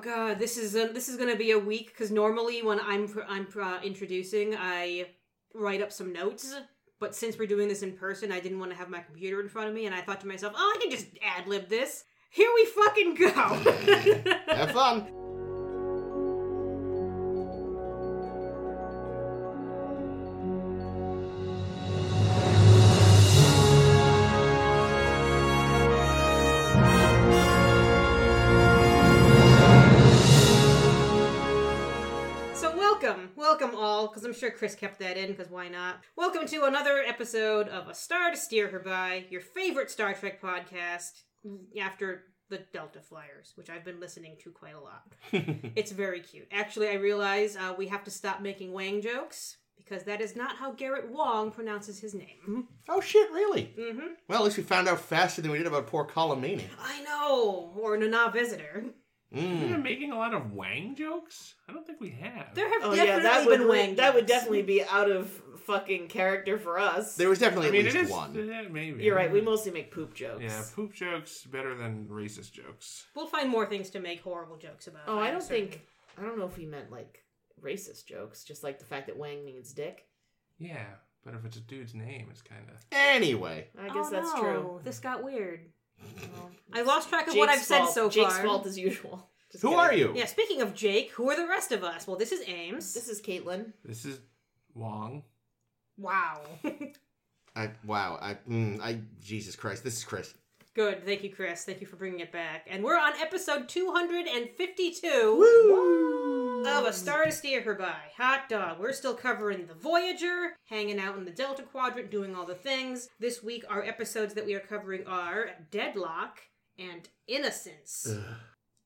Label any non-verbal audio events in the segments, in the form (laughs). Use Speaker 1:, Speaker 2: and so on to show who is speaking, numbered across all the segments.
Speaker 1: god, this is a, this is gonna be a week because normally when I'm pr- I'm uh, introducing, I write up some notes. But since we're doing this in person, I didn't want to have my computer in front of me, and I thought to myself, "Oh, I can just ad lib this." Here we fucking go. (laughs)
Speaker 2: Have fun.
Speaker 1: I'm sure Chris kept that in, because why not? Welcome to another episode of A Star to Steer Her By, your favorite Star Trek podcast after the Delta Flyers, which I've been listening to quite a lot. (laughs) it's very cute. Actually, I realize uh, we have to stop making Wang jokes, because that is not how Garrett Wong pronounces his name.
Speaker 2: Oh shit, really?
Speaker 1: Mm-hmm.
Speaker 2: Well, at least we found out faster than we did about poor Colm Meaney.
Speaker 1: I know, or Nana Visitor.
Speaker 3: We've
Speaker 2: Mm.
Speaker 3: been making a lot of Wang jokes. I don't think we have.
Speaker 1: There have
Speaker 4: Oh
Speaker 1: definitely
Speaker 4: yeah, that
Speaker 1: been
Speaker 4: would
Speaker 1: Wang
Speaker 4: that would definitely be out of fucking character for us.
Speaker 2: There was definitely
Speaker 3: I mean,
Speaker 2: at least
Speaker 3: is.
Speaker 2: one.
Speaker 3: yeah, maybe.
Speaker 4: You're right. We mostly make poop jokes.
Speaker 3: Yeah, poop jokes better than racist jokes.
Speaker 1: We'll find more things to make horrible jokes about.
Speaker 4: Oh, I
Speaker 1: I'm
Speaker 4: don't
Speaker 1: certain.
Speaker 4: think. I don't know if he meant like racist jokes, just like the fact that Wang means dick.
Speaker 3: Yeah, but if it's a dude's name, it's kind of.
Speaker 2: Anyway,
Speaker 4: I guess
Speaker 1: Oh,
Speaker 4: that's
Speaker 1: no,
Speaker 4: true.
Speaker 1: This got weird.
Speaker 4: Well,
Speaker 1: I lost track of
Speaker 4: Jake's
Speaker 1: what I've said
Speaker 4: fault.
Speaker 1: so
Speaker 4: Jake's
Speaker 1: far.
Speaker 4: fault as usual. (laughs) Just
Speaker 2: who
Speaker 4: kidding.
Speaker 2: are you?
Speaker 1: Yeah, speaking of Jake, who are the rest of us? Well, this is Ames.
Speaker 4: This is Caitlin.
Speaker 3: This is Wong.
Speaker 1: wow.
Speaker 2: I wow. I mm, I Jesus Christ. This is Chris.
Speaker 1: Good. Thank you, Chris. Thank you for bringing it back. And we're on episode 252 of A Star to Steer Her By. Hot dog. We're still covering the Voyager, hanging out in the Delta Quadrant, doing all the things. This week, our episodes that we are covering are Deadlock and Innocence.
Speaker 2: Ugh.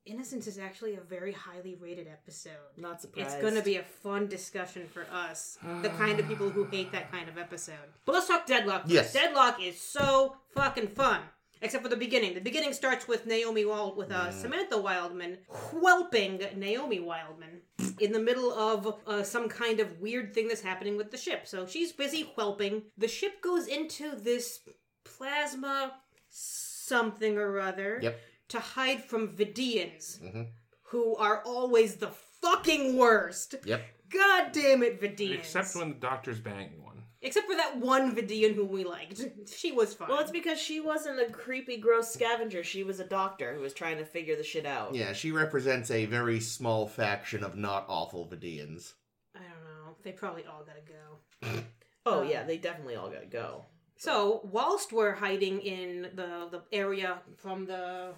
Speaker 1: Innocence is actually a very highly rated episode.
Speaker 4: Not surprised.
Speaker 1: It's going to be a fun discussion for us, the kind of people who (sighs) hate that kind of episode. But let's talk Deadlock. First.
Speaker 2: Yes.
Speaker 1: Deadlock is so fucking fun. Except for the beginning. The beginning starts with Naomi Wild with uh, Samantha Wildman whelping Naomi Wildman in the middle of uh, some kind of weird thing that's happening with the ship. So she's busy whelping. The ship goes into this plasma something or other
Speaker 2: Yep.
Speaker 1: to hide from Vidiians
Speaker 2: Mhm.
Speaker 1: who are always the fucking worst.
Speaker 2: Yep.
Speaker 1: God damn it, Vidiians.
Speaker 3: Except when the doctor's banging one.
Speaker 1: Except for that one Vidiian whom we liked. She was fine.
Speaker 4: Well, it's because she wasn't a creepy, gross scavenger. She was a doctor who was trying to figure the shit out.
Speaker 2: Yeah, she represents a very small faction of not awful Vidiians.
Speaker 1: I don't know. They probably all gotta go. (laughs)
Speaker 4: Oh um, yeah, they definitely all gotta go.
Speaker 1: So, whilst we're hiding in the, the area from the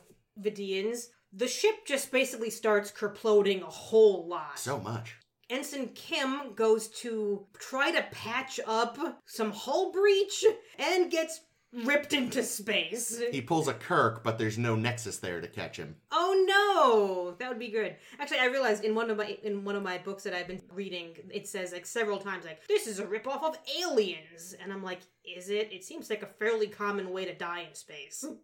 Speaker 1: Vidiians, the ship just basically starts kerploding a whole lot.
Speaker 2: So much.
Speaker 1: Ensign Kim goes to try to patch up some hull breach and gets ripped into space.
Speaker 2: He pulls a Kirk, but there's no Nexus there to catch him.
Speaker 1: Oh no, that would be good. Actually, I realized in one of my in one of my books that I've been reading, it says like several times like this is a ripoff of Aliens, and I'm like, is it? It seems like a fairly common way to die in space. (laughs)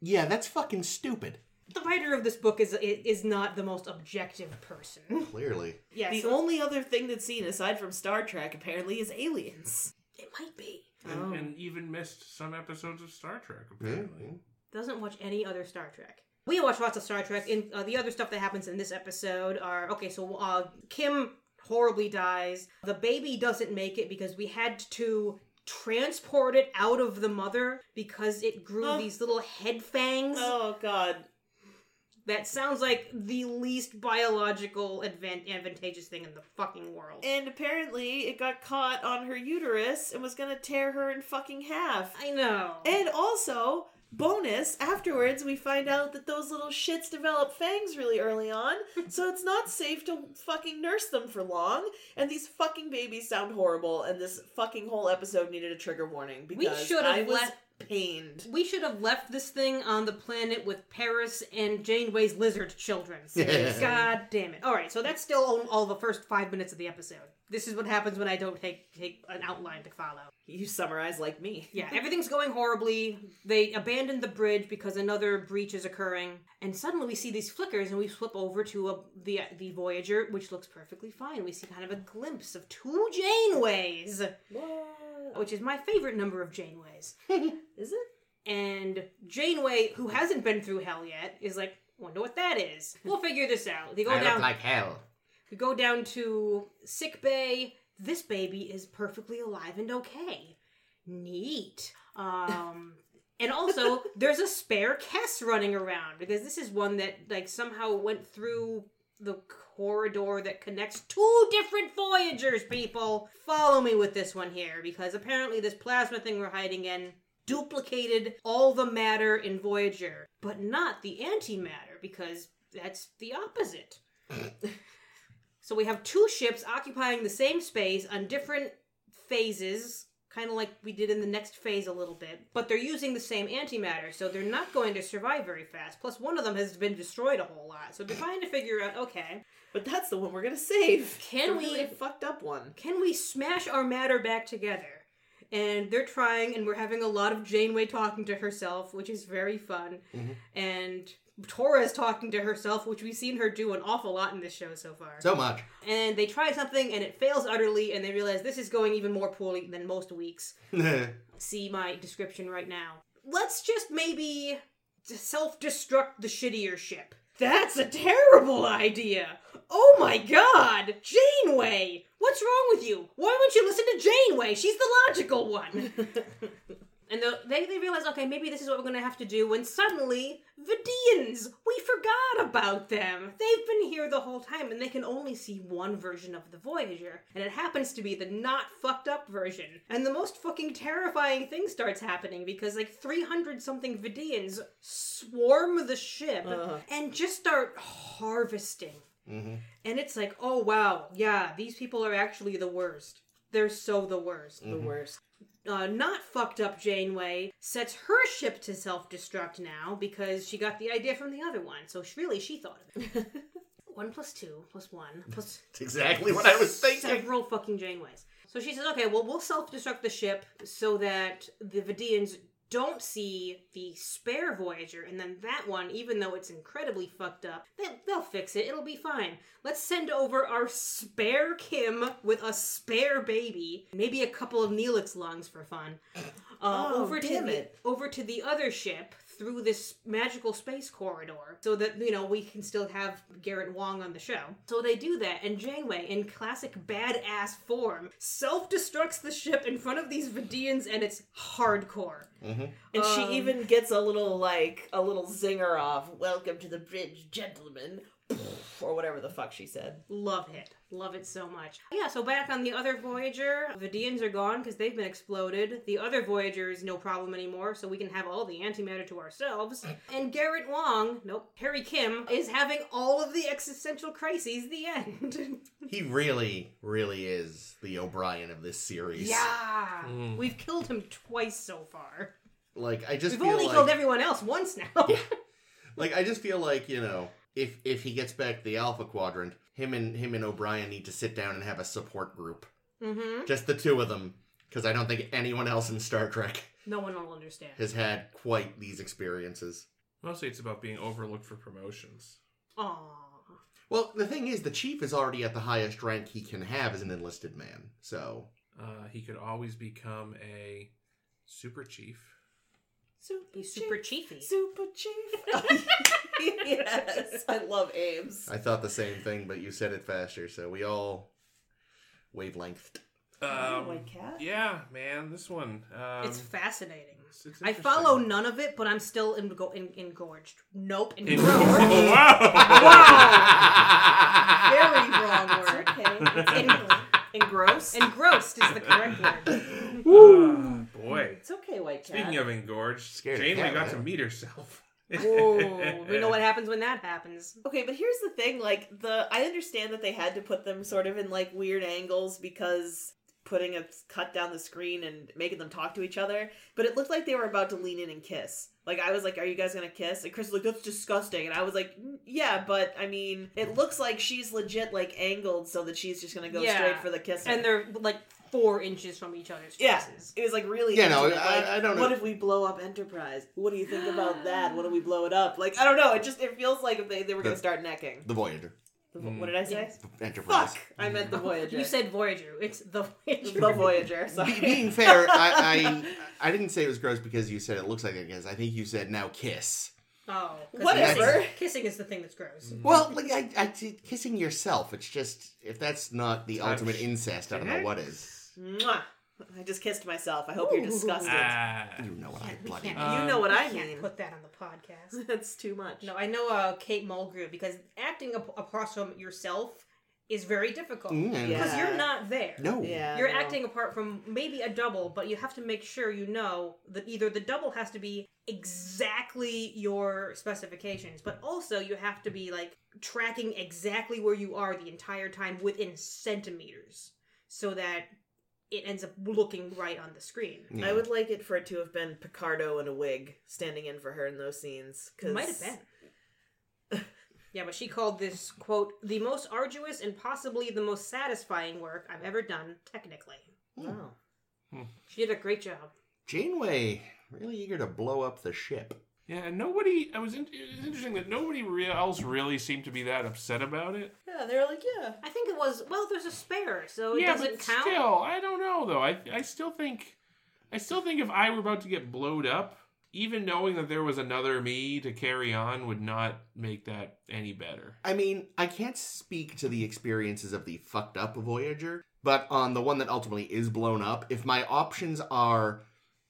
Speaker 2: Yeah, that's fucking stupid.
Speaker 1: The writer of this book is is not the most objective person.
Speaker 2: Clearly.
Speaker 1: Yeah.
Speaker 4: The only other thing that's seen aside from Star Trek apparently is aliens.
Speaker 1: it might be.
Speaker 3: And,
Speaker 4: Oh.
Speaker 3: and even missed some episodes of Star Trek, apparently.
Speaker 1: doesn't watch any other Star Trek. We watch lots of Star Trek. In uh, the other stuff that happens in this episode are okay. So uh, Kim horribly dies. The baby doesn't make it because we had to transport it out of the mother because it grew
Speaker 4: Oh.
Speaker 1: these little head fangs.
Speaker 4: Oh god.
Speaker 1: That sounds like the least biological advan- advantageous thing in the fucking world.
Speaker 4: And apparently it got caught on her uterus and was gonna tear her in fucking half.
Speaker 1: I know.
Speaker 4: And also, bonus, afterwards we find out that those little shits develop fangs really early on, so it's not safe to fucking nurse them for long. And these fucking babies sound horrible, and this fucking whole episode needed a trigger warning because
Speaker 1: should have
Speaker 4: I was
Speaker 1: let-
Speaker 4: pained.
Speaker 1: we should have left this thing on the planet with Paris and Janeway's lizard children. (laughs) God damn it. All right, so that's still all, all the first five minutes of the episode. This is what happens when I don't take take an outline to follow.
Speaker 4: You summarize like me. (laughs)
Speaker 1: Yeah, everything's going horribly. They abandon the bridge because another breach is occurring, and suddenly we see these flickers, and we flip over to a, the the Voyager, which looks perfectly fine. We see kind of a glimpse of two Janeways? Which is my favorite number of Janeways. (laughs)
Speaker 4: Is it?
Speaker 1: And Janeway, who hasn't been through hell yet, is like, Wonder what that is. We'll figure this out. They go
Speaker 2: I
Speaker 1: down.
Speaker 2: like hell.
Speaker 1: we go down to sick bay. This baby is perfectly alive and okay. Neat. Um, (laughs) and also there's a spare Kes running around because this is one that like somehow went through the corridor that connects two different Voyagers. People, follow me with this one here because apparently this plasma thing we're hiding in duplicated all the matter in Voyager, but not the antimatter because that's the opposite. (laughs) So we have two ships occupying the same space on different phases, kind of like we did in the next phase a little bit, but they're using the same antimatter, so they're not going to survive very fast. Plus, one of them has been destroyed a whole lot, so they're trying to figure out okay,
Speaker 4: But that's the one we're gonna save.
Speaker 1: Can
Speaker 4: The
Speaker 1: we-
Speaker 4: really fucked up one?
Speaker 1: can we smash our matter back together? And they're trying, and we're having a lot of Janeway talking to herself, which is very fun.
Speaker 2: Mhm.
Speaker 1: And Torres talking to herself, which we've seen her do an awful lot in this show so far.
Speaker 2: So much.
Speaker 1: and they try something and it fails utterly and they realize this is going even more poorly than most weeks. (laughs) See my description right now. Let's just maybe self-destruct the shittier ship. That's a terrible idea. Oh my god! Janeway! What's wrong with you? Why won't you listen to janeway? She's the logical one (laughs) and they, they realize okay maybe this is what we're going to have to do when suddenly Vidiians, we forgot about them. They've been here the whole time and they can only see one version of the Voyager. And it happens to be the not fucked up version. And the most fucking terrifying thing starts happening because like 300 something Vidiians swarm the ship
Speaker 4: Uh.
Speaker 1: and just start harvesting.
Speaker 2: hmm
Speaker 1: And it's like, oh wow, yeah, these people are actually the worst. They're so the worst
Speaker 4: The worst.
Speaker 1: Uh, not fucked up Janeway sets her ship to self destruct now because she got the idea from the other one. So she, really, she thought of it. (laughs) one plus two plus one plus (laughs)
Speaker 2: It's exactly what I was (laughs) thinking.
Speaker 1: several fucking Janeways. So she says, okay, well, we'll self destruct the ship so that the Vidiians don't see the spare Voyager, and then that one, even though it's incredibly fucked up, they, they'll fix it. It'll be fine. Let's send over our spare Kim with a spare baby, maybe a couple of Neelix lungs for fun, uh,
Speaker 4: Oh,
Speaker 1: over to the
Speaker 4: it.
Speaker 1: over to the other ship through this magical space corridor so that you know we can still have Garrett Wong on the show. So they do that and Janeway in classic badass form self-destructs the ship in front of these Vidiians and it's hardcore.
Speaker 2: hmm
Speaker 4: And
Speaker 1: Um,
Speaker 4: she even gets a little like a little zinger off. Welcome to the bridge, gentlemen, or whatever the fuck she said.
Speaker 1: Love it. Love it so much. Yeah, so back on the other Voyager, Vidiians are gone because they've been exploded. The other Voyager is no problem anymore, so we can have all the antimatter to ourselves. (clears throat) And Garrett Wong, nope, Harry Kim, is having all of the existential crises the end. (laughs)
Speaker 2: He really, really is the O'Brien of this series.
Speaker 1: yeah!
Speaker 3: Mm.
Speaker 1: We've killed him twice so far.
Speaker 2: Like I just
Speaker 1: We've
Speaker 2: feel
Speaker 1: only
Speaker 2: like,
Speaker 1: killed everyone else once now. (laughs)
Speaker 2: like I just feel like you know if if he gets back to the Alpha Quadrant, him and him and O'Brien need to sit down and have a support group,
Speaker 1: mm-hmm.
Speaker 2: just the two of them, because I don't think anyone else in Star Trek
Speaker 1: No one will understand.
Speaker 2: has had quite these experiences.
Speaker 3: Mostly it's about being overlooked for promotions.
Speaker 1: Aww.
Speaker 2: Well, the thing is, the chief is already at the highest rank he can have as an enlisted man. So
Speaker 3: Uh, he could always become a super chief.
Speaker 4: Super
Speaker 1: He's super
Speaker 4: chief.
Speaker 1: chiefy.
Speaker 4: Super chief. (laughs) yes, (laughs) I love Ames.
Speaker 2: I thought the same thing, but you said it faster, so we all wavelengthed.
Speaker 4: Oh,
Speaker 3: Um,
Speaker 4: White cat.
Speaker 3: yeah, man, this one. Um,
Speaker 1: it's fascinating.
Speaker 3: it's- it's
Speaker 1: I follow none of it, but I'm still in, in, engorged. Nope,
Speaker 3: In-
Speaker 1: engorged.
Speaker 3: Oh, wow!
Speaker 1: Very wrong
Speaker 4: It's
Speaker 1: word.
Speaker 4: okay. (laughs) It's Engrossed.
Speaker 1: Engrossed is the correct word.
Speaker 3: Ah, boy.
Speaker 4: It's okay, White cat.
Speaker 3: Speaking of engorged,
Speaker 2: Scared of
Speaker 3: Janeway
Speaker 2: cat,
Speaker 3: got to meet herself. (laughs)
Speaker 1: Whoa, we know what (laughs) happens when that happens.
Speaker 4: Okay, but here's the thing, like the I understand that they had to put them sort of in like weird angles because putting a cut down the screen and making them talk to each other, but it looked like they were about to lean in and kiss. Like I was like, "Are you guys gonna kiss?" And Chris was like, "That's disgusting," and I was like, "Mm, "Yeah, but I mean, it looks like she's legit like angled so that she's just gonna go
Speaker 1: Yeah.
Speaker 4: straight for the kiss."
Speaker 1: And they're like four inches from each other's
Speaker 4: Yeah.
Speaker 1: faces.
Speaker 4: It was like really.
Speaker 2: Yeah, no, I-
Speaker 4: like,
Speaker 2: I don't know.
Speaker 4: What if we blow up Enterprise? What do you think about that? What do we blow it up? Like I don't know. It just it feels like they they were gonna start necking.
Speaker 2: The Voyager,
Speaker 4: The-
Speaker 3: Mm.
Speaker 4: What did I say?
Speaker 1: Yes.
Speaker 2: Enterprise.
Speaker 4: Fuck! I meant the (laughs) Voyager.
Speaker 1: You said Voyager. It's the Voyager.
Speaker 4: the Voyager. Sorry.
Speaker 2: Be- being fair, I, I I didn't say it was gross because you said it looks like it is. I think you said now kiss.
Speaker 1: Oh,
Speaker 4: Whatever.
Speaker 1: Kissing, kissing is the thing that's gross.
Speaker 2: Well, like I, I, kissing yourself. It's just if that's not the
Speaker 3: Touch.
Speaker 2: ultimate incest, I don't know what is.
Speaker 4: Mwah. I just kissed myself. I hope you're disgusted.
Speaker 3: Ah.
Speaker 2: You know what I bloody.
Speaker 1: can't-
Speaker 3: Uh,
Speaker 4: you know what I
Speaker 1: Can't
Speaker 4: mean.
Speaker 1: put that on the podcast. (laughs)
Speaker 4: That's too much.
Speaker 1: No, I know uh, Kate Mulgrew because acting ap- across from yourself is very difficult
Speaker 2: Mm,
Speaker 1: because
Speaker 4: Yeah.
Speaker 1: you're not there.
Speaker 2: No.
Speaker 4: Yeah.
Speaker 1: You're
Speaker 4: no.
Speaker 1: acting apart from maybe a double, but you have to make sure you know that either the double has to be exactly your specifications, but also you have to be like tracking exactly where you are the entire time within centimeters so that it ends up looking right on the screen.
Speaker 2: Yeah.
Speaker 4: I would like it for it to have been Picardo in a wig standing in for her in those scenes. Cause...
Speaker 1: Might have been. yeah, but she called this quote the most arduous and possibly the most satisfying work I've ever done technically.
Speaker 4: Wow.
Speaker 1: She did a great job.
Speaker 2: Janeway really eager to blow up the ship.
Speaker 3: Yeah, and nobody. I was. In, it was interesting that nobody re- else really seemed to be that upset about it.
Speaker 4: Yeah, they were like, yeah.
Speaker 1: I think it was well. There's a spare, so it
Speaker 3: yeah,
Speaker 1: doesn't
Speaker 3: but
Speaker 1: count.
Speaker 3: still, I don't know though. I I still think, I still think if I were about to get blowed up, even knowing that there was another me to carry on would not make that any better.
Speaker 2: I mean, I can't speak to the experiences of the fucked up Voyager, but on the one that ultimately is blown up, if my options are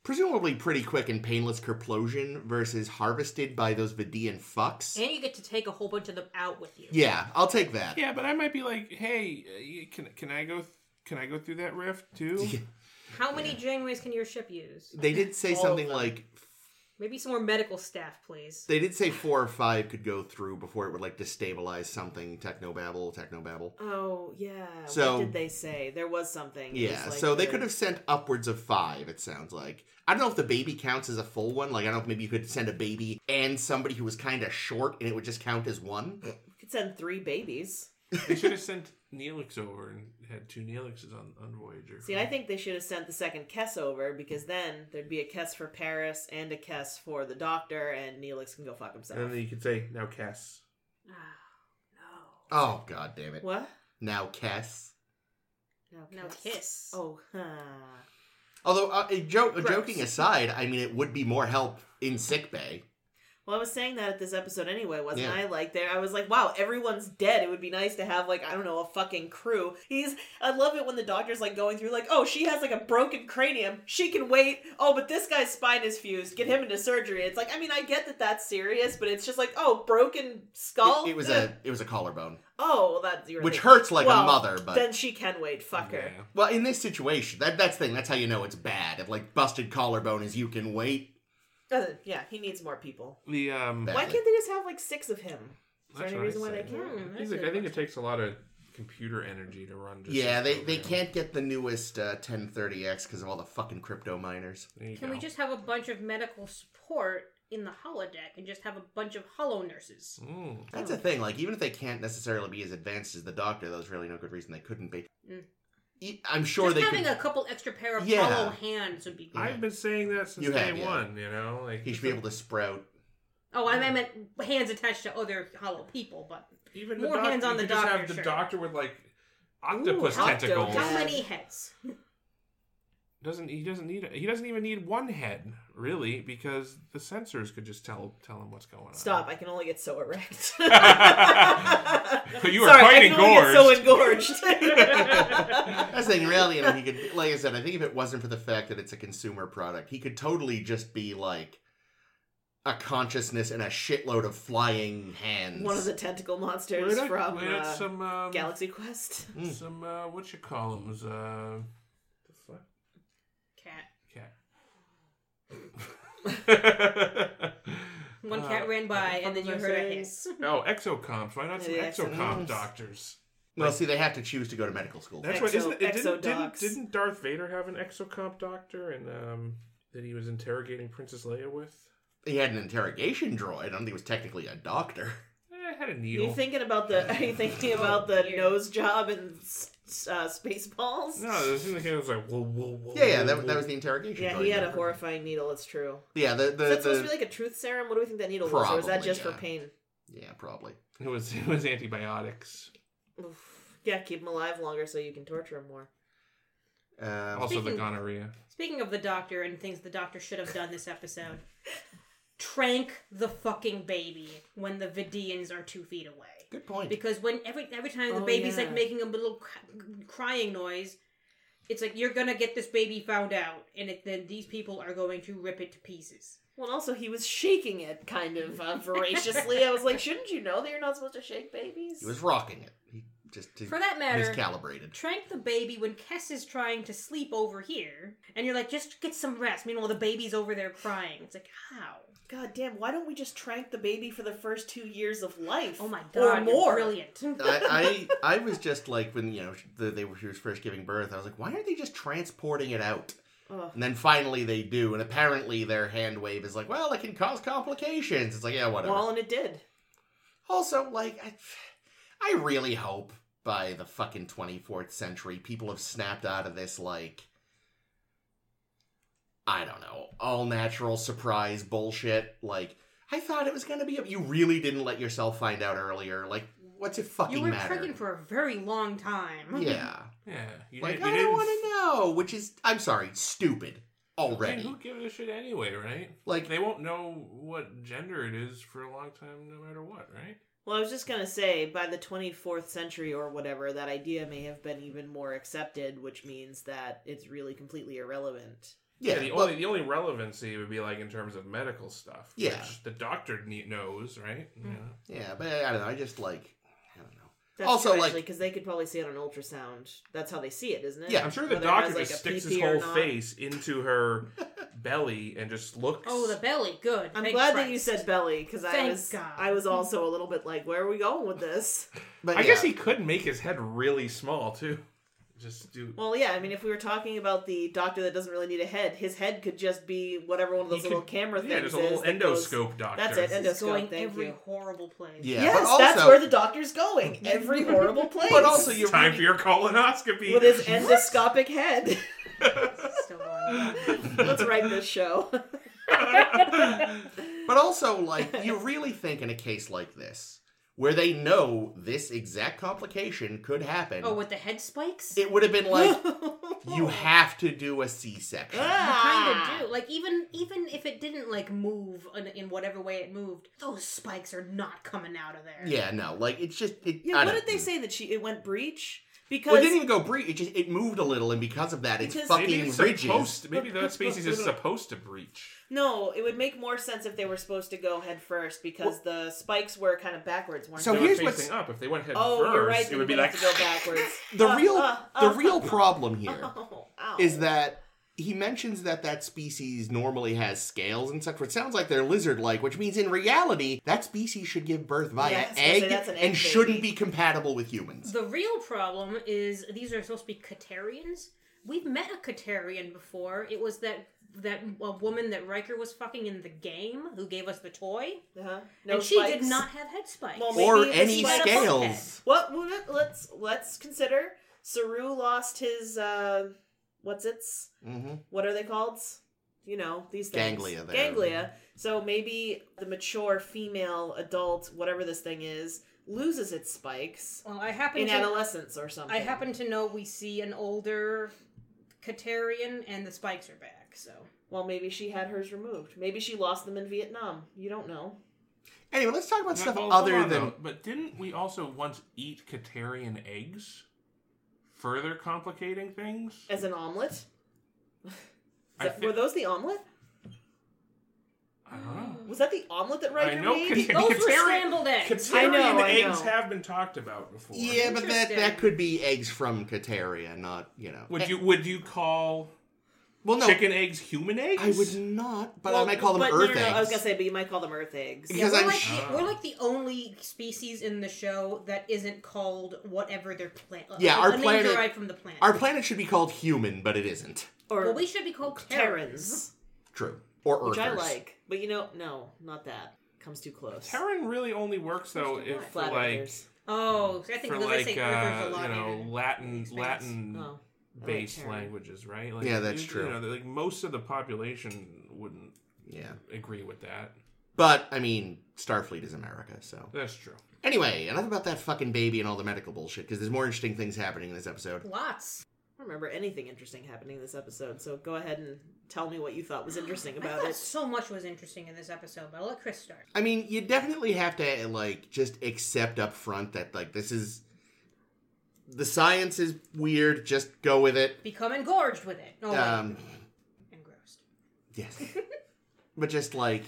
Speaker 2: presumably pretty quick and painless corplosion versus harvested by those Vidiian fucks,
Speaker 1: And you get to take a whole bunch of them out with you.
Speaker 2: yeah, I'll take that.
Speaker 3: Yeah, but I might be like, hey, uh, can can I go? Th- can I go through that rift too? (laughs)
Speaker 1: How many Janeways can your ship use?
Speaker 2: They did say something like
Speaker 1: Maybe some more medical staff, please.
Speaker 2: they did say four or five could go through before it would like destabilize something. Technobabble, technobabble.
Speaker 4: Oh, yeah.
Speaker 2: So-
Speaker 4: what did they say? There was something.
Speaker 2: Yeah,
Speaker 4: was like
Speaker 2: so they
Speaker 4: the-
Speaker 2: could have sent upwards of five. It sounds like. I don't know if the baby counts as a full one. Like I don't know if maybe you could send a baby and somebody who was kind of short, and it would just count as one.
Speaker 4: You could send three babies.
Speaker 3: they should have sent Neelix over and had two Neelixes on on Voyager.
Speaker 4: See, I think they should have sent the second Kes over because then there'd be a Kes for Paris and a Kes for the Doctor, and Neelix can go fuck himself.
Speaker 3: And then you could say now, Cass.
Speaker 1: Oh, no.
Speaker 2: Oh god damn it!
Speaker 4: What?
Speaker 2: Now Kes.
Speaker 1: no. No kiss.
Speaker 4: Oh, huh.
Speaker 2: Although uh, a jo-
Speaker 1: Gross.
Speaker 2: joking aside, I mean it would be more help in sick bay.
Speaker 4: Well, I was saying that at this episode anyway, wasn't
Speaker 2: Yeah.
Speaker 4: I? Like, there, I was like, wow, everyone's dead. It would be nice to have, like, I don't know, a fucking crew. He's, I love it when the doctor's like going through, like, oh, she has like a broken cranium. She can wait. Oh, but this guy's spine is fused. Get him into surgery. It's like, I mean, I get that that's serious, but it's just like, oh, broken skull.
Speaker 2: It, it was
Speaker 4: Ugh.
Speaker 2: a it was a collarbone,
Speaker 4: oh, well, that's your
Speaker 2: which hurts like
Speaker 4: Well,
Speaker 2: a mother. But
Speaker 4: then she can wait. Fuck her.
Speaker 3: Yeah.
Speaker 2: well, in this situation, that that's the thing. That's how you know it's bad. If like busted collarbone is you can wait.
Speaker 4: Uh, yeah, he needs more people.
Speaker 3: The um.
Speaker 4: Why can't they just have like six of him? Is there any
Speaker 3: I
Speaker 4: reason why they can't?
Speaker 1: Hmm,
Speaker 3: He's like,
Speaker 1: a
Speaker 3: I think it takes a lot of computer energy to run. Just
Speaker 2: Yeah, they they can't get the newest uh, 1030X because of all the fucking crypto miners.
Speaker 1: Can
Speaker 3: go.
Speaker 1: we just have a bunch of medical support in the holodeck and just have a bunch of holo nurses?
Speaker 3: Mm.
Speaker 2: That's a thing. Like, even if they can't necessarily be as advanced as the Doctor, there's really no good reason they couldn't be.
Speaker 1: Mm.
Speaker 2: I'm sure
Speaker 1: just
Speaker 2: they
Speaker 1: having
Speaker 2: could.
Speaker 1: a couple extra pair of
Speaker 2: Yeah.
Speaker 1: hollow hands would be good.
Speaker 3: I've been saying that since
Speaker 2: You
Speaker 3: day
Speaker 2: have, yeah.
Speaker 3: one. You know, like
Speaker 2: He should be able to sprout.
Speaker 1: Oh, I meant hands attached to other hollow people, but
Speaker 3: even
Speaker 1: more
Speaker 3: doc-
Speaker 1: hands on
Speaker 3: you
Speaker 1: the
Speaker 3: could just
Speaker 1: doctor,
Speaker 3: have the
Speaker 1: sure.
Speaker 3: doctor with like octopus
Speaker 4: Ooh, octo-
Speaker 3: tentacles.
Speaker 1: how many heads?
Speaker 3: Doesn't he doesn't need he doesn't even need one head really because the sensors could just tell tell him what's going on.
Speaker 4: Stop! I can only get so erect. (laughs)
Speaker 3: you are
Speaker 4: Sorry,
Speaker 3: quite
Speaker 4: I can only get so
Speaker 3: engorged.
Speaker 4: engorged. (laughs) (laughs)
Speaker 2: That's the thing, really. You know, he could, like I said, I think if it wasn't for the fact that it's a consumer product, he could totally just be like a consciousness and a shitload of flying hands.
Speaker 4: One of the tentacle monsters
Speaker 3: at,
Speaker 4: from uh,
Speaker 3: some um,
Speaker 4: Galaxy Quest.
Speaker 2: Mm.
Speaker 3: some uh, what you call them? Uh, the fuck
Speaker 1: Cat. (laughs)
Speaker 3: cat.
Speaker 1: One
Speaker 3: Uh,
Speaker 1: cat ran by, and then you
Speaker 3: I
Speaker 1: heard a hiss. (laughs)
Speaker 3: Oh, exocomps. Why not some
Speaker 4: Yeah,
Speaker 3: exocomp
Speaker 4: exocomps.
Speaker 3: doctors?
Speaker 2: Well, see, they have to choose to go to medical school.
Speaker 3: That's
Speaker 4: Exo-
Speaker 3: what isn't it? Didn't, didn't,
Speaker 4: exodocs.
Speaker 3: didn't Darth Vader have an exocomp doctor and um, that he was interrogating Princess Leia with?
Speaker 2: He had an interrogation droid. I don't think he was technically a doctor.
Speaker 3: Eh, it had a
Speaker 4: Are
Speaker 3: needle. (laughs)
Speaker 4: you thinking about the? Are you thinking about the nose job and s- uh, Spaceballs?
Speaker 3: no, it seemed like it was like whoa, whoa, whoa.
Speaker 2: Yeah, yeah,
Speaker 3: whoa,
Speaker 2: that,
Speaker 3: whoa.
Speaker 2: that was the interrogation
Speaker 4: Yeah, he had a
Speaker 2: remember?
Speaker 4: horrifying needle. It's true.
Speaker 2: Yeah, the
Speaker 4: Is
Speaker 2: the,
Speaker 4: that supposed to be like a truth serum? What do we think that needle was, or was that
Speaker 2: Probably,
Speaker 4: just for pain?
Speaker 2: yeah, probably.
Speaker 3: It was it was antibiotics.
Speaker 4: Oof. Yeah, keep him alive longer so you can torture him more.
Speaker 2: Um,
Speaker 3: Also the gonorrhea.
Speaker 1: Speaking of the doctor and things the doctor should have done this episode, (laughs) trank the fucking baby when the Vidiians are two feet away.
Speaker 2: Good point.
Speaker 1: Because when every every time the
Speaker 4: Oh,
Speaker 1: baby's
Speaker 4: yeah.
Speaker 1: like making a little crying noise, it's like you're gonna get this baby found out, and it, then these people are going to rip it to pieces.
Speaker 4: Well, also he was shaking it kind of uh, voraciously. I was like, shouldn't you know that you're not supposed to shake babies?
Speaker 2: He was rocking it. He just to
Speaker 1: For that matter,
Speaker 2: miscalibrated.
Speaker 1: trank the baby when Kes is trying to sleep over here, and you're like, just get some rest. Meanwhile, the baby's over there crying. It's like, how?
Speaker 4: God damn! Why don't we just trank the baby for the first two years of life?
Speaker 1: Oh my
Speaker 4: Or
Speaker 1: god,
Speaker 4: more.
Speaker 1: you're brilliant. (laughs)
Speaker 2: I, I I was just like when you know the, they were she was first giving birth. I was like, why aren't they just transporting it out?
Speaker 4: Ugh.
Speaker 2: And then finally they do, and apparently their hand wave is like, well, it can cause complications. It's like, yeah, whatever.
Speaker 4: Well, and it did.
Speaker 2: Also, like, I, I really hope by the fucking 24th century people have snapped out of this, like, I don't know, all natural surprise bullshit. Like, I thought it was gonna be, a, you really didn't let yourself find out earlier. Like, what's it fucking
Speaker 1: You were
Speaker 2: matter?
Speaker 1: pregnant for a very long time.
Speaker 2: yeah. (laughs)
Speaker 3: Yeah, you,
Speaker 2: Like,
Speaker 3: did, you
Speaker 2: I
Speaker 3: didn't.
Speaker 2: don't want to know, which is, I'm sorry, stupid
Speaker 3: I mean,
Speaker 2: already.
Speaker 3: who gives a shit anyway, right?
Speaker 2: Like,
Speaker 3: They won't know what gender it is for a long time, no matter what, right?
Speaker 4: Well, I was just gonna say, by the 24th century or whatever, that idea may have been even more accepted, which means that it's really completely irrelevant.
Speaker 2: Yeah,
Speaker 3: the
Speaker 2: well,
Speaker 3: only the only relevancy would be like in terms of medical stuff.
Speaker 2: Yeah.
Speaker 3: which the doctor ne- knows, right?
Speaker 1: Mm.
Speaker 3: Yeah.
Speaker 2: yeah, but I, I don't know. I just like, I don't know.
Speaker 4: That's
Speaker 2: Also,
Speaker 4: true,
Speaker 2: like-
Speaker 4: because they could probably see it on ultrasound. That's how they see it, isn't it?
Speaker 2: Yeah,
Speaker 3: I'm sure the
Speaker 4: Whether it has,
Speaker 3: doctor
Speaker 4: like,
Speaker 3: just sticks his whole face into her (laughs) belly and just looks.
Speaker 1: Oh, the belly. Good.
Speaker 4: I'm
Speaker 1: Thank
Speaker 4: glad that you said belly because I was
Speaker 1: God.
Speaker 4: I was also a little bit like, where are we going with this?
Speaker 2: But
Speaker 3: I
Speaker 2: yeah.
Speaker 3: guess he could make his head really small too. Just do.
Speaker 4: Well, yeah, I mean, if we were talking about the doctor that doesn't really need a head, his head could just be whatever one of
Speaker 3: He
Speaker 4: those little
Speaker 3: could-
Speaker 4: camera things
Speaker 3: yeah, just a little
Speaker 4: is that goes-
Speaker 3: endoscope doctor.
Speaker 4: That's it,
Speaker 1: This is
Speaker 4: endoscope,
Speaker 1: going
Speaker 4: thank
Speaker 1: every
Speaker 4: you.
Speaker 1: horrible place.
Speaker 2: Yeah,
Speaker 4: yes,
Speaker 2: but
Speaker 4: that's where the doctor's going. Every horrible (laughs) place.
Speaker 2: But also, you
Speaker 3: Time
Speaker 2: really-
Speaker 3: for your colonoscopy. (laughs)
Speaker 4: with his endoscopic head.
Speaker 1: Still going on.
Speaker 4: Let's write this show. (laughs)
Speaker 2: But also, like, you really think in a case like this, where they know this exact complication could happen,
Speaker 1: Oh, with the head spikes?
Speaker 2: it would have been like, (laughs) you have to do a C section.
Speaker 1: You kind
Speaker 4: Ah.
Speaker 1: of do. Like even even if it didn't like move in, in whatever way it moved, those spikes are not coming out of there.
Speaker 2: Yeah, no, like, it's just. It,
Speaker 4: Yeah,
Speaker 2: I
Speaker 4: what
Speaker 2: don't-
Speaker 4: did they say that she it went breach? Because
Speaker 2: Well, it didn't even go breach. It just it moved a little, and because of that, it's fucking
Speaker 3: it's
Speaker 2: rigid.
Speaker 3: supposed. Maybe that species is supposed to breach.
Speaker 4: No, it would make more sense if they were supposed to go head first because the spikes were kind of backwards, weren't
Speaker 2: So
Speaker 3: they?
Speaker 4: they?
Speaker 3: They were
Speaker 2: here's what's-
Speaker 3: facing up. If they went head
Speaker 4: Oh,
Speaker 3: first,
Speaker 4: you're right.
Speaker 3: it would be like
Speaker 4: have to go backwards. (laughs)
Speaker 2: The
Speaker 4: Uh, (laughs)
Speaker 2: real
Speaker 4: uh,
Speaker 2: the
Speaker 4: uh,
Speaker 2: real (laughs) problem here
Speaker 4: Oh, ow.
Speaker 2: is that he mentions that that species normally has scales and such. It sounds like they're lizard-like, which means in reality that species should give birth via
Speaker 4: Yeah, I was gonna say
Speaker 2: egg,
Speaker 4: that's an egg
Speaker 2: and shouldn't
Speaker 4: baby.
Speaker 2: be compatible with humans.
Speaker 1: The real problem is these are supposed to be Ktarians. We've met a Ktarian before. It was that that a woman that Riker was fucking in the game who gave us the toy,
Speaker 4: Uh-huh. No
Speaker 1: and she did not have head spikes.
Speaker 4: Well,
Speaker 2: or any
Speaker 4: it's
Speaker 1: like a
Speaker 2: scales.
Speaker 4: What? what- Let's let's consider. Saru lost his. uh What's its?
Speaker 2: hmm
Speaker 4: What are they called? You know these things.
Speaker 2: Ganglia there.
Speaker 4: Ganglia. So maybe the mature female adult, whatever this thing is, loses its spikes
Speaker 1: well, I happen
Speaker 4: in
Speaker 1: to
Speaker 4: adolescence or something.
Speaker 1: I happen to know we see an older Ktarian and the spikes are back. So
Speaker 4: Well, maybe she had hers removed. Maybe she lost them in Vietnam. You don't know.
Speaker 2: Anyway, let's talk about stuff
Speaker 3: Well,
Speaker 2: other
Speaker 3: on,
Speaker 2: than.
Speaker 3: though. But didn't we also once eat Ktarian eggs? Further complicating things.
Speaker 4: As an omelet. (laughs) That-
Speaker 3: thi-
Speaker 4: were those the omelet?
Speaker 3: I don't know.
Speaker 4: Was that the omelet that Riker
Speaker 3: I know
Speaker 4: made?
Speaker 3: Kat-
Speaker 1: those were scrambled eggs.
Speaker 3: Ktarian
Speaker 4: I know, I
Speaker 3: eggs
Speaker 4: know.
Speaker 3: have been talked about before.
Speaker 2: Yeah, but that that could be eggs from Ktaria, not you know.
Speaker 3: Would you would you call
Speaker 2: Well, no,
Speaker 3: chicken eggs human eggs?
Speaker 2: I would not, but I might call them
Speaker 4: but
Speaker 2: Earth
Speaker 4: no, no, no,
Speaker 2: eggs.
Speaker 4: I was gonna say, but you might call them Earth eggs.
Speaker 2: Because
Speaker 1: we're,
Speaker 2: I'm
Speaker 1: like
Speaker 2: sh-
Speaker 1: the, we're like the only species in the show that isn't called whatever their planet.
Speaker 2: Yeah, our
Speaker 1: a
Speaker 2: planet-
Speaker 1: name derived from the planet.
Speaker 2: Our planet should be called human, but it isn't.
Speaker 4: Or
Speaker 1: well, we should be called
Speaker 4: Terrans,
Speaker 1: Terrans.
Speaker 2: True. Or
Speaker 4: which I like. But you know, no, not that. Comes too close.
Speaker 3: Terran really only works though if
Speaker 4: Flat
Speaker 3: like
Speaker 4: Earthers.
Speaker 1: Oh, I think
Speaker 3: for
Speaker 1: because I
Speaker 3: like
Speaker 1: say Earthers a
Speaker 3: uh,
Speaker 1: lot.
Speaker 3: you know
Speaker 1: in-
Speaker 3: Latin. Latin
Speaker 4: Oh.
Speaker 3: Based
Speaker 4: Terran.
Speaker 3: languages, right? Like,
Speaker 2: Yeah, that's
Speaker 3: you-
Speaker 2: true.
Speaker 3: You know, like most of the population wouldn't
Speaker 2: Yeah.
Speaker 3: agree with that.
Speaker 2: But, I mean, Starfleet is America, so.
Speaker 3: That's true.
Speaker 2: Anyway, enough about that fucking baby and all the medical bullshit, because there's more interesting things happening in this episode.
Speaker 1: Lots.
Speaker 4: I don't remember anything interesting happening in this episode, so go ahead and tell me what you thought was interesting
Speaker 1: I
Speaker 4: about
Speaker 1: thought
Speaker 4: it.
Speaker 1: so much was interesting in this episode, but I'll let Chris start.
Speaker 2: I mean, you definitely have to like just accept up front that like this is the science is weird. Just go with it.
Speaker 1: Become engorged with it. Wait,
Speaker 2: Um,
Speaker 1: engrossed.
Speaker 2: yes, (laughs) but just like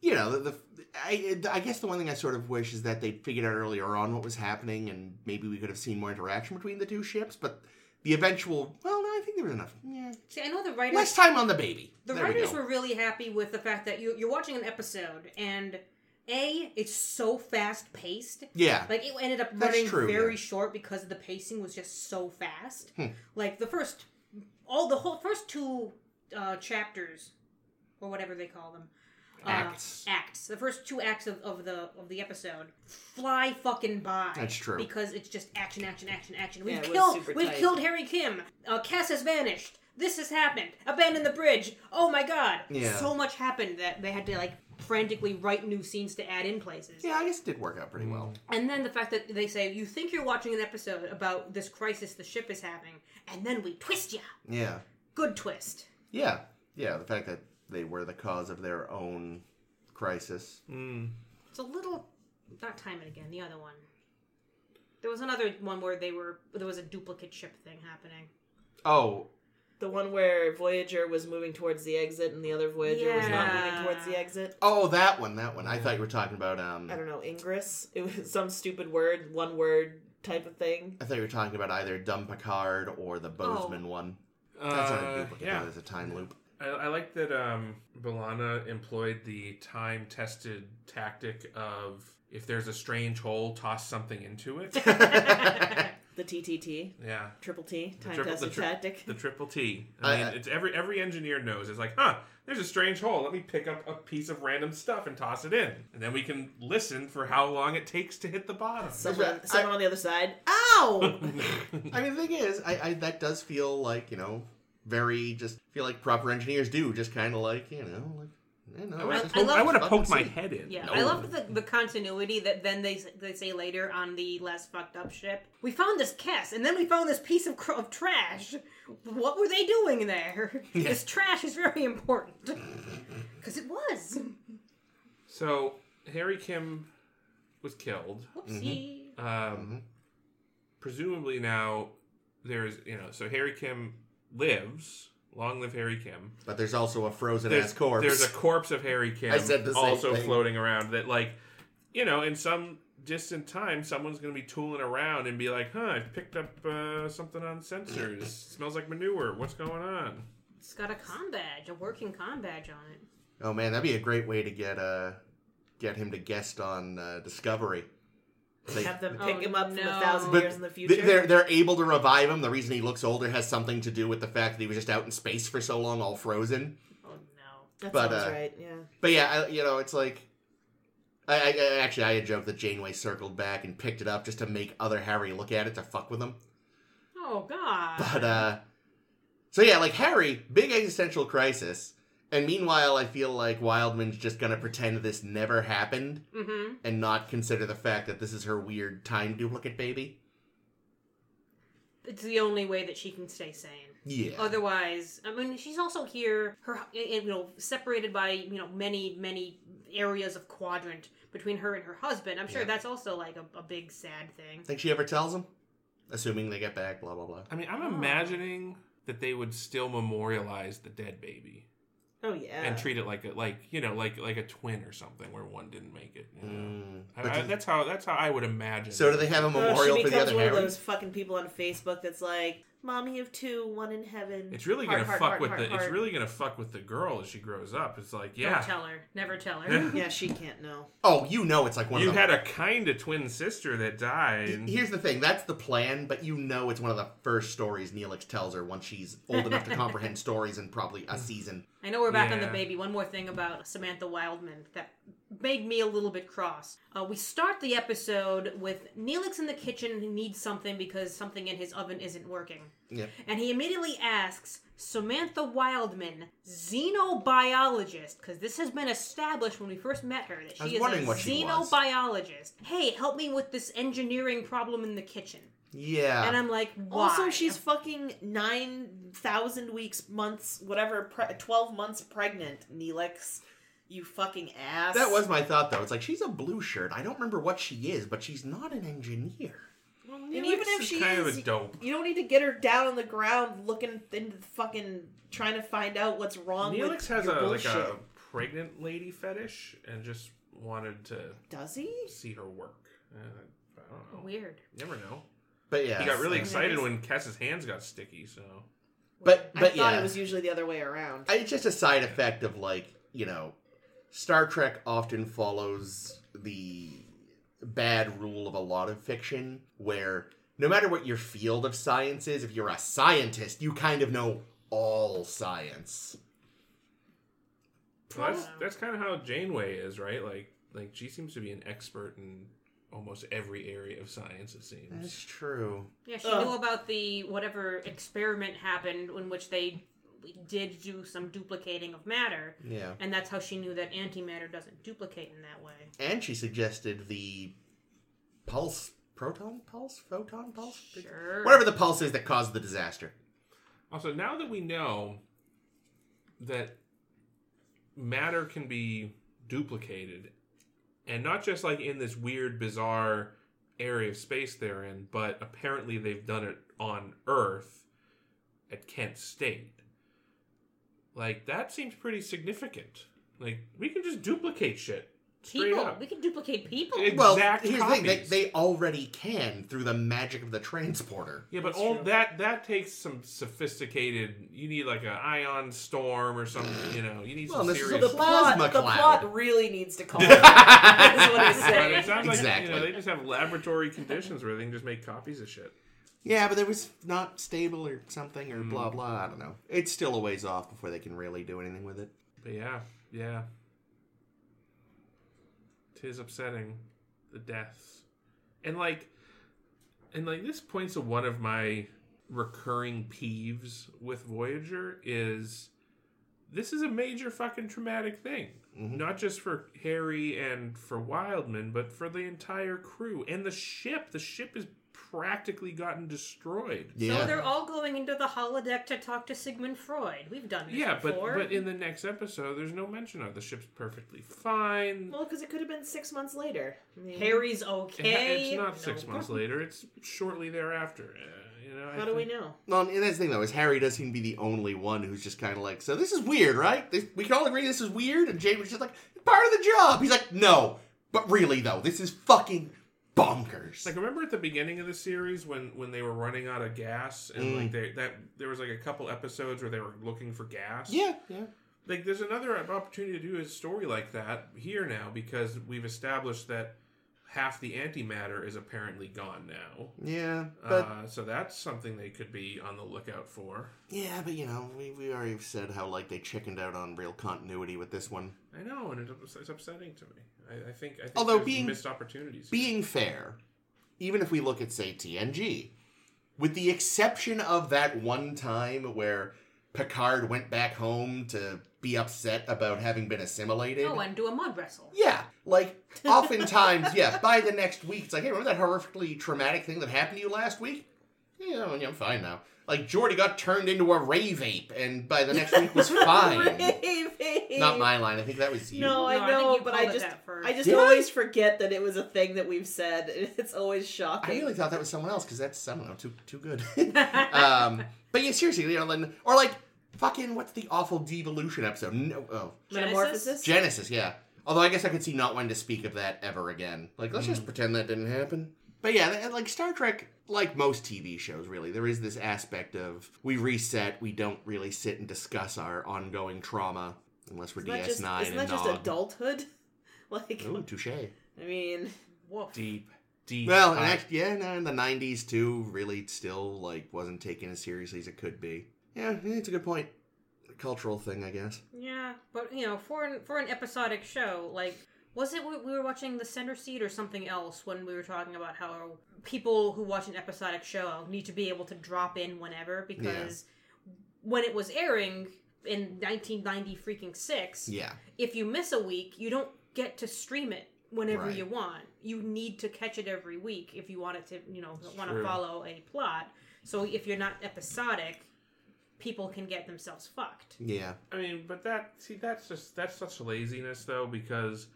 Speaker 2: you know, the, the I, I guess the one thing I sort of wish is that they figured out earlier on what was happening, and maybe we could have seen more interaction between the two ships. But the eventual, well, no, I think there was enough. Yeah,
Speaker 1: See, I know the writers.
Speaker 2: less time on the baby.
Speaker 1: The
Speaker 2: there
Speaker 1: writers
Speaker 2: go.
Speaker 1: were really happy with the fact that you, you're watching an episode and a it's so fast paced.
Speaker 2: yeah,
Speaker 1: Like it ended up running
Speaker 2: true,
Speaker 1: very
Speaker 2: yeah.
Speaker 1: short because the pacing was just so fast.
Speaker 2: Hmm.
Speaker 1: Like the first, all the whole first two uh, chapters, or whatever they call them, uh,
Speaker 2: Acts.
Speaker 1: acts. The first two acts of, of the of the episode fly fucking by.
Speaker 2: That's true.
Speaker 1: because it's just action, action, action, action. We've
Speaker 4: Yeah,
Speaker 1: killed, we've
Speaker 4: tight.
Speaker 1: killed Harry Kim. Uh, Kes has vanished. This has happened. Abandon the bridge. Oh my god.
Speaker 2: Yeah.
Speaker 1: So much happened that they had to like frantically write new scenes to add in places.
Speaker 2: yeah, I guess it did work out pretty well.
Speaker 1: And then the fact that they say you think you're watching an episode about this crisis the ship is having, and then we twist ya.
Speaker 2: Yeah,
Speaker 1: Good twist.
Speaker 2: yeah, yeah. The fact that they were the cause of their own crisis.
Speaker 3: Mm.
Speaker 1: It's a little not time it again. The other one. There was another one where they were there was a duplicate ship thing happening.
Speaker 2: Oh,
Speaker 4: The one where Voyager was moving towards the exit and the other Voyager was not moving towards the exit.
Speaker 2: oh, that one, that one. I thought you were talking about um.
Speaker 4: I don't know, Ingress? (laughs) It was some stupid word, one word type of thing.
Speaker 2: I thought you were talking about either Dumb Picard or the Bozeman one. That's not a
Speaker 3: Uh,
Speaker 2: duplicate.
Speaker 3: yeah.
Speaker 2: That is a time loop.
Speaker 3: I, I like that um, B'Elanna employed the time tested tactic of if there's a strange hole, toss something into it. (laughs) (laughs)
Speaker 4: The TTT,
Speaker 3: yeah.
Speaker 4: triple T, time
Speaker 3: triple-
Speaker 4: tested
Speaker 3: the tri-
Speaker 4: tactic.
Speaker 3: The triple T.
Speaker 2: I-
Speaker 3: I mean,
Speaker 2: I-
Speaker 3: it's every every engineer knows. It's like, huh, there's a strange hole. Let me pick up a piece of random stuff and toss it in, and then we can listen for how long it takes to hit the bottom.
Speaker 4: Someone,
Speaker 2: I-
Speaker 4: someone on the other side. Ow! (laughs)
Speaker 2: I mean, the thing is, I, I that does feel like you know, very just feel like proper engineers do, just kind of like you know, like you know.
Speaker 3: I would
Speaker 2: it's
Speaker 3: have
Speaker 2: just-
Speaker 1: love-
Speaker 3: poked, my head in.
Speaker 1: Yeah,
Speaker 2: No.
Speaker 1: I love the, the continuity that then they they say later on the less fucked up ship. We found this Kes, and then we found this piece of, cr- of trash. What were they doing there? (laughs) This trash is very important (laughs) because it was.
Speaker 3: So Harry Kim was killed.
Speaker 1: Whoopsie.
Speaker 3: Um,
Speaker 2: Mhm.
Speaker 3: Presumably now there's you know so Harry Kim lives. Long live Harry Kim.
Speaker 2: But there's also a frozen
Speaker 3: There's,
Speaker 2: ass corpse.
Speaker 3: there's a corpse of Harry Kim
Speaker 2: I said the same
Speaker 3: also
Speaker 2: thing.
Speaker 3: floating around that like you know in some distant time someone's going to be tooling around and be like huh i picked up uh, something on sensors (laughs) smells like manure what's going on
Speaker 1: It's got a com badge, a working com badge on it.
Speaker 2: oh man, that'd be a great way to get uh get him to guest on uh, Discovery. They-
Speaker 4: Have them
Speaker 1: Oh,
Speaker 4: pick him up from a thousand
Speaker 2: But
Speaker 4: years in the future.
Speaker 2: They're they're able to revive him. The reason he looks older has something to do with the fact that he was just out in space for so long, all frozen.
Speaker 1: Oh no.
Speaker 4: that
Speaker 2: but,
Speaker 4: sounds
Speaker 2: uh,
Speaker 4: right, yeah.
Speaker 2: But yeah, I, you know, it's like I, I, I actually I had joked that Janeway circled back and picked it up just to make other Harry look at it to fuck with him.
Speaker 1: Oh god.
Speaker 2: But uh, so yeah, like Harry, big existential crisis. And meanwhile, I feel like Wildman's just gonna pretend this never happened
Speaker 1: Mm-hmm.
Speaker 2: and not consider the fact that this is her weird time duplicate baby.
Speaker 1: It's the only way that she can stay sane.
Speaker 2: Yeah.
Speaker 1: Otherwise, I mean, she's also here, her you know, separated by you know many many areas of quadrant between her and her husband. I'm sure
Speaker 2: Yeah.
Speaker 1: that's also like a, a big sad thing.
Speaker 2: Think she ever tells him? Assuming they get back, blah blah blah.
Speaker 3: i mean i'm
Speaker 1: Oh.
Speaker 3: imagining that they would still memorialize the dead baby
Speaker 4: Oh yeah.
Speaker 3: and treat it like a like you know like like a twin or something where one didn't make it you know?
Speaker 2: Mm.
Speaker 3: I, I, that's how that's how i would imagine
Speaker 2: so do they have a memorial
Speaker 4: she
Speaker 2: for the
Speaker 4: becomes
Speaker 2: other
Speaker 4: one
Speaker 2: Harry?
Speaker 4: of those fucking people on Facebook that's like, "Mommy of two, one in heaven."
Speaker 3: it's really
Speaker 4: Heart,
Speaker 3: gonna
Speaker 4: heart,
Speaker 3: fuck
Speaker 4: heart,
Speaker 3: with
Speaker 4: heart,
Speaker 3: the it's really gonna fuck with the girl as she grows up it's like yeah
Speaker 1: Don't tell her. Never tell her.
Speaker 4: Yeah, she can't know.
Speaker 2: Oh, you know it's like one
Speaker 3: you
Speaker 2: of the
Speaker 3: had a kind of twin sister that died
Speaker 2: Here's the thing, that's the plan, but you know it's one of the first stories Neelix tells her once she's old enough to comprehend (laughs) stories in probably a season.
Speaker 1: I know we're back on the baby. One more thing about Samantha Wildman that made me a little bit cross. Uh, we start the episode with Neelix in the kitchen who needs something because something in his oven isn't working.
Speaker 2: Yep.
Speaker 1: And he immediately asks Samantha Wildman, xenobiologist, because this has been established when we first met her that she is a
Speaker 2: what she
Speaker 1: xenobiologist. Hey, help me with this engineering problem in the kitchen.
Speaker 2: Yeah.
Speaker 1: And I'm like, why?
Speaker 4: Also, she's fucking nine thousand weeks, months, whatever, pre- twelve months pregnant. Neelix, you fucking ass.
Speaker 2: that was my thought, though. It's like, she's a blue shirt. I don't remember what she is, but she's not an engineer.
Speaker 3: Well,
Speaker 4: And even if
Speaker 3: is
Speaker 4: she
Speaker 3: kind of
Speaker 4: is-
Speaker 3: a dope.
Speaker 4: You don't need to get her down on the ground looking into the fucking trying to find out what's wrong
Speaker 3: Neelix
Speaker 4: with
Speaker 3: has
Speaker 4: your
Speaker 3: a like a pregnant lady fetish and just wanted to
Speaker 4: Does he?
Speaker 3: see her work. Uh, I don't know.
Speaker 1: weird.
Speaker 3: You never know.
Speaker 2: But yeah.
Speaker 3: He got really excited when Kes's hands got sticky. So
Speaker 2: But,
Speaker 4: I
Speaker 2: but
Speaker 4: thought
Speaker 2: yeah.
Speaker 4: it was usually the other way around.
Speaker 2: It's just a side effect of like you know, Star Trek often follows the bad rule of a lot of fiction, where no matter what your field of science is, if you're a scientist, you kind of know all science.
Speaker 3: Well, that's that's kind of how Janeway is, right? Like like she seems to be an expert in almost every area of science. It seems.
Speaker 2: That's true.
Speaker 1: Yeah, she
Speaker 4: Ugh.
Speaker 1: knew about the whatever experiment happened in which they did do some duplicating of matter,
Speaker 2: Yeah.
Speaker 1: and that's how she knew that antimatter doesn't duplicate in that way.
Speaker 2: And she suggested the pulse, proton pulse, photon pulse,
Speaker 1: Sure.
Speaker 2: whatever the pulse is that caused the disaster.
Speaker 3: Also, now that we know that matter can be duplicated, and not just like in this weird, bizarre area of space they're in, but apparently they've done it on Earth at Kent State. Like, that seems pretty significant. Like, we can just duplicate shit. Straight
Speaker 1: people.
Speaker 3: up.
Speaker 1: We can duplicate people.
Speaker 3: Ex-
Speaker 2: Well,
Speaker 3: Exact
Speaker 2: here's the thing: they, they already can through the magic of the transporter.
Speaker 3: Yeah, but
Speaker 4: That's
Speaker 3: all
Speaker 4: true.
Speaker 3: that that takes some sophisticated. You need like an ion storm or something. (sighs) You know, you need
Speaker 2: Well,
Speaker 3: some
Speaker 2: this is
Speaker 3: serious.
Speaker 4: the
Speaker 2: Plasma
Speaker 4: plot, the plot really needs to (laughs) calm. down. That's what he's
Speaker 3: But
Speaker 4: saying.
Speaker 3: it sounds like you
Speaker 2: Exactly.
Speaker 3: know, they just have laboratory conditions where they can just make copies of shit.
Speaker 2: Yeah, but it was not stable or something or blah blah. I don't know. It's still a ways off before they can really do anything with it.
Speaker 3: But yeah, yeah. Tis upsetting, the deaths, and like, and like this points to one of my recurring peeves with Voyager is this is a major fucking traumatic thing.
Speaker 2: Mhm.
Speaker 3: Not just for Harry and for Wildman, but for the entire crew and the ship. The ship is practically gotten destroyed.
Speaker 2: Yeah,
Speaker 1: So they're all going into the holodeck to talk to Sigmund Freud. We've done this
Speaker 3: Yeah, but
Speaker 1: before.
Speaker 3: but in the next episode, there's no mention of the ship's perfectly fine.
Speaker 4: Well, because it could have been six months later. I mean,
Speaker 1: Harry's okay.
Speaker 3: It's not six
Speaker 1: No.
Speaker 3: months later. It's shortly thereafter. Uh, you know. I
Speaker 4: How do we
Speaker 3: think-
Speaker 4: know?
Speaker 2: well, and that's the thing though is Harry does seem to be the only one who's just kind of like, so this is weird, right? This, we can all agree this is weird, and Jane was just like, part of the job. He's like, no, but really though, this is fucking bonkers.
Speaker 3: Like remember at the beginning of the series when when they were running out of gas and
Speaker 2: Mm.
Speaker 3: like they that there was like a couple episodes where they were looking for gas.
Speaker 2: yeah, yeah,
Speaker 3: Like there's another opportunity to do a story like that here now because we've established that half the antimatter is apparently gone now.
Speaker 2: yeah, but
Speaker 3: uh, so that's something they could be on the lookout for.
Speaker 2: yeah, but you know, we we already said how like they chickened out on real continuity with this one.
Speaker 3: I know, and it's, it's upsetting to me. I, I think I think
Speaker 2: Although being-
Speaker 3: missed opportunities. here.
Speaker 2: being fair, even if we look at say TNG, with the exception of that one time where Picard went back home to be upset about having been assimilated.
Speaker 1: Oh, and do a mud wrestle.
Speaker 2: yeah, like (laughs) oftentimes, yeah. By the next week, it's like, hey, remember that horrifically traumatic thing that happened to you last week? Yeah, yeah, I'm fine now. Like Geordi got turned into a rave ape, and by the next week was (laughs) fine.
Speaker 4: Raving.
Speaker 2: Not my line. I think that was you.
Speaker 4: No,
Speaker 1: No,
Speaker 4: I
Speaker 1: I think
Speaker 4: know,
Speaker 1: you
Speaker 4: but
Speaker 1: called
Speaker 4: I
Speaker 1: it
Speaker 4: just,
Speaker 1: that first.
Speaker 4: I just
Speaker 2: Did
Speaker 4: always forget that it was a thing that we've said. (laughs) It's always shocking.
Speaker 2: I
Speaker 4: shocking.
Speaker 2: really thought that was someone else because that's I don't know too too good. um, but yeah, seriously, you know, then- or like fucking what's the awful devolution episode? No, oh,
Speaker 4: Metamorphosis.
Speaker 2: Genesis. Yeah. Although I guess I could see not wanting to speak of that ever again. Like, let's just hmm. pretend that didn't happen. But yeah, like Star Trek, like most TV shows, really, there is this aspect of we reset, we don't really sit and discuss our ongoing trauma unless we're
Speaker 4: Isn't that just, isn't
Speaker 2: and
Speaker 4: that just adulthood? (laughs) Like,
Speaker 2: Ooh, touche.
Speaker 4: I mean,
Speaker 1: Woof.
Speaker 3: deep, deep.
Speaker 2: Well, and act- yeah, no, in the '90s too, really still like wasn't taken as seriously as it could be. Yeah, yeah, it's a good point. Cultural thing, I guess.
Speaker 1: Yeah, but you know, for an for an episodic show, like was it we we were watching the Center Seat or something else when we were talking about how people who watch an episodic show need to be able to drop in whenever because when it was airing in 1990 freaking 6,
Speaker 2: Yeah,
Speaker 1: if you miss a week, you don't get to stream it whenever
Speaker 2: Right.
Speaker 1: you want. You need to catch it every week if you want it to, you know, want to follow a plot. So if you're not episodic, people can get themselves fucked.
Speaker 2: Yeah.
Speaker 3: I mean, but that see that's just that's such laziness though because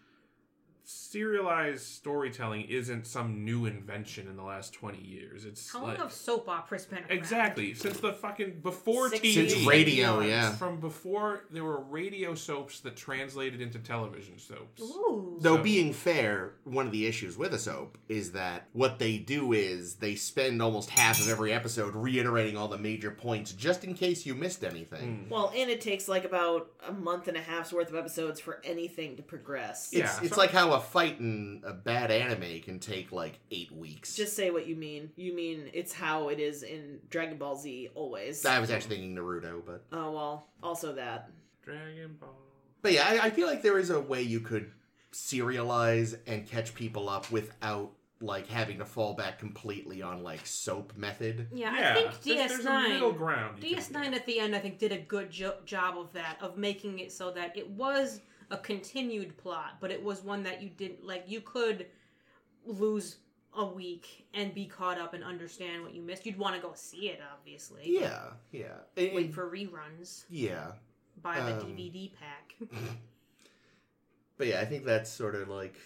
Speaker 3: serialized storytelling isn't some new invention in the last 20 years. It's
Speaker 1: How long
Speaker 3: like
Speaker 1: have soap operas been around?
Speaker 3: exactly since the fucking before
Speaker 1: Six
Speaker 3: TV
Speaker 2: Since radio, yeah.
Speaker 3: from before there were radio soaps that translated into television soaps.
Speaker 1: Ooh.
Speaker 2: Though
Speaker 3: So-
Speaker 2: being fair, one of the issues with a soap is that what they do is they spend almost half of every episode reiterating all the major points just in case you missed anything. Hmm.
Speaker 4: Well, and it takes like about a month and a half's worth of episodes for anything to progress.
Speaker 3: Yeah.
Speaker 2: It's, it's
Speaker 3: so-
Speaker 2: like how a fight in a bad anime can take like eight weeks.
Speaker 4: Just say what you mean. You mean it's how it is in Dragon Ball Z always.
Speaker 2: I was actually thinking Naruto, but
Speaker 4: oh well, also that.
Speaker 3: Dragon Ball.
Speaker 2: but yeah, I, I feel like there is a way you could serialize and catch people up without like having to fall back completely on like soap method.
Speaker 1: Yeah,
Speaker 3: yeah,
Speaker 1: I think
Speaker 3: there's, there's middle
Speaker 1: DS9.
Speaker 3: ground.
Speaker 1: DS9 at the end, I think, did a good jo- job of that, of making it so that it was a continued plot, but it was one that you didn't like. You could lose a week and be caught up and understand what you missed. You'd want to go see it, obviously.
Speaker 2: Yeah, yeah, And-
Speaker 1: Wait for reruns.
Speaker 2: yeah.
Speaker 1: Buy the
Speaker 2: Um,
Speaker 1: DVD pack. (laughs) (laughs)
Speaker 2: But yeah, I think that's sort of like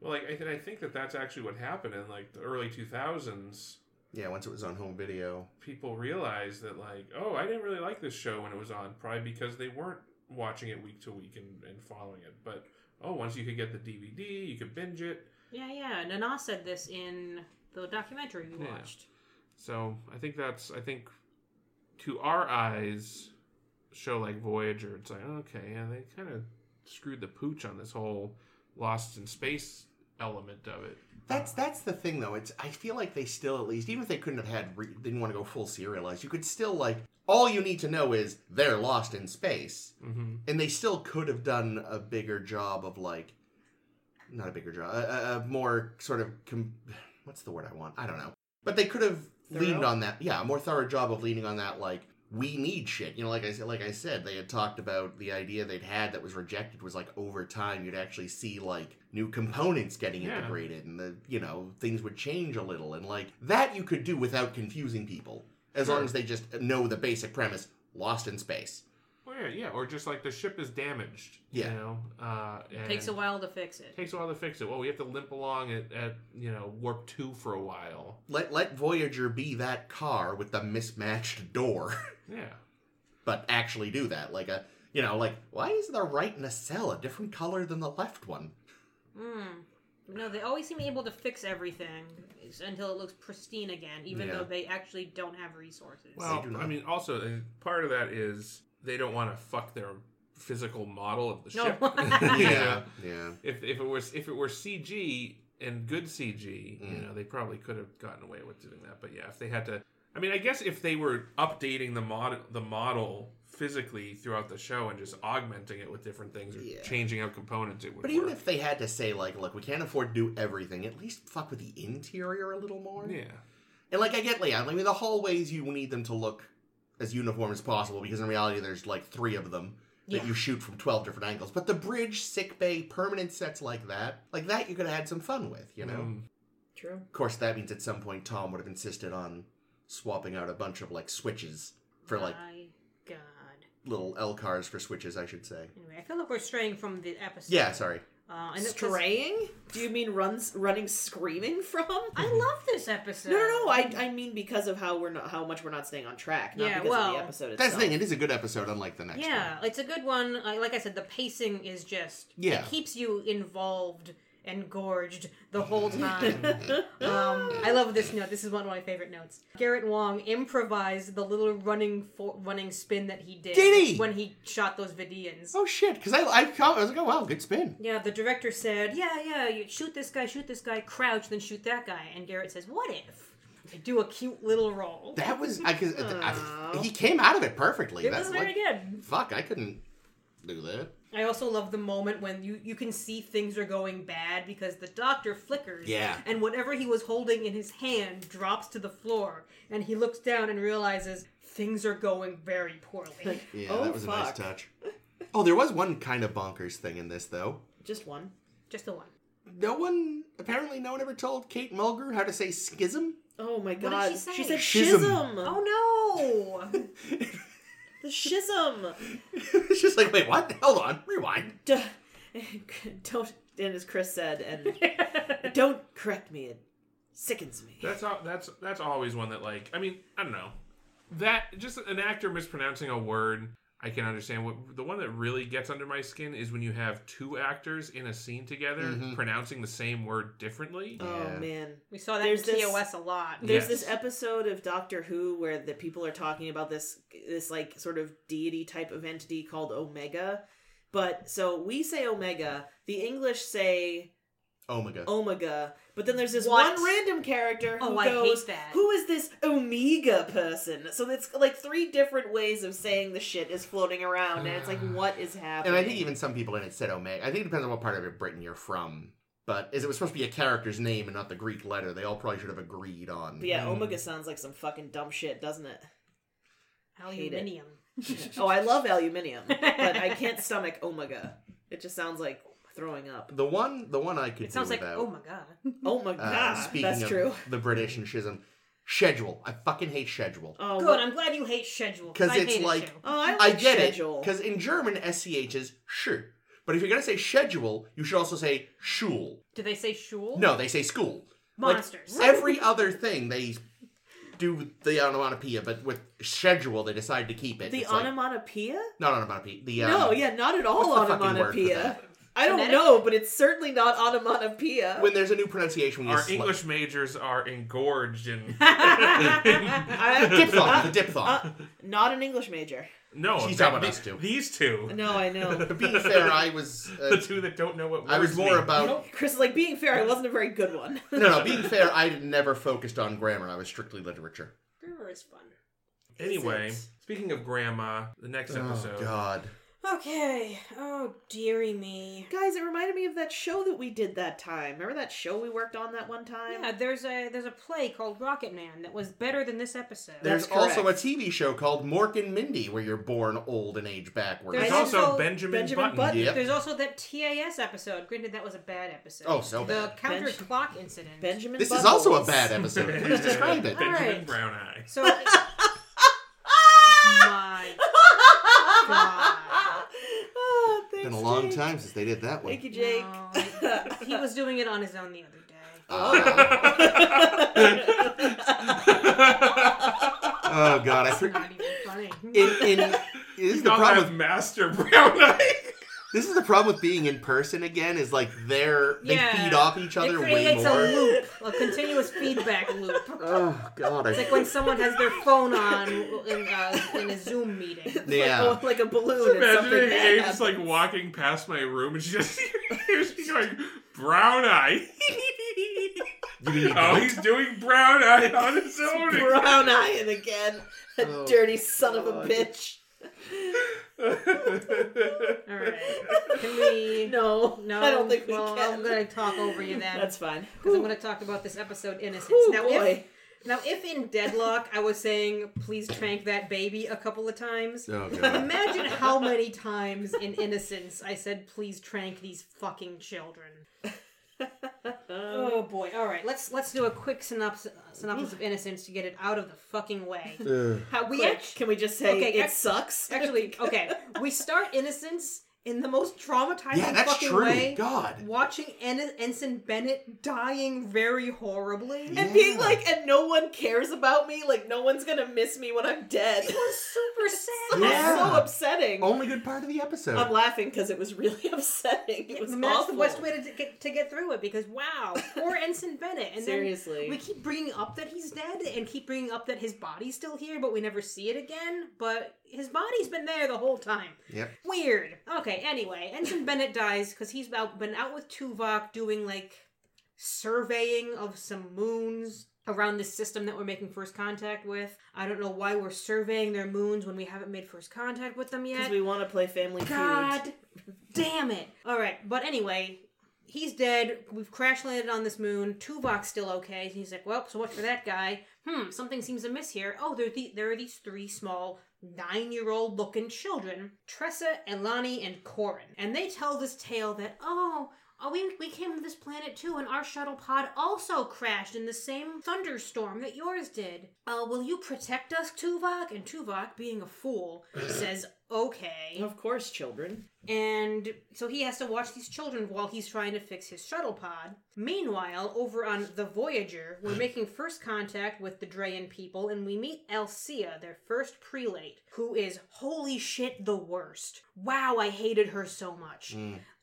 Speaker 3: Well, like I, th- I think that that's actually what happened in like the early 2000s.
Speaker 2: yeah. Once it was on home video,
Speaker 3: People realized that like, oh, I didn't really like this show when it was on, probably because they weren't watching it week to week and, and following it. But oh, once you could get the DVD, you could binge it.
Speaker 1: yeah, yeah. Nana said this in the documentary we
Speaker 3: Yeah.
Speaker 1: watched.
Speaker 3: So I think that's I think to our eyes, show like Voyager, it's like okay, yeah, they kind of screwed the pooch on this whole Lost in Space element of it.
Speaker 2: That's that's the thing though. It's I feel like they still at least even if they couldn't have had re- didn't want to go full serialized, you could still like all you need to know is they're lost in space,
Speaker 3: Mm-hmm.
Speaker 2: and they still could have done a bigger job of like not a bigger job, a, a, more sort of com- what's the word I want? I don't know, but they could have leaned on that. Yeah, a more thorough job of leaning on that like. We need shit, you know. Like I said, like I said, they had talked about the idea they'd had that was rejected was like over time you'd actually see like new components getting
Speaker 3: Yeah.
Speaker 2: integrated, and the you know things would change a little, and like that you could do without confusing people, as
Speaker 3: Sure.
Speaker 2: long as they just know the basic premise: lost in space.
Speaker 3: Well, yeah, yeah, or just like the ship is damaged.
Speaker 2: Yeah.
Speaker 3: you know, uh, and
Speaker 1: Takes a while to fix it.
Speaker 3: Takes a while to fix it. Well, we have to limp along at, at you know warp two for a while.
Speaker 2: Let let Voyager be that car with the mismatched door, (laughs)
Speaker 3: Yeah,
Speaker 2: but actually do that. Like a you know, like why is the right nacelle a different color than the left one?
Speaker 1: Mm. No, they always seem able to fix everything until it looks pristine again, even
Speaker 2: Yeah.
Speaker 1: though they actually don't have resources.
Speaker 3: Well. I mean, also uh, part of that is they don't want to fuck their physical model of the
Speaker 1: No.
Speaker 3: ship. (laughs) (laughs)
Speaker 1: Yeah.
Speaker 2: Yeah, yeah.
Speaker 3: If if it was if it were CG and good CG, you
Speaker 2: Mm.
Speaker 3: know, they probably could have gotten away with doing that. But yeah, if they had to, I mean, I guess if they were updating the model the model physically throughout the show and just augmenting it with different things or
Speaker 2: Yeah.
Speaker 3: changing out components, it would.
Speaker 2: But even
Speaker 3: work.
Speaker 2: if they had to say like, look, we can't afford to do everything, at least fuck with the interior a little more.
Speaker 3: yeah,
Speaker 2: And like I get, yeah, I mean the hallways you need them to look as uniform as possible because in reality there's like three of them that
Speaker 1: Yeah.
Speaker 2: you shoot from twelve different angles. But the bridge, sick bay, permanent sets like that, like that you could have had some fun with, you know.
Speaker 3: Mm.
Speaker 4: True.
Speaker 2: Of course, that means at some point Tom would have insisted on swapping out a bunch of like switches for like
Speaker 1: My God.
Speaker 2: little L cars for switches, I should say.
Speaker 1: Anyway, I feel like we're straying from the episode.
Speaker 2: Yeah, sorry.
Speaker 1: Uh, and it- 'cause
Speaker 4: Straying? Do you mean runs running screaming from?
Speaker 1: I love this episode.
Speaker 4: No, no, no. I, I mean because of how we're not how much we're not staying on track, not
Speaker 1: Yeah,
Speaker 4: because of
Speaker 1: well,
Speaker 4: the episode itself.
Speaker 2: That's the thing. It is a good episode, unlike the next
Speaker 1: Yeah,
Speaker 2: one.
Speaker 1: it's a good one. I- Like I said, the pacing is just
Speaker 2: Yeah.
Speaker 1: it keeps you involved and gorged the whole time. (laughs) um, I love this note. This is one of my favorite notes. Garrett Wang improvised the little running for, running spin that he did,
Speaker 2: Did he?
Speaker 1: when he shot those Vidiians.
Speaker 2: Oh shit! Because I, I, I was like, oh wow, good spin.
Speaker 1: Yeah, the director said, "Yeah, yeah, you shoot this guy, shoot this guy, crouch, then shoot that guy." And Garrett says, "What if I do a cute little roll?"
Speaker 2: That was I, cause, I,
Speaker 4: Aw. (laughs)
Speaker 2: he came out of it perfectly.
Speaker 1: It
Speaker 2: That's
Speaker 1: was very
Speaker 2: like,
Speaker 1: good.
Speaker 2: fuck. I couldn't do that.
Speaker 1: I also love the moment when you, you can see things are going bad because the doctor flickers.
Speaker 2: Yeah.
Speaker 1: And whatever he was holding in his hand drops to the floor. And he looks down and realizes things are going very poorly. (laughs)
Speaker 2: Yeah,
Speaker 4: Oh,
Speaker 2: that was a nice touch. Oh, there was one kind of bonkers thing in this though.
Speaker 4: Just one.
Speaker 1: Just the one.
Speaker 2: No one, apparently, no one ever told Kate Mulgrew how to say schism.
Speaker 4: Oh my
Speaker 1: did
Speaker 4: god.
Speaker 1: she say?
Speaker 4: She said
Speaker 2: Schism.
Speaker 4: schism.
Speaker 1: Oh no! (laughs) (laughs)
Speaker 4: The schism. (laughs)
Speaker 2: it's just like, wait, what? Hold on, rewind.
Speaker 4: Duh. (laughs) Don't. And as Chris said, and (laughs) don't correct me. It sickens me.
Speaker 3: That's all. That's that's always one that like. I mean, I don't know. That just an actor mispronouncing a word. I can understand. What the one that really gets under my skin is when you have two actors in a scene together
Speaker 2: Mhm.
Speaker 3: pronouncing the same word differently.
Speaker 4: Oh man.
Speaker 1: we saw that
Speaker 4: There's
Speaker 1: in
Speaker 4: this-
Speaker 1: TOS a lot.
Speaker 4: There's
Speaker 3: Yes.
Speaker 4: this episode of Doctor Who where the people are talking about this this like sort of deity type of entity called Omega. But so we say Omega, the English say
Speaker 2: Omega.
Speaker 4: Omega, but then there's this
Speaker 1: What?
Speaker 4: one random character who
Speaker 1: Oh, I hate that.
Speaker 4: "Who is this Omega person?" So it's like three different ways of saying the shit is floating around, and it's like, (sighs) what is happening?
Speaker 2: And I think even some people in it said Omega. I think it depends on what part of Britain you're from. But as it was supposed to be a character's name and not the Greek letter, they all probably should have agreed on.
Speaker 4: But yeah,
Speaker 3: Hmm.
Speaker 4: Omega sounds like some fucking dumb shit, doesn't it? Hate it.
Speaker 1: Aluminium.
Speaker 4: Oh, I love (laughs) aluminium, but I can't stomach Omega. It just sounds like throwing up.
Speaker 2: The one, the one I could
Speaker 1: It sounds
Speaker 2: do
Speaker 1: like
Speaker 2: without.
Speaker 1: oh my god.
Speaker 4: Oh my
Speaker 2: uh,
Speaker 4: god,
Speaker 2: speaking
Speaker 4: that's
Speaker 2: of
Speaker 4: true.
Speaker 2: the British and schism, schedule. I fucking hate schedule.
Speaker 4: Oh,
Speaker 1: Good.
Speaker 4: what-
Speaker 1: I'm glad you hate schedule because
Speaker 2: it's
Speaker 1: hate
Speaker 2: like-
Speaker 1: too.
Speaker 4: oh, I,
Speaker 2: I
Speaker 4: like
Speaker 2: get
Speaker 4: schedule.
Speaker 2: it because in German sch is sure, but if you're gonna say schedule, you should also say schul.
Speaker 1: Do they say shul?
Speaker 2: No, they say school. Like,
Speaker 1: Monsters.
Speaker 2: every other thing they do the onomatopoeia, but with schedule they decide to keep it.
Speaker 4: the
Speaker 2: It's like-
Speaker 4: onomatopoeia?
Speaker 2: not onomatopoeia. The um,
Speaker 4: no, yeah, not at all
Speaker 2: what's the word for
Speaker 4: onomatopoeia.
Speaker 2: That?
Speaker 4: I don't
Speaker 1: Phonetic?
Speaker 4: know, but it's certainly not onomatopoeia.
Speaker 2: when there's a new pronunciation, we
Speaker 3: Our
Speaker 2: use
Speaker 3: English majors are engorged in. (laughs) (laughs)
Speaker 4: I,
Speaker 2: diphthong. the diphthong.
Speaker 4: uh, not an English major.
Speaker 3: No,
Speaker 2: She's talking about
Speaker 3: the-
Speaker 2: us two.
Speaker 3: These two,
Speaker 4: No, I know. (laughs)
Speaker 2: Being fair, I was.
Speaker 3: the
Speaker 2: Uh,
Speaker 3: two that don't know what
Speaker 2: I was more
Speaker 3: mean.
Speaker 2: about.
Speaker 4: Chris is like being fair. I wasn't a very good one.
Speaker 2: No, no. Being fair, I never focused on grammar. I was strictly literature.
Speaker 1: Grammar is fun.
Speaker 3: Anyway,
Speaker 4: Is
Speaker 3: speaking of grandma, the next episode.
Speaker 2: Oh God.
Speaker 1: Okay. Oh dearie me.
Speaker 4: Guys, it reminded me of that show that we did that time. Remember that show we worked on that one time?
Speaker 1: Yeah, there's a there's a play called Rocket Man that was better than this episode.
Speaker 2: There's
Speaker 4: That's
Speaker 2: also a. TV show called Mork and Mindy where you're born old and age backwards.
Speaker 3: There's
Speaker 1: There's
Speaker 3: also
Speaker 1: also
Speaker 3: Benjamin,
Speaker 4: Benjamin
Speaker 3: Button.
Speaker 4: Button.
Speaker 2: Yep.
Speaker 1: There's also that TAS episode. Granted, that was a bad episode.
Speaker 2: Oh, so
Speaker 1: the
Speaker 2: bad.
Speaker 1: counter
Speaker 4: Benj-
Speaker 1: clock incident.
Speaker 4: Benjamin.
Speaker 2: This is also a bad episode. Please (laughs) describe it.
Speaker 3: Benjamin
Speaker 1: Alright.
Speaker 3: Brown Eye.
Speaker 1: So, (laughs) my (laughs) God.
Speaker 4: Oh, thanks,
Speaker 2: Been a long time since they did that one.
Speaker 4: Thank you, Jake.
Speaker 1: No, (laughs) he was doing it on his own the other day.
Speaker 2: Oh, (laughs) oh God, I
Speaker 1: It's
Speaker 2: think
Speaker 1: not even funny.
Speaker 2: in in this is the problem. With,
Speaker 3: Master (laughs) Brown Eye.
Speaker 2: This is the problem with being in person again. Is like they're they
Speaker 1: Yeah.
Speaker 2: feed off each
Speaker 1: it
Speaker 2: other way more.
Speaker 1: It creates a loop, a continuous feedback loop. (laughs)
Speaker 2: Oh God,
Speaker 1: It's
Speaker 2: I,
Speaker 1: like when someone has their phone on in, uh, in a Zoom meeting.
Speaker 2: yeah.
Speaker 4: Like, like a balloon and something
Speaker 3: Imagining
Speaker 4: bad
Speaker 3: Abe's like walking past my room and she just hears me going, Brown Eye.
Speaker 2: You mean
Speaker 3: oh,
Speaker 2: goat?
Speaker 3: he's doing Brown Eye on his own.
Speaker 4: brown eyeing again. A
Speaker 2: Oh,
Speaker 4: dirty son of a
Speaker 2: God.
Speaker 4: bitch.
Speaker 1: All right. Can we? (laughs)
Speaker 4: No,
Speaker 1: No,
Speaker 4: I don't think we
Speaker 1: well,
Speaker 4: can.
Speaker 1: I'm going to talk over you then.
Speaker 4: That's fine.
Speaker 1: because I'm going to talk about this episode Innocence.
Speaker 4: Whew,
Speaker 1: now,
Speaker 4: boy.
Speaker 1: if now if in Deadlock I was saying please trank that baby a couple of times,
Speaker 2: Oh (laughs)
Speaker 1: imagine how many times in Innocence I said please trank these fucking children. (laughs) Oh boy! All right, let's let's do a quick synopsis synopsis of mm. Innocence to get it out of the fucking way.
Speaker 2: Ugh.
Speaker 4: How
Speaker 1: We
Speaker 4: quick?
Speaker 1: act-
Speaker 4: Can we just say
Speaker 1: Okay,
Speaker 4: it
Speaker 1: act-
Speaker 4: sucks?
Speaker 1: Actually, (laughs) okay, we start Innocence in the most traumatizing
Speaker 2: yeah, that's
Speaker 1: fucking
Speaker 2: true.
Speaker 1: way.
Speaker 2: God.
Speaker 1: Watching En- Ensign Bennett dying very horribly.
Speaker 2: Yeah.
Speaker 4: and being like, and no one cares about me. Like, no one's gonna miss me when I'm dead.
Speaker 1: It was super (laughs) sad.
Speaker 2: Yeah.
Speaker 4: so upsetting.
Speaker 2: Only good part of the episode.
Speaker 4: I'm laughing because it was really (laughs) upsetting. It was
Speaker 1: I mean, that's the best way to get to get through it because wow, (laughs) poor Ensign Bennett. And
Speaker 4: Seriously.
Speaker 1: then we keep bringing up that he's dead and keep bringing up that his body's still here, but we never see it again. But his body's been there the whole time.
Speaker 2: Yep.
Speaker 1: Weird. Okay. Anyway, Ensign Bennett dies because he's out, been out with Tuvok doing like surveying of some moons around this system that we're making first contact with. I don't know why we're surveying their moons when we haven't made first contact with them yet.
Speaker 4: Because we want to play Family
Speaker 1: God
Speaker 4: Feud.
Speaker 1: damn it. All right, but anyway, he's dead. We've crash landed on this moon. Tuvok's still okay. He's like, well, so much for that guy. Hmm, something seems amiss here. Oh, there, the, there are these three small nine-year-old looking children, Tressa, Elani, and Corin. And they tell this tale that, oh, Oh, we, we came to this planet too, and our shuttle pod also crashed in the same thunderstorm that yours did. Uh, will you protect us, Tuvok? And Tuvok, being a fool, (coughs) says, okay.
Speaker 4: Of course, children.
Speaker 1: And so he has to watch these children while he's trying to fix his shuttle pod. Meanwhile, over on the Voyager, we're (sighs) making first contact with the Drayan people, and we meet Alcia, their first prelate, who is holy shit the worst. Wow, I hated her so much.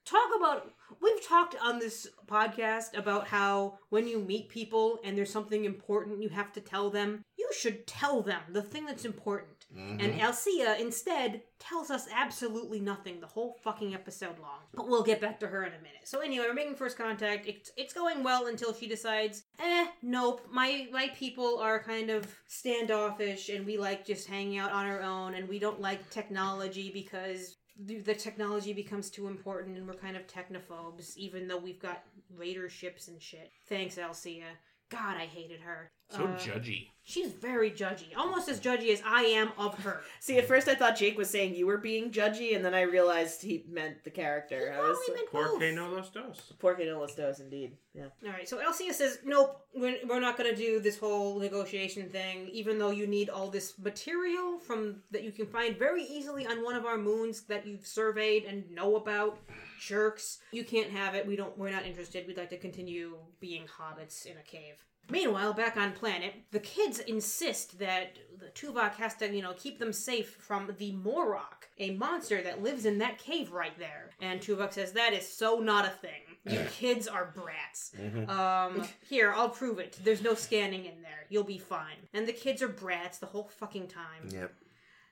Speaker 1: Talk about we've talked on this podcast about how when you meet people and there's something important you have to tell them, you should tell them the thing that's important. And Alcia instead tells us absolutely nothing the whole fucking episode long. But we'll get back to her in a minute. So anyway, we're making first contact. It's it's going well until she decides, eh, nope. My my people are kind of standoffish and we like just hanging out on our own and we don't like technology because the technology becomes too important and we're kind of technophobes, even though we've got raider ships and shit. Thanks, Alcia. God, I hated her.
Speaker 3: So
Speaker 1: Uh,
Speaker 3: judgy.
Speaker 1: She's very judgy, almost as judgy as I am of her. (laughs)
Speaker 4: See, at first I thought Jake was saying you were being judgy, and then I realized he meant the character. I was
Speaker 1: Probably meant
Speaker 3: Porque
Speaker 1: both.
Speaker 3: no los dos.
Speaker 4: Porque no los dos, indeed. Yeah.
Speaker 1: All right, so Alcia says, "Nope, we're, we're not going to do this whole negotiation thing. Even though you need all this material from that you can find very easily on one of our moons that you've surveyed and know about, jerks. You can't have it. We don't. We're not interested. We'd like to continue being hobbits in a cave." Meanwhile, back on planet, the kids insist that the Tuvok has to, you know, keep them safe from the Morok, a monster that lives in that cave right there. And Tuvok says that is so not a thing. You kids are brats. Um, here, I'll prove it. There's no scanning in there. You'll be fine. And the kids are brats the whole fucking time.
Speaker 2: Yep.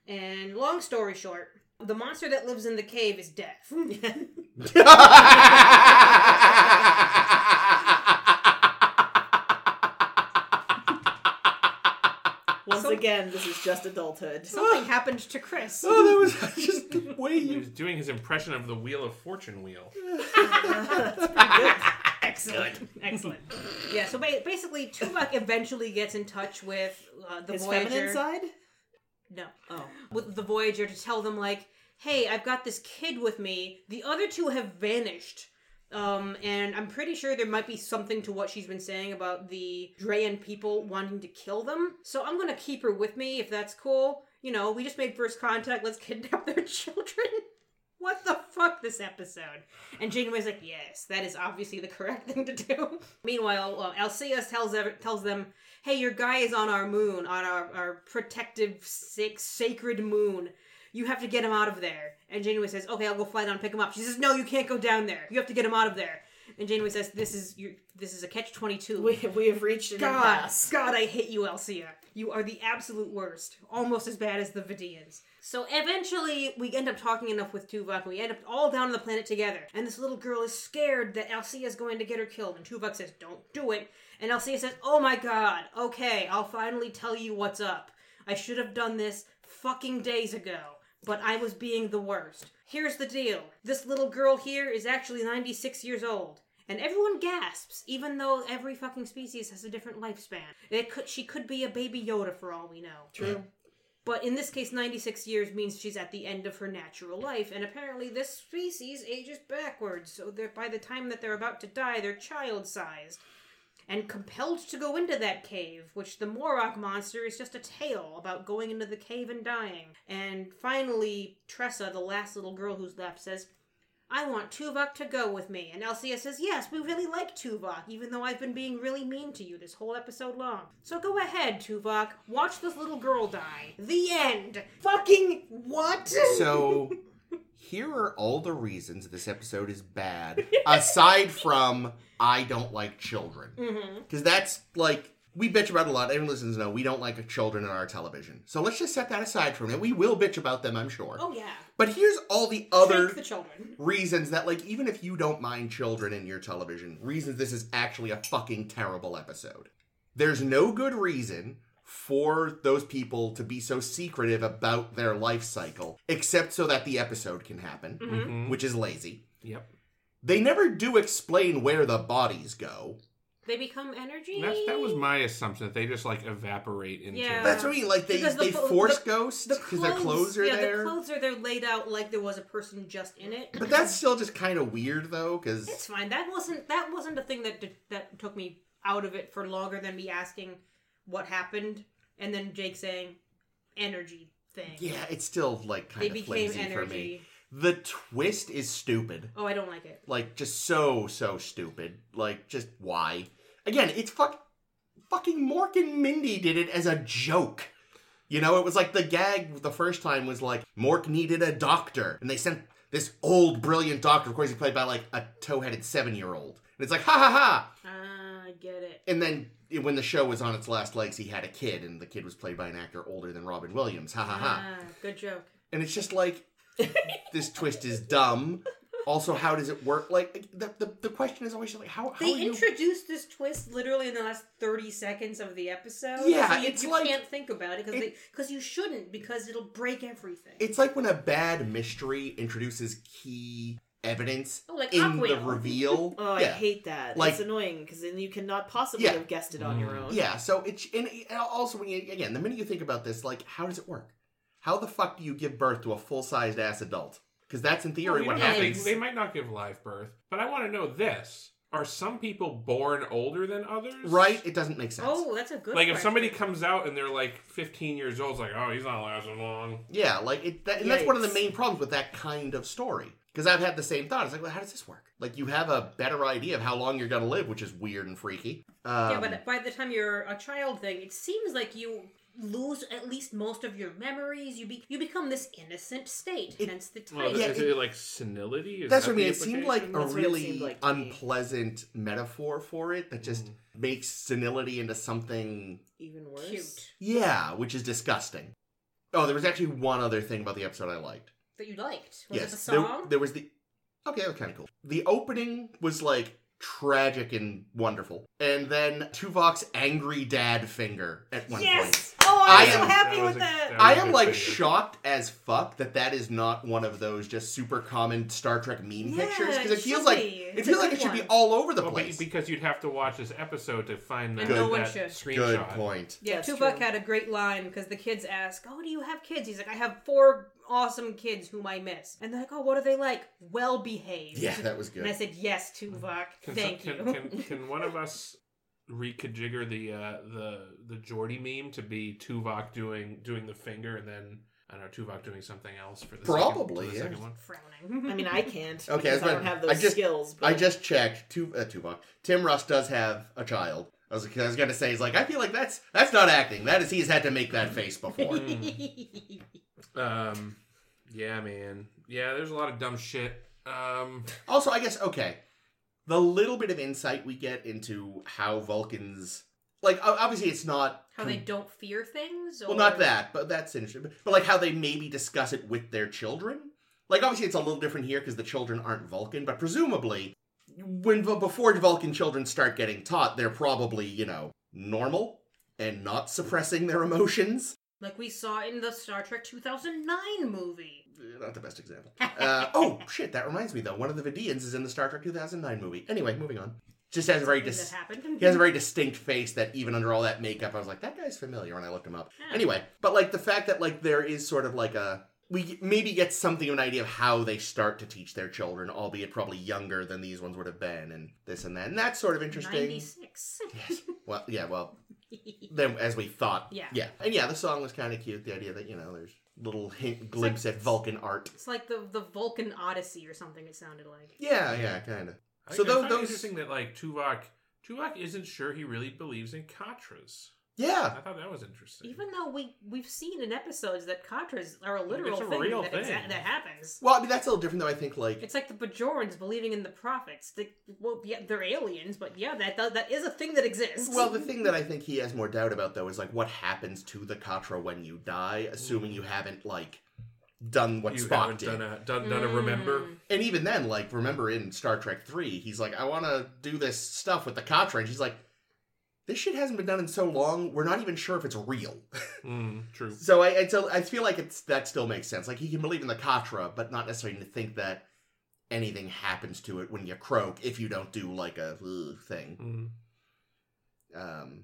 Speaker 1: And long story short, the monster that lives in the cave is deaf. (laughs)
Speaker 4: Once
Speaker 1: So-
Speaker 4: again, this is just adulthood.
Speaker 1: Something happened to Chris.
Speaker 2: oh, that was (laughs) just the way
Speaker 3: He
Speaker 2: you.
Speaker 3: was doing his impression of the Wheel of Fortune wheel. (laughs)
Speaker 1: Excellent. Excellent. Yeah, so ba- basically, Tuvok eventually gets in touch with uh, the
Speaker 4: His
Speaker 1: Voyager.
Speaker 4: feminine side?
Speaker 1: No.
Speaker 4: Oh.
Speaker 1: With the Voyager to tell them, like, hey, I've got this kid with me. The other two have vanished. Um, and I'm pretty sure there might be something to what she's been saying about the Drayan people wanting to kill them. So I'm gonna keep her with me if that's cool. You know, we just made first contact. Let's (laughs) kidnap their children. What the fuck, this episode? And Janeway's like, yes, that is obviously the correct thing to do. (laughs) Meanwhile, uh, tells ev- tells them, hey, your guy is on our moon, on our, our protective, sick, sacred moon. You have to get him out of there. And Janeway says, okay, I'll go fly down and pick him up. She says, no, you can't go down there. You have to get him out of there. And Janeway says, this is your, this is a catch-22.
Speaker 4: We, we have reached an
Speaker 1: God,
Speaker 4: impasse.
Speaker 1: God, I hate you, Alcia. You are the absolute worst. Almost as bad as the Vidiians. So eventually, we end up talking enough with Tuvok, and we end up all down on the planet together. And this little girl is scared that Alcia is going to get her killed. And Tuvok says, don't do it. And Alcia says, oh my god, okay, I'll finally tell you what's up. I should have done this fucking days ago, but I was being the worst. Here's the deal. This little girl here is actually 96 years old. And everyone gasps, even though every fucking species has a different lifespan. It could she could be a baby Yoda for all we know.
Speaker 4: True.
Speaker 1: But in this case, 96 years means she's at the end of her natural life, and apparently this species ages backwards, so that by the time that they're about to die, they're child-sized. And compelled to go into that cave, which the Morok monster is just a tale about going into the cave and dying. And finally, Tressa, the last little girl who's left, says, I want Tuvok to go with me. And Alcia says, Yes, we really like Tuvok, even though I've been being really mean to you this whole episode long. So go ahead, Tuvok. Watch this little girl die. The end. Fucking what?
Speaker 2: So (laughs) here are all the reasons this episode is bad, (laughs) aside from I don't like children.
Speaker 1: Mm-hmm.
Speaker 2: Because that's like we bitch about a lot. Everyone listens know we don't like children in our television. So let's just set that aside for a minute. We will bitch about them, I'm sure.
Speaker 1: Oh, yeah.
Speaker 2: But here's all the other
Speaker 1: the
Speaker 2: reasons that like even if you don't mind children in your television, reasons this is actually a fucking terrible episode. There's no good reason for those people to be so secretive about their life cycle except so that the episode can happen,
Speaker 1: Mhm.
Speaker 3: Mhm.
Speaker 2: which is lazy.
Speaker 3: Yep.
Speaker 2: they never do explain where the bodies go.
Speaker 1: They become energy.
Speaker 3: That's, that was my assumption that they just like evaporate into.
Speaker 1: Yeah.
Speaker 2: That's what I mean. Like they
Speaker 1: Because the
Speaker 2: they
Speaker 1: clo-
Speaker 2: force
Speaker 1: the-
Speaker 2: ghosts
Speaker 1: The
Speaker 2: because their clothes are
Speaker 1: yeah,
Speaker 2: there.
Speaker 1: the clothes are there laid out like there was a person just in it.
Speaker 2: But that's still just kind of weird though, because
Speaker 1: It's fine. That wasn't that wasn't a thing that d- that took me out of it for longer than me asking what happened and then Jake saying energy thing.
Speaker 2: yeah, it's still like
Speaker 1: they
Speaker 2: kind of
Speaker 1: became
Speaker 2: flimsy for me. The twist is stupid.
Speaker 1: Oh, I don't like it.
Speaker 2: Like just so so stupid. Like just why? Again, it's fuck fucking Mork and Mindy did it as a joke. You know, it was like the gag the first time was like Mork needed a doctor, and they sent this old brilliant doctor. Of course, he played by like a toe-headed seven-year-old, and it's like ha ha ha.
Speaker 1: Ah, I get it.
Speaker 2: And then when the show was on its last legs, he had a kid, and the kid was played by an actor older than Robin Williams. Ha ha ha.
Speaker 1: Ah, good joke.
Speaker 2: And it's just like this twist is dumb. Also, how does it work? Like the the, the question is always like how how
Speaker 1: They
Speaker 2: are you
Speaker 1: introduced this twist literally in the last thirty seconds of the episode.
Speaker 2: Yeah,
Speaker 1: so you,
Speaker 2: it's
Speaker 1: you
Speaker 2: like-
Speaker 1: can't think about it because
Speaker 2: it-
Speaker 1: because you shouldn't because it'll break everything.
Speaker 2: It's like when a bad mystery introduces key evidence
Speaker 1: Oh, like
Speaker 2: in the reveal. (laughs)
Speaker 4: Oh, I hate that.
Speaker 2: Like-
Speaker 4: it's annoying because then you cannot possibly
Speaker 2: Yeah.
Speaker 4: have guessed it on your
Speaker 3: Mm.
Speaker 4: own.
Speaker 2: Yeah, so it's and also when you again the minute you think about this, like how does it work? How the fuck do you give birth to a full sized ass adult? Because that's in theory
Speaker 3: you
Speaker 2: what
Speaker 3: know, they,
Speaker 2: happens.
Speaker 3: they might not give live birth, but I want to know this: Are some people born older than others?
Speaker 2: Right? It doesn't make sense.
Speaker 1: oh, that's a good.
Speaker 3: Like if somebody comes out and they're like 15 years old, it's like, oh, he's not lasting long.
Speaker 2: Yeah, like it, that, and that's one of the main problems with that kind of story. Because I've had the same thought. It's like, well, how does this work? Like, you have a better idea of how long you're gonna live, which is weird and freaky. Um,
Speaker 1: yeah, but by the time you're a child thing, it seems like you lose at least most of your memories. You be you become this innocent state.
Speaker 2: It-
Speaker 1: hence the
Speaker 3: Well.
Speaker 2: Yeah,
Speaker 3: is
Speaker 2: it-
Speaker 3: it, like senility? Is
Speaker 2: that's
Speaker 3: that
Speaker 2: what I mean. It seemed like a?
Speaker 4: That's what
Speaker 2: really
Speaker 4: like to me.
Speaker 2: unpleasant metaphor for it that just makes senility into something,
Speaker 4: Even worse.
Speaker 1: Cute
Speaker 2: yeah, which is disgusting. Oh, there was actually one other thing about the episode I liked.
Speaker 1: That you liked. Was
Speaker 2: yes,
Speaker 1: it the
Speaker 2: there-
Speaker 1: song?
Speaker 2: There, was the okay, that was kind of cool. The opening was like tragic and wonderful, and then Tuvok's angry dad finger at one point.
Speaker 1: yes. Oh, I'm so
Speaker 2: am-
Speaker 1: happy
Speaker 3: That was
Speaker 1: with
Speaker 3: a-
Speaker 1: that.
Speaker 3: that
Speaker 2: I am like
Speaker 3: finger.
Speaker 2: shocked as fuck that that is not one of those just super common Star Trek meme
Speaker 1: Yeah,
Speaker 2: pictures because
Speaker 1: it
Speaker 2: it feels
Speaker 1: should
Speaker 2: like
Speaker 1: be.
Speaker 2: it
Speaker 1: It's a
Speaker 2: feels like
Speaker 1: good
Speaker 2: it should be
Speaker 1: one.
Speaker 2: all over the
Speaker 3: Well, be-
Speaker 2: place.
Speaker 3: because you'd have to watch this episode to find that,
Speaker 1: And no one
Speaker 3: that
Speaker 1: should.
Speaker 3: screenshot.
Speaker 2: Good point.
Speaker 1: Yeah,
Speaker 4: That's
Speaker 1: Tuvok
Speaker 4: true.
Speaker 1: had a great line because the kids ask, "Oh, do you have kids?" He's like, "I have four awesome kids whom I miss." And they're like, "Oh, what are they like? Well behaved."
Speaker 2: Yeah, that was good.
Speaker 1: And I
Speaker 2: good.
Speaker 1: said, "Yes, Tuvok.
Speaker 3: Can,
Speaker 1: Thank
Speaker 3: some,
Speaker 1: you."
Speaker 3: can, can, can one of us reconfigure the uh, the the Geordi meme to be Tuvok doing doing the finger and then I don't know Tuvok doing something else for the
Speaker 2: Probably,
Speaker 3: second, for the
Speaker 2: yeah.
Speaker 3: second one.
Speaker 1: Frowning.
Speaker 4: I mean, I can't.
Speaker 2: Okay, I
Speaker 4: because
Speaker 2: was
Speaker 4: I don't have those
Speaker 2: I just-
Speaker 4: skills. But
Speaker 2: I just checked. Tu- uh, Tuvok. Tim Russ does have a child. I was, I was gonna say, he's like, I feel like that's that's not acting. That is, he's had to make that face before. (laughs)
Speaker 3: Um, yeah, man. Yeah, there's a lot of dumb shit. Um,
Speaker 2: Also, I guess okay, the little bit of insight we get into how Vulcans, like, obviously, it's not
Speaker 1: How they don't fear things? Or...
Speaker 2: Well, not that, but that's interesting. But, but like how they maybe discuss it with their children. Like obviously it's a little different here because the children aren't Vulcan, but presumably when before Vulcan children start getting taught, they're probably you know normal and not suppressing their emotions.
Speaker 1: Like we saw in the Star Trek 2009 movie.
Speaker 2: Uh, Not the best example. Uh, oh shit! That reminds me though. One of the Vidiians is in the Star Trek 2009 movie. Anyway, moving on. Just has a very dis- he has a very distinct face that even under all that makeup, I was like, that guy's familiar when I looked him up.
Speaker 1: Yeah.
Speaker 2: Anyway, but like the fact that like there is sort of like a we maybe get something of an idea of how they start to teach their children, albeit probably younger than these ones would have been, and this and that, and that's sort of interesting.
Speaker 1: 96.
Speaker 2: Yes. (laughs) Well, yeah. Well, then as we thought.
Speaker 1: Yeah.
Speaker 2: Yeah. And yeah, the song was kind of cute. The idea that you know there's little hint glimpse at Vulcan art.
Speaker 1: It's like the the Vulcan Odyssey or something. It sounded like.
Speaker 2: Yeah. Yeah. Kind of. So those-
Speaker 3: find it
Speaker 2: those-
Speaker 3: interesting that like Tuvok Tuvok isn't sure he really believes in Katras.
Speaker 2: Yeah.
Speaker 3: I thought that was interesting.
Speaker 1: Even though we we've seen in episodes that Katras are a literal
Speaker 3: It's a
Speaker 1: thing,
Speaker 3: real
Speaker 1: that,
Speaker 3: thing.
Speaker 1: exa- that happens.
Speaker 2: Well, I mean that's a little different though. I think like
Speaker 1: It's like the Bajorans believing in the prophets. They, well, yeah, they're aliens, but yeah, that, that that is a thing that exists.
Speaker 2: Well, the thing that I think he has more doubt about though is like what happens to the Katra when you die, assuming you haven't like done what
Speaker 3: you
Speaker 2: Spock
Speaker 3: haven't
Speaker 2: did.
Speaker 3: done a done, done a remember.
Speaker 1: Mm.
Speaker 2: And even then, like remember in Star Trek Three, he's like, I want to do this stuff with the Katra, and she's like, this shit hasn't been done in so long. We're not even sure if it's real. (laughs)
Speaker 3: Mm, true.
Speaker 2: so I, I, so I feel like it's that still makes sense. Like he can believe in the Katra, but not necessarily to think that anything happens to it when you croak if you don't do like a "Ugh" thing.
Speaker 3: Mhm.
Speaker 2: Um,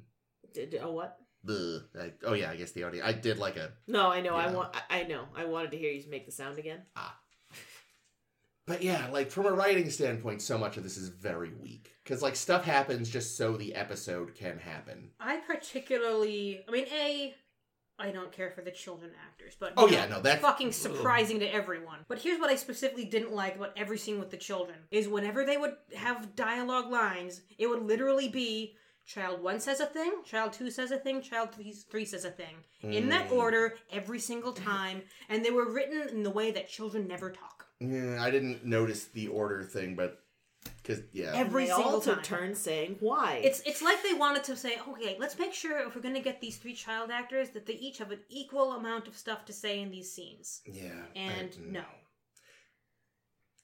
Speaker 4: Did, oh what?
Speaker 2: the oh yeah, I guess the audio. I did like a
Speaker 4: No, I know. I want. I, I know. I wanted to hear you make the sound again. Ah.
Speaker 2: But yeah, like from a writing standpoint, so much of this is very weak because like stuff happens just so the episode can happen.
Speaker 1: I particularly, I mean, a, I don't care for the children actors, but
Speaker 2: Oh yeah, no, that's
Speaker 1: fucking surprising to everyone. But here's what I specifically didn't like about every scene with the children is whenever they would have dialogue lines, it would literally be child one says a thing, child two says a thing, child three, three says a thing. In that
Speaker 2: Mm.
Speaker 1: order, every single time, and they were written in the way that children never talk.
Speaker 2: Yeah, I didn't notice the order thing, but because yeah,
Speaker 1: Every
Speaker 4: And they
Speaker 1: single
Speaker 4: all took
Speaker 1: time.
Speaker 4: turns saying why.
Speaker 1: It's it's like they wanted to say, okay, let's make sure if we're going to get these three child actors that they each have an equal amount of stuff to say in these scenes.
Speaker 2: yeah,
Speaker 1: And
Speaker 2: I-
Speaker 1: no.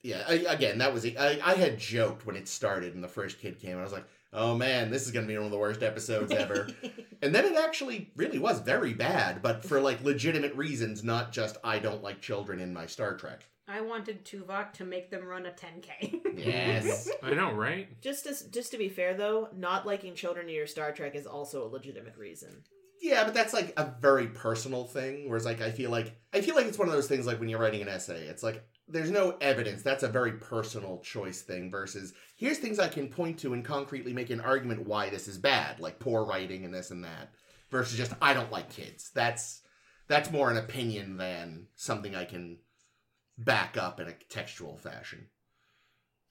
Speaker 2: yeah. I, again, that was I, I had joked when it started and the first kid came. and I was like, oh man, this is gonna be one of the worst episodes ever. (laughs) and then it actually really was very bad, but for like legitimate reasons, not just I don't like children in my Star Trek.
Speaker 1: I wanted Tuvok to make them run a 10k. (laughs)
Speaker 2: Yes. (laughs)
Speaker 3: I know, right?
Speaker 4: just as just to be fair though, not liking children in your Star Trek is also a legitimate reason.
Speaker 2: Yeah, but that's like a very personal thing. Whereas, like, I feel like I feel like it's one of those things like when you're writing an essay, it's like there's no evidence. That's a very personal choice thing. Versus here's things I can point to and concretely make an argument why this is bad, like poor writing and this and that. Versus just I don't like kids. That's that's more an opinion than something I can back up in a textual fashion.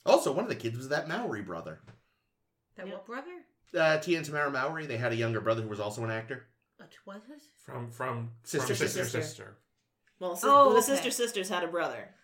Speaker 2: Also, one of the kids was that Maori brother.
Speaker 1: that
Speaker 4: Yeah.
Speaker 1: what brother?
Speaker 2: Uh, Tia and Tamara Maori, they had a younger brother who was also an actor.
Speaker 1: What was it?
Speaker 3: From from
Speaker 2: Sister,
Speaker 3: from sister
Speaker 4: sister.
Speaker 3: sister.
Speaker 4: Well, sis-
Speaker 1: Oh,
Speaker 4: the
Speaker 1: okay.
Speaker 4: sister sisters had a brother.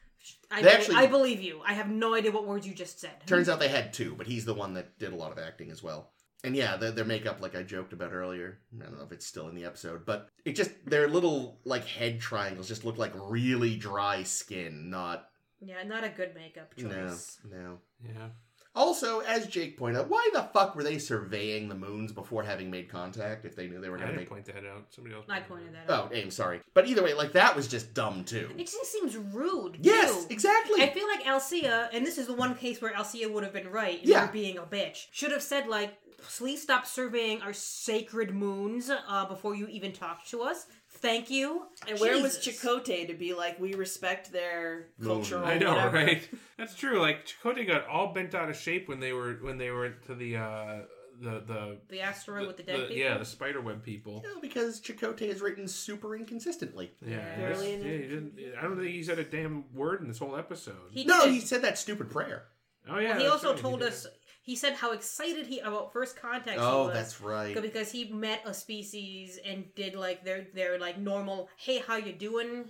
Speaker 1: I,
Speaker 2: They
Speaker 1: be-
Speaker 2: actually-
Speaker 1: I believe you. I have no idea what words you just said.
Speaker 2: Turns out they had two, but he's the one that did a lot of acting as well. And yeah, their, their makeup, like I joked about earlier, I don't know if it's still in the episode, but it just their little like head triangles just look like really dry skin, not
Speaker 1: Yeah, not a good makeup choice.
Speaker 2: no, no.
Speaker 3: Yeah.
Speaker 2: Also, as Jake pointed out, why the fuck were they surveying the moons before having made contact if they knew they were
Speaker 3: I
Speaker 2: going to
Speaker 3: didn't
Speaker 2: make?
Speaker 3: point that out. Somebody else.
Speaker 1: I pointed that out.
Speaker 2: Oh, aim, sorry, but either way, like that was just dumb too.
Speaker 1: It just seems rude.
Speaker 2: Yes,
Speaker 1: too.
Speaker 2: exactly.
Speaker 1: I feel like Alcia, and this is the one case where Alcia would have been right in
Speaker 2: Yeah.
Speaker 1: her being a bitch, should have said like, "Please stop surveying our sacred moons uh, before you even talk to us. Thank you."
Speaker 4: And where was
Speaker 1: Jesus.
Speaker 4: Chakotay to be like, we respect their
Speaker 2: Moon.
Speaker 4: cultural
Speaker 3: I know,
Speaker 4: whatever.
Speaker 3: right? (laughs) That's true. Like Chakotay got all bent out of shape when they were when they were to the uh the the,
Speaker 1: The asteroid with the dead people.
Speaker 3: yeah the spiderweb people.
Speaker 2: You know, because Chakotay is written super inconsistently.
Speaker 3: Yeah,
Speaker 1: Yeah.
Speaker 3: that's-
Speaker 4: Barely
Speaker 3: yeah,
Speaker 4: in-
Speaker 3: he didn't. I don't think he said a damn word in this whole episode.
Speaker 1: He
Speaker 2: No,
Speaker 1: did.
Speaker 2: he said that stupid prayer.
Speaker 3: oh yeah,
Speaker 1: Well, he
Speaker 3: that's
Speaker 1: also
Speaker 3: right,
Speaker 1: told
Speaker 3: did.
Speaker 1: us. He said how excited he about first contact. he
Speaker 2: Oh,
Speaker 1: was.
Speaker 2: that's right.
Speaker 1: because he met a species and did like their their like normal hey how you doing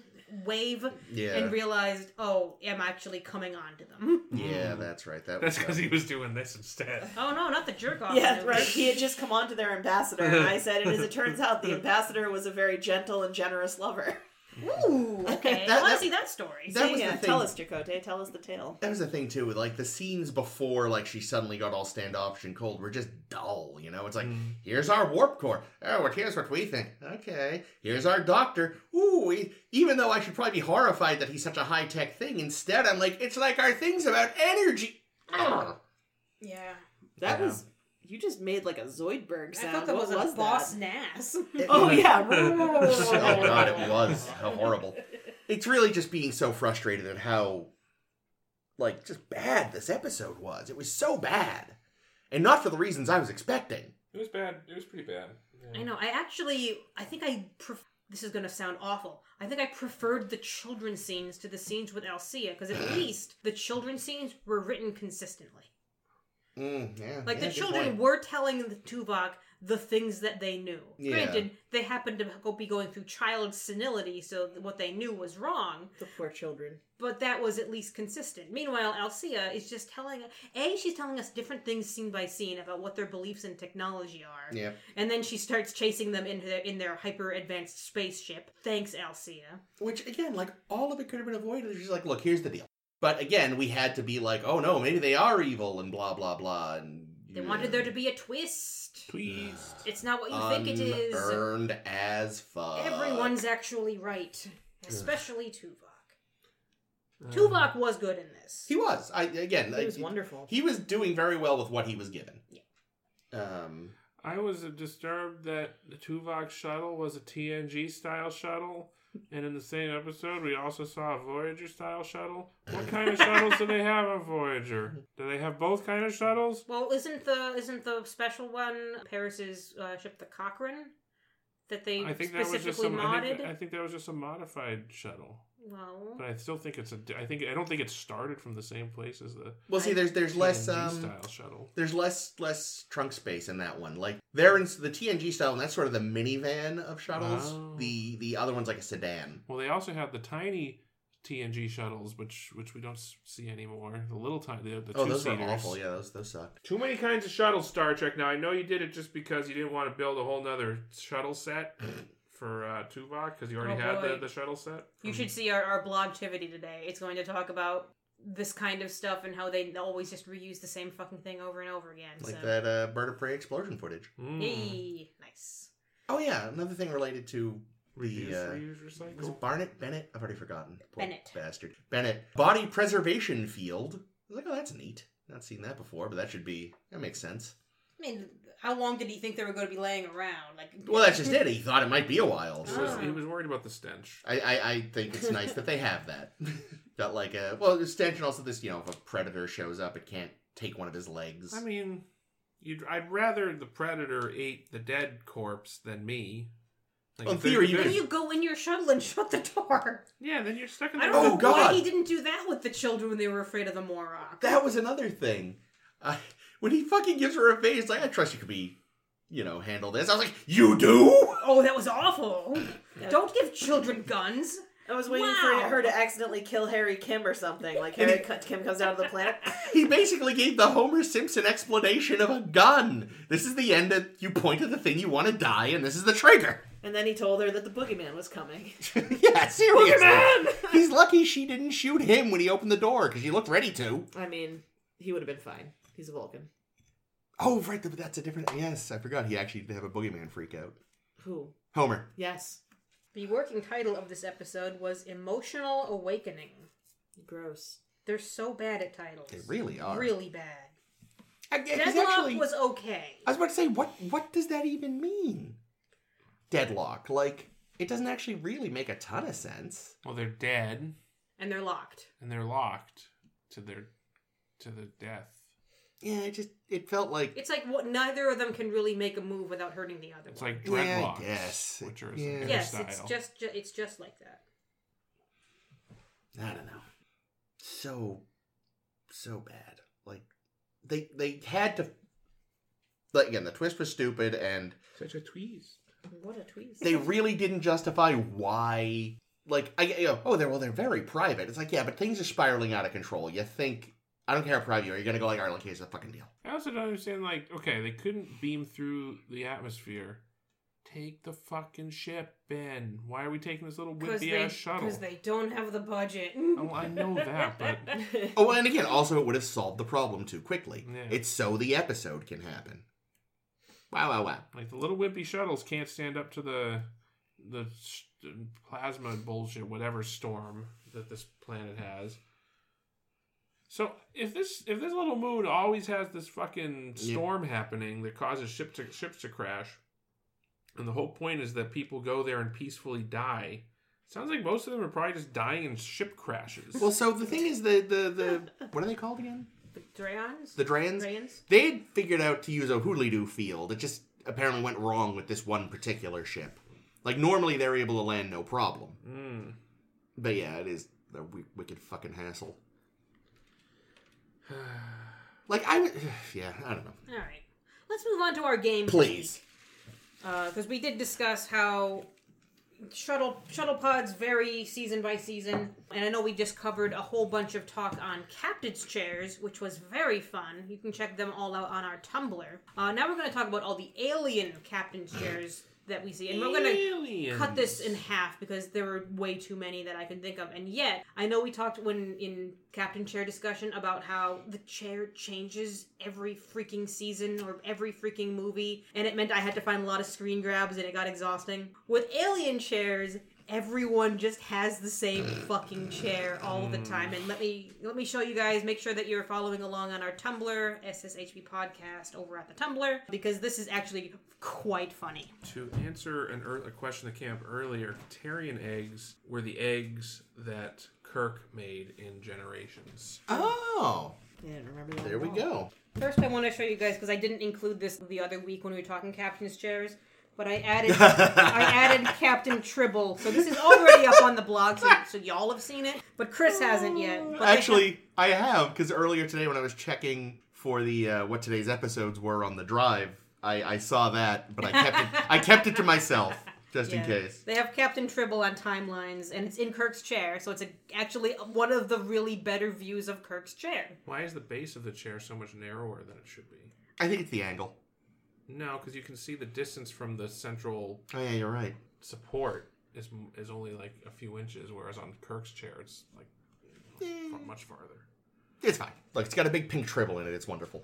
Speaker 1: wave
Speaker 2: Yeah.
Speaker 1: and realized oh i'm actually coming on to them
Speaker 2: Yeah, that's right. That
Speaker 3: That's
Speaker 2: was uh,
Speaker 3: because he was doing this instead.
Speaker 1: oh no not the jerk off
Speaker 4: Yeah, right. He had just come on to their ambassador, and I said, and as it turns out, the (laughs) ambassador was a very gentle and generous lover.
Speaker 1: Ooh (laughs) okay
Speaker 2: That-
Speaker 1: i want to see that story
Speaker 2: that-
Speaker 4: So,
Speaker 2: was
Speaker 4: yeah,
Speaker 2: the thing.
Speaker 4: tell us, Chakotay. Tell us the tale.
Speaker 2: that was the thing too with like the scenes before like she suddenly got all standoffish and cold were just dull you know it's like
Speaker 3: Mm.
Speaker 2: here's our warp core oh well here's what we think okay here's our doctor ooh we, even though i should probably be horrified that he's such a high-tech thing instead i'm like it's like our things about energy Ugh.
Speaker 1: yeah
Speaker 4: That
Speaker 3: Yeah.
Speaker 4: was you just made like a Zoidberg sound.
Speaker 1: i
Speaker 4: sound.
Speaker 1: thought that
Speaker 4: what
Speaker 1: was, (laughs) oh,
Speaker 4: was
Speaker 1: a boss nass
Speaker 4: Oh yeah.
Speaker 2: oh god it (laughs) was how horrible it's really just being so frustrated at how like just bad this episode was it was so bad and not for the reasons i was expecting
Speaker 3: It was bad. It was pretty bad. Yeah.
Speaker 1: i know i actually i think i pref- this is going to sound awful i think i preferred the children scenes to the scenes with alcia because at (sighs) least the children scenes were written consistently
Speaker 2: Mm, yeah,
Speaker 1: Like
Speaker 2: yeah,
Speaker 1: the children
Speaker 2: point.
Speaker 1: were telling the Tuvok the things that they knew.
Speaker 2: Yeah.
Speaker 1: Granted, they happened to go be going through child senility, so what they knew was wrong.
Speaker 4: The poor children.
Speaker 1: But that was at least consistent. Meanwhile, Alcia is just telling a she's telling us different things scene by scene about what their beliefs in technology are,
Speaker 2: Yeah,
Speaker 1: and then she starts chasing them in their in their hyper advanced spaceship. Thanks, Alcia.
Speaker 2: which again, like all of it could have been avoided. She's like, look, here's the deal. But again, we had to be like, oh no, maybe they are evil and blah blah blah. And
Speaker 1: They wanted there to be a twist.
Speaker 3: Twist.
Speaker 1: It's not what you think it is.
Speaker 2: Unearned as fuck.
Speaker 1: Everyone's actually right, especially Tuvok. Tuvok was good in this.
Speaker 2: He was. I again.
Speaker 4: He
Speaker 2: I-
Speaker 4: was wonderful.
Speaker 2: He was doing very well with what he was given.
Speaker 1: Yeah.
Speaker 2: Um.
Speaker 3: I was disturbed that the Tuvok shuttle was a TNG style shuttle, and in the same episode, we also saw a Voyager style shuttle. What kind of shuttles do they have on Voyager? Do they have both kind of shuttles?
Speaker 1: Well, isn't the isn't the special one Paris's uh, ship the Cochrane that they
Speaker 3: I think that was just
Speaker 1: specifically
Speaker 3: some. I
Speaker 1: modded?
Speaker 3: think, I think that was just a modified shuttle,
Speaker 1: well,
Speaker 3: but I still think it's a. I think I don't think it started from the same place as the
Speaker 2: Well, see, there's there's less
Speaker 3: TNG
Speaker 2: um,
Speaker 3: style shuttle.
Speaker 2: there's less less trunk space in that one. Like they're in the TNG style, and that's sort of the minivan of shuttles.
Speaker 3: Oh.
Speaker 2: The the other one's like a sedan.
Speaker 3: Well, they also have the tiny TNG shuttles, which which we don't see anymore. The little tiny, the, the
Speaker 2: Oh,
Speaker 3: two
Speaker 2: those
Speaker 3: seaters.
Speaker 2: are awful. Yeah, those those suck.
Speaker 3: Too many kinds of shuttles, Star Trek. Now I know you did it just because you didn't want to build a whole nother shuttle set (laughs) for uh, Tuvok because you already
Speaker 1: Oh,
Speaker 3: had the,
Speaker 1: boy.
Speaker 3: the shuttle set.
Speaker 1: you should see our, our blogtivity today. It's going to talk about this kind of stuff and how they always just reuse the same fucking thing over and over again.
Speaker 2: Like
Speaker 1: so,
Speaker 2: that uh, bird of prey explosion footage.
Speaker 3: Mm.
Speaker 1: yay, nice.
Speaker 2: Oh yeah, another thing related to the
Speaker 3: Reduce,
Speaker 2: uh,
Speaker 3: reuse,
Speaker 2: was
Speaker 3: recycle.
Speaker 2: it Barnett Bennett. I've already forgotten. Poor
Speaker 1: Bennett.
Speaker 2: bastard. Bennett body preservation field. I was like, oh, that's neat. Not seen that before, but that should be that makes sense.
Speaker 1: I mean, how long did he think they were going to be laying around? Like,
Speaker 2: Well, that's just it. He thought it might be a while.
Speaker 3: He
Speaker 2: So.
Speaker 3: was,
Speaker 1: Ah.
Speaker 3: he was worried about the stench.
Speaker 2: I, I, I think it's nice that they have that. (laughs) Got like a well, extension also this you know if a predator shows up, it can't take one of his legs.
Speaker 3: I mean, you'd, I'd rather the predator ate the dead corpse than me. Like,
Speaker 2: Well, in theory, you
Speaker 1: you go in your shuttle and shut the door.
Speaker 3: Yeah, then you're stuck in the.
Speaker 1: I don't
Speaker 2: Oh,
Speaker 1: know
Speaker 2: God.
Speaker 1: why he didn't do that with the children when they were afraid of the Morok.
Speaker 2: that was another thing. Uh, when he fucking gives her a face, like I trust you could be, you know, handle this. I was like, you do?
Speaker 1: Oh, that was awful. Don't give children guns.
Speaker 4: I was waiting
Speaker 1: Wow.
Speaker 4: for her to accidentally kill Harry Kim or something. Like
Speaker 2: And
Speaker 4: Harry
Speaker 2: he-
Speaker 4: Kim comes down to the planet. (laughs)
Speaker 2: He basically gave the Homer Simpson explanation of a gun. This is the end. Of, you point at the thing you want to die, and this is the trigger.
Speaker 4: And then he told her that the boogeyman was coming. (laughs)
Speaker 2: yeah, seriously.
Speaker 4: Boogeyman!
Speaker 2: He's lucky she didn't shoot him when he opened the door because he looked ready to.
Speaker 4: I mean, he would have been fine. He's a Vulcan.
Speaker 2: Oh, right, but that's a different. Yes, I forgot. He actually did have a boogeyman freak out.
Speaker 4: Who?
Speaker 2: Homer.
Speaker 4: Yes.
Speaker 1: The working title of this episode was Emotional Awakening.
Speaker 4: Gross.
Speaker 1: They're so bad at titles.
Speaker 2: They really are.
Speaker 1: Really bad.
Speaker 2: I, yeah, 'cause
Speaker 1: Deadlock
Speaker 2: actually,
Speaker 1: was okay.
Speaker 2: I was about to say, what what does that even mean? Deadlock. Like, it doesn't actually really make a ton of sense.
Speaker 3: Well, they're dead
Speaker 1: And they're locked.
Speaker 3: and they're locked to their to the death.
Speaker 2: Yeah, it just it felt like
Speaker 1: It's like what neither of them can really make a move without hurting the other
Speaker 3: It's
Speaker 1: one.
Speaker 3: like
Speaker 2: Yeah, I guess.
Speaker 3: which are
Speaker 2: Yeah.
Speaker 3: yeah.
Speaker 1: yes,
Speaker 3: style.
Speaker 1: it's just ju- it's just like that.
Speaker 2: I don't know. So so bad. Like they they had to like again, the twist was stupid and
Speaker 3: such a tweeze.
Speaker 1: What a tweeze.
Speaker 2: they really didn't justify why like I you know, oh they're well they're very private. It's like, yeah, but things are spiraling out of control. You think I don't care how private you are, you're gonna go like, all right, look, here's the fucking deal.
Speaker 3: I also don't understand. Like, okay, they couldn't beam through the atmosphere. Take the fucking ship Ben. Why are we taking this little
Speaker 1: because
Speaker 3: wimpy
Speaker 1: they,
Speaker 3: ass shuttle?
Speaker 1: 'cause they don't have the budget.
Speaker 3: Oh, I know that, but (laughs)
Speaker 2: Oh, and again, also it would have solved the problem too quickly.
Speaker 3: Yeah.
Speaker 2: It's so the episode can happen. Wow, wow, wow.
Speaker 3: like the little wimpy shuttles can't stand up to the the plasma bullshit, whatever storm that this planet has. So if this if this little moon always has this fucking
Speaker 2: Yeah.
Speaker 3: storm happening that causes ship to, ships to crash, and the whole point is that people go there and peacefully die, sounds like most of them are probably just dying in ship crashes.
Speaker 2: Well, so the thing is, the the the what are they called again?
Speaker 1: The Drayans?
Speaker 2: The Drans.
Speaker 1: Drayans?
Speaker 2: They had figured out to use a hoodly doo field. It just apparently went wrong with this one particular ship. Like normally they're able to land no problem,
Speaker 3: Mm.
Speaker 2: but yeah, it is a w- wicked fucking hassle. (sighs) Like I, would- (sighs) yeah, I don't know.
Speaker 1: All right. Let's move on to our game.
Speaker 2: Please.
Speaker 1: Because we did discuss how shuttle shuttle pods vary season by season, and I know we just covered a whole bunch of talk on captain's chairs, which was very fun. You can check them all out on our Tumblr. Uh, now we're going to talk about all the alien captain's chairs that we see, and we're going to cut this in half because there were way too many that I could think of. And yet, I know we talked when in Captain Chair discussion about how the chair changes every freaking season or every freaking movie, and it meant I had to find a lot of screen grabs and it got exhausting. With alien chairs, everyone just has the same fucking chair all the mm. time. And let me let me show you guys. Make sure that you're following along on our Tumblr, SSHB podcast, over at the Tumblr, because this is actually quite funny.
Speaker 3: To answer an ear a question that came up earlier, Ktarian eggs were the eggs that Kirk made in Generations.
Speaker 2: Oh,
Speaker 4: I didn't remember that.
Speaker 2: there
Speaker 4: at
Speaker 2: we go.
Speaker 1: First, I want to show you guys because I didn't include this the other week when we were talking captain's chairs. But I added I added (laughs) Captain Tribble, so this is already up on the blog, so, so y'all have seen it. But Chris hasn't yet. But
Speaker 2: Actually, I have because earlier today when I was checking for the uh, what today's episodes were on the drive, I, I saw that, but I kept it. I kept it to myself just in case.
Speaker 1: They have Captain Tribble on timelines, and it's in Kirk's chair, so it's a, actually one of the really better views of Kirk's chair.
Speaker 3: Why is the base of the chair so much narrower than it should be?
Speaker 2: I think it's the angle.
Speaker 3: No, because you can see the distance from the central
Speaker 2: Oh yeah, you're right.
Speaker 3: support is is only like a few inches, whereas on Kirk's chair it's like fa- much farther.
Speaker 2: It's fine. Like it's got a big pink tribble in it. It's wonderful.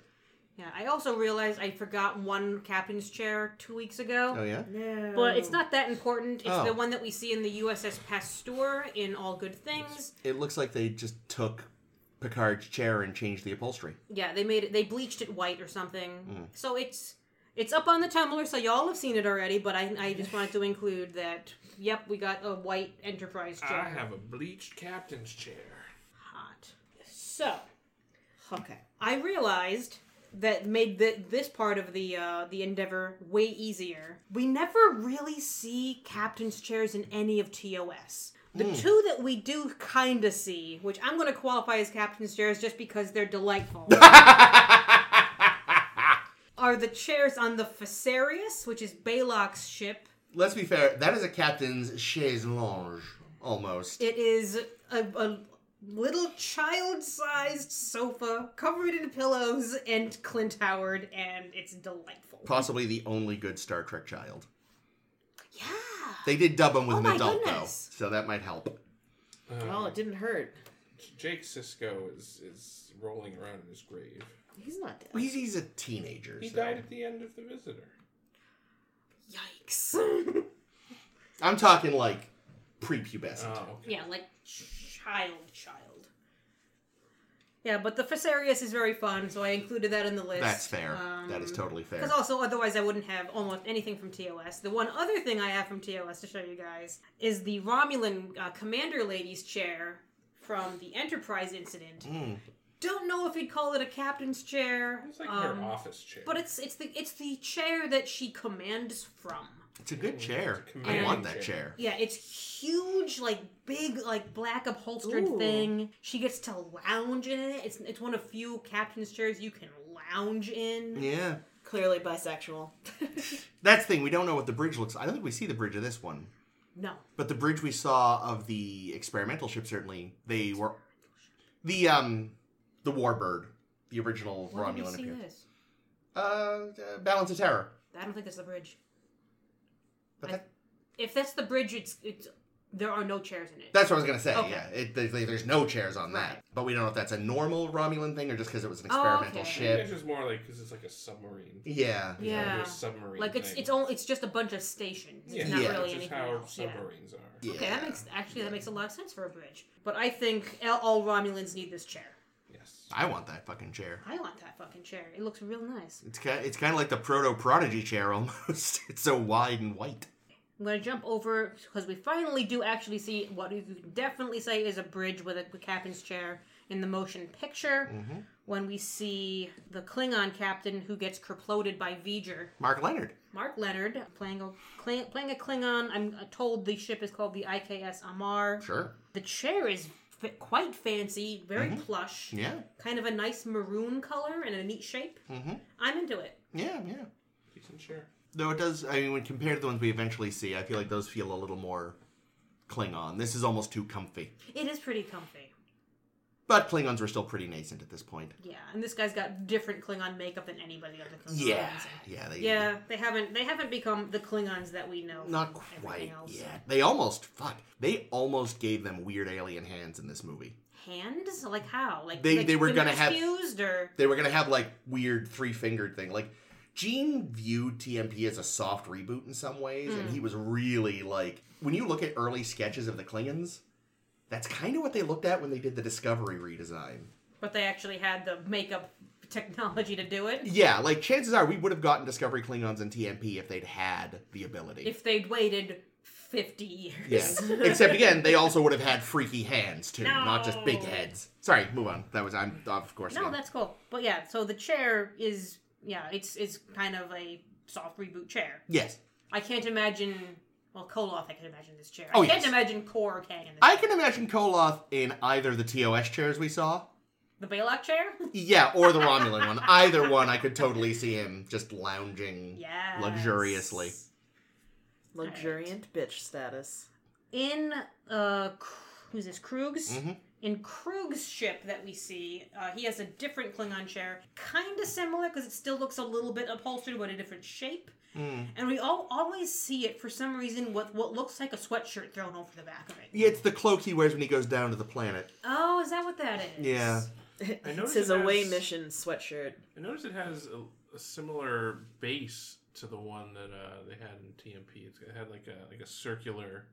Speaker 1: Yeah, I also realized I forgot one captain's chair two weeks ago.
Speaker 2: Oh yeah.
Speaker 4: No.
Speaker 1: But it's not that important. It's
Speaker 2: Oh.
Speaker 1: the one that we see in the USS Pasteur in All Good Things.
Speaker 2: It looks like they just took Picard's chair and changed the upholstery.
Speaker 1: Yeah, they made it. They bleached it white or something.
Speaker 2: Mm.
Speaker 1: So it's it's up on the Tumblr, so y'all have seen it already. But I I just wanted to include that. Yep, we got a white Enterprise chair.
Speaker 3: I have a bleached captain's chair.
Speaker 1: hot. So
Speaker 4: okay.
Speaker 1: I realized that made the, this part of the uh, the endeavor way easier. We never really see captain's chairs in any of TOS. The two that we do kind of see, which I'm going to qualify as captain's chairs just because they're delightful, (laughs) are the chairs on the Fesarius, which is Balok's ship.
Speaker 2: Let's be fair. That is a captain's chaise lounge, almost.
Speaker 1: It is a, a little child-sized sofa covered in pillows and Clint Howard, and it's delightful.
Speaker 2: Possibly the only good Star Trek child.
Speaker 1: Yeah.
Speaker 2: They did dub him with
Speaker 1: Oh
Speaker 2: an adult
Speaker 1: goodness.
Speaker 2: though, so that might help.
Speaker 3: Um,
Speaker 4: Well, it didn't hurt.
Speaker 3: Jake Sisko is is rolling around in his grave.
Speaker 4: He's not dead.
Speaker 2: He's, he's a teenager.
Speaker 3: He
Speaker 2: so-
Speaker 3: died at the end of the Visitor.
Speaker 1: Yikes. (laughs)
Speaker 2: I'm talking like prepubescent.
Speaker 3: Oh, okay.
Speaker 1: yeah, like child, child. Yeah, but the Fesarius is very fun, so I included that in the list.
Speaker 2: That's fair. that is
Speaker 1: Um,
Speaker 2: totally fair.
Speaker 1: Because also, otherwise, I wouldn't have almost anything from TOS. The one other thing I have from TOS to show you guys is the Romulan uh, Commander Lady's chair from the Enterprise incident.
Speaker 2: Mm.
Speaker 1: Don't know if he'd call it a captain's chair,
Speaker 3: It's like
Speaker 1: um,
Speaker 3: her office chair.
Speaker 1: but it's it's the it's the chair that she commands from.
Speaker 2: It's a good chair.
Speaker 3: It's a
Speaker 2: I want that
Speaker 3: chair.
Speaker 2: chair.
Speaker 1: Yeah, it's huge, like big, like black upholstered
Speaker 4: Ooh.
Speaker 1: thing. She gets to lounge in it. It's it's one of few captain's chairs you can lounge in.
Speaker 2: Yeah.
Speaker 4: Clearly bisexual. (laughs)
Speaker 2: That's the thing. We don't know what the bridge looks. Like. I don't think we see the bridge of this one,
Speaker 1: No,
Speaker 2: but the bridge we saw of the experimental ship certainly they were the um the Warbird, the original
Speaker 1: where did we
Speaker 2: Romulan
Speaker 1: see
Speaker 2: appearance.
Speaker 1: this?
Speaker 2: Uh, uh, Balance of Terror.
Speaker 1: I don't think that's the bridge.
Speaker 2: But
Speaker 1: I-
Speaker 2: that,
Speaker 1: If that's the bridge, it's it's there are no chairs in it.
Speaker 2: that's what I was gonna say.
Speaker 1: Okay.
Speaker 2: Yeah, it, there- there's no chairs on that, but we don't know if that's a normal Romulan thing or just because it was an
Speaker 1: Oh,
Speaker 2: experimental
Speaker 1: okay.
Speaker 3: I think
Speaker 2: ship.
Speaker 3: it's just more like because it's like a submarine.
Speaker 2: Yeah.
Speaker 3: It's like
Speaker 1: Yeah.
Speaker 3: a submarine.
Speaker 1: like it's
Speaker 3: thing.
Speaker 1: it's all it's just a bunch of stations.
Speaker 3: yeah,
Speaker 1: It's not
Speaker 2: Yeah.
Speaker 1: really
Speaker 3: which is
Speaker 1: anything
Speaker 3: how
Speaker 1: else. Yeah.
Speaker 3: submarines are.
Speaker 2: Yeah.
Speaker 1: Okay, that makes actually that makes a lot of sense for a bridge. But I think all- all Romulans need this chair.
Speaker 2: I want that fucking chair.
Speaker 1: I want that fucking chair. It looks real nice.
Speaker 2: It's kind. It's kind of like the proto prodigy chair almost. (laughs) It's so wide and white.
Speaker 1: I'm gonna jump over because we finally do actually see what you can definitely say is a bridge with a with captain's chair in the motion picture.
Speaker 2: Mhm.
Speaker 1: When we see the Klingon captain who gets kerploded by V'ger,
Speaker 2: Mark Lenard.
Speaker 1: Mark Lenard playing a playing a Klingon. I'm told the ship is called the IKS Amar.
Speaker 2: Sure.
Speaker 1: The chair is f- quite fancy, very
Speaker 2: Mhm.
Speaker 1: plush,
Speaker 2: Yeah.
Speaker 1: kind of a nice maroon color and a neat shape.
Speaker 2: Mm-hmm.
Speaker 1: I'm into it.
Speaker 2: Yeah. Yeah.
Speaker 3: Decent chair.
Speaker 2: Though it does. I mean, when compared to the ones we eventually see, I feel like those feel a little more Klingon. This is almost too comfy.
Speaker 1: It is pretty comfy.
Speaker 2: But Klingons were still pretty nascent at this point.
Speaker 1: Yeah, and this guy's got different Klingon makeup than anybody of the Klingons.
Speaker 2: Yeah. Yeah. They,
Speaker 1: Yeah, they haven't they haven't become the Klingons that we know.
Speaker 2: Not quite
Speaker 1: else.
Speaker 2: yet. They almost fuck. They almost gave them weird alien hands in this movie.
Speaker 1: Hands? Like how? Like
Speaker 2: They-
Speaker 1: like
Speaker 2: they were gonna have-
Speaker 1: or
Speaker 2: They were gonna have like weird three fingered thing. Like Gene viewed TMP as a soft reboot in some ways, and
Speaker 1: Mm.
Speaker 2: he was really like when you look at early sketches of the Klingons, that's kind of what they looked at when they did the Discovery redesign.
Speaker 1: But they actually had the makeup technology to do it.
Speaker 2: Yeah, like chances are we would have gotten Discovery Klingons and TMP if they'd had the ability.
Speaker 1: If they'd waited 50 years.
Speaker 2: yeah. (laughs) Except again, they also would have had freaky hands too, not just big heads. Sorry, move on. That was I'm of course.
Speaker 1: No,
Speaker 2: yeah.
Speaker 1: that's cool. But yeah, so the chair is yeah, it's it's kind of a soft reboot chair.
Speaker 2: yes.
Speaker 1: I can't imagine well, Koloth I can imagine this chair.
Speaker 2: Oh,
Speaker 1: I can't
Speaker 2: yes.
Speaker 1: imagine Kor or Kang in this
Speaker 2: I
Speaker 1: chair.
Speaker 2: can imagine Koloth in either the TOS chairs we saw.
Speaker 1: The Balok chair?
Speaker 2: Yeah, or the Romulan one. (laughs) Either one, I could totally see him just lounging
Speaker 1: Yeah.
Speaker 2: luxuriously.
Speaker 4: Luxuriant bitch status.
Speaker 1: In uh K- who's this? Kruge's?
Speaker 2: Mhm.
Speaker 1: In Kruge's ship that we see, uh, he has a different Klingon chair, kind of similar because it still looks a little bit upholstered, but a different shape.
Speaker 2: Mm.
Speaker 1: And we all always see it for some reason with what looks like a sweatshirt thrown over the back of it.
Speaker 2: Yeah, it's the cloak he wears when he goes down to the planet.
Speaker 1: Oh, is that what that is?
Speaker 2: Yeah. (laughs)
Speaker 4: It's
Speaker 3: noticed
Speaker 4: his
Speaker 3: it
Speaker 4: away
Speaker 3: has-
Speaker 4: mission sweatshirt.
Speaker 3: I noticed it has a, a similar base to the one that uh, they had in TMP. It's, it had like a like a circular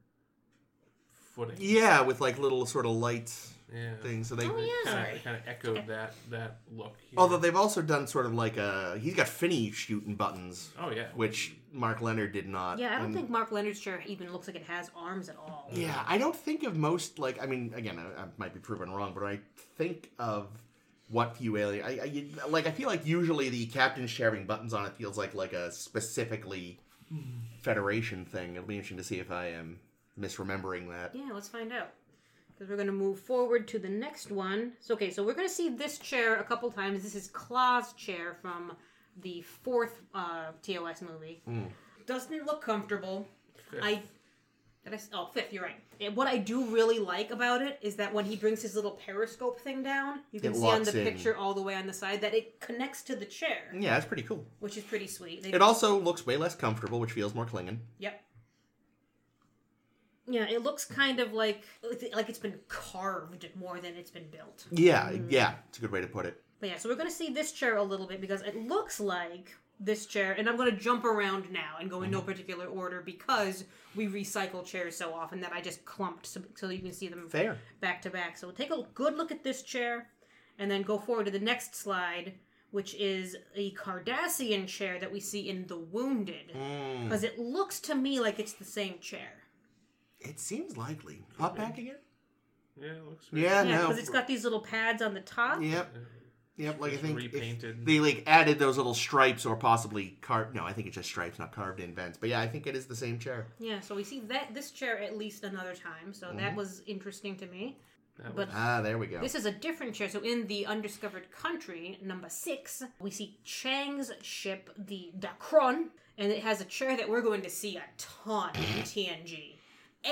Speaker 3: footing.
Speaker 2: Yeah, with like little sort of light
Speaker 3: Yeah.
Speaker 2: things. So they.
Speaker 1: Oh, yeah.
Speaker 3: Kind of, kind of echoed that that look. here.
Speaker 2: Although they've also done sort of like a. He's got Finney shooting buttons,
Speaker 3: oh yeah,
Speaker 2: which Mark Lenard did not.
Speaker 1: Yeah, I don't
Speaker 2: And-
Speaker 1: think Mark Lenard's chair even looks like it has arms at all.
Speaker 2: Yeah, I don't think of most like I mean again I, I might be proven wrong, but I think of what few alien I, I like I feel like usually the captain sharing buttons on it feels like like a specifically hmm. Federation thing. It'll be interesting to see if I am misremembering that.
Speaker 1: Yeah, let's find out. Because we're going to move forward to the next one. So, okay, so we're going to see this chair a couple times. This is Klaa's chair from the fourth uh, TOS movie. Doesn't look comfortable.
Speaker 3: Fifth.
Speaker 1: I. Did I, s- oh, fifth, you're right. And what I do really like about it is that when he brings his little periscope thing down, you can
Speaker 2: It
Speaker 1: see on the
Speaker 2: in.
Speaker 1: picture all the way on the side that it connects to the chair,
Speaker 2: Yeah, that's pretty cool.
Speaker 1: which is pretty sweet. They
Speaker 2: It also looks way less comfortable, which feels more Klingon.
Speaker 1: Yep. Yeah, it looks kind of like like it's been carved more than it's been built.
Speaker 2: Yeah, yeah, it's a good way to put it.
Speaker 1: But yeah, so we're going to see this chair a little bit because it looks like this chair, and I'm going to jump around now and go in no particular order because we recycle chairs so often that I just clumped so, so you can see them
Speaker 2: Fair.
Speaker 1: back to back. So we'll take a good look at this chair and then go forward to the next slide, which is a Cardassian chair that we see in The Wounded.
Speaker 2: Mm,
Speaker 1: Because it looks to me like it's the same chair.
Speaker 2: It seems likely. Hop back again?
Speaker 3: yeah, it looks.
Speaker 2: Yeah,
Speaker 1: Yeah,
Speaker 2: no.
Speaker 1: because it's got these little pads on the top.
Speaker 2: Yep. Yep, like I think
Speaker 3: repainted.
Speaker 2: they like added those little stripes or possibly carved. No, I think it's just stripes, not carved in vents. But yeah, I think it is the same chair.
Speaker 1: Yeah, so we see that this chair at least another time, so that was interesting to me.
Speaker 3: That
Speaker 1: But
Speaker 3: was-
Speaker 2: Ah, there we go.
Speaker 1: this is a different chair. So in the undiscovered country, number six, we see Chang's ship, the Dacron, and it has a chair that we're going to see a ton in TNG.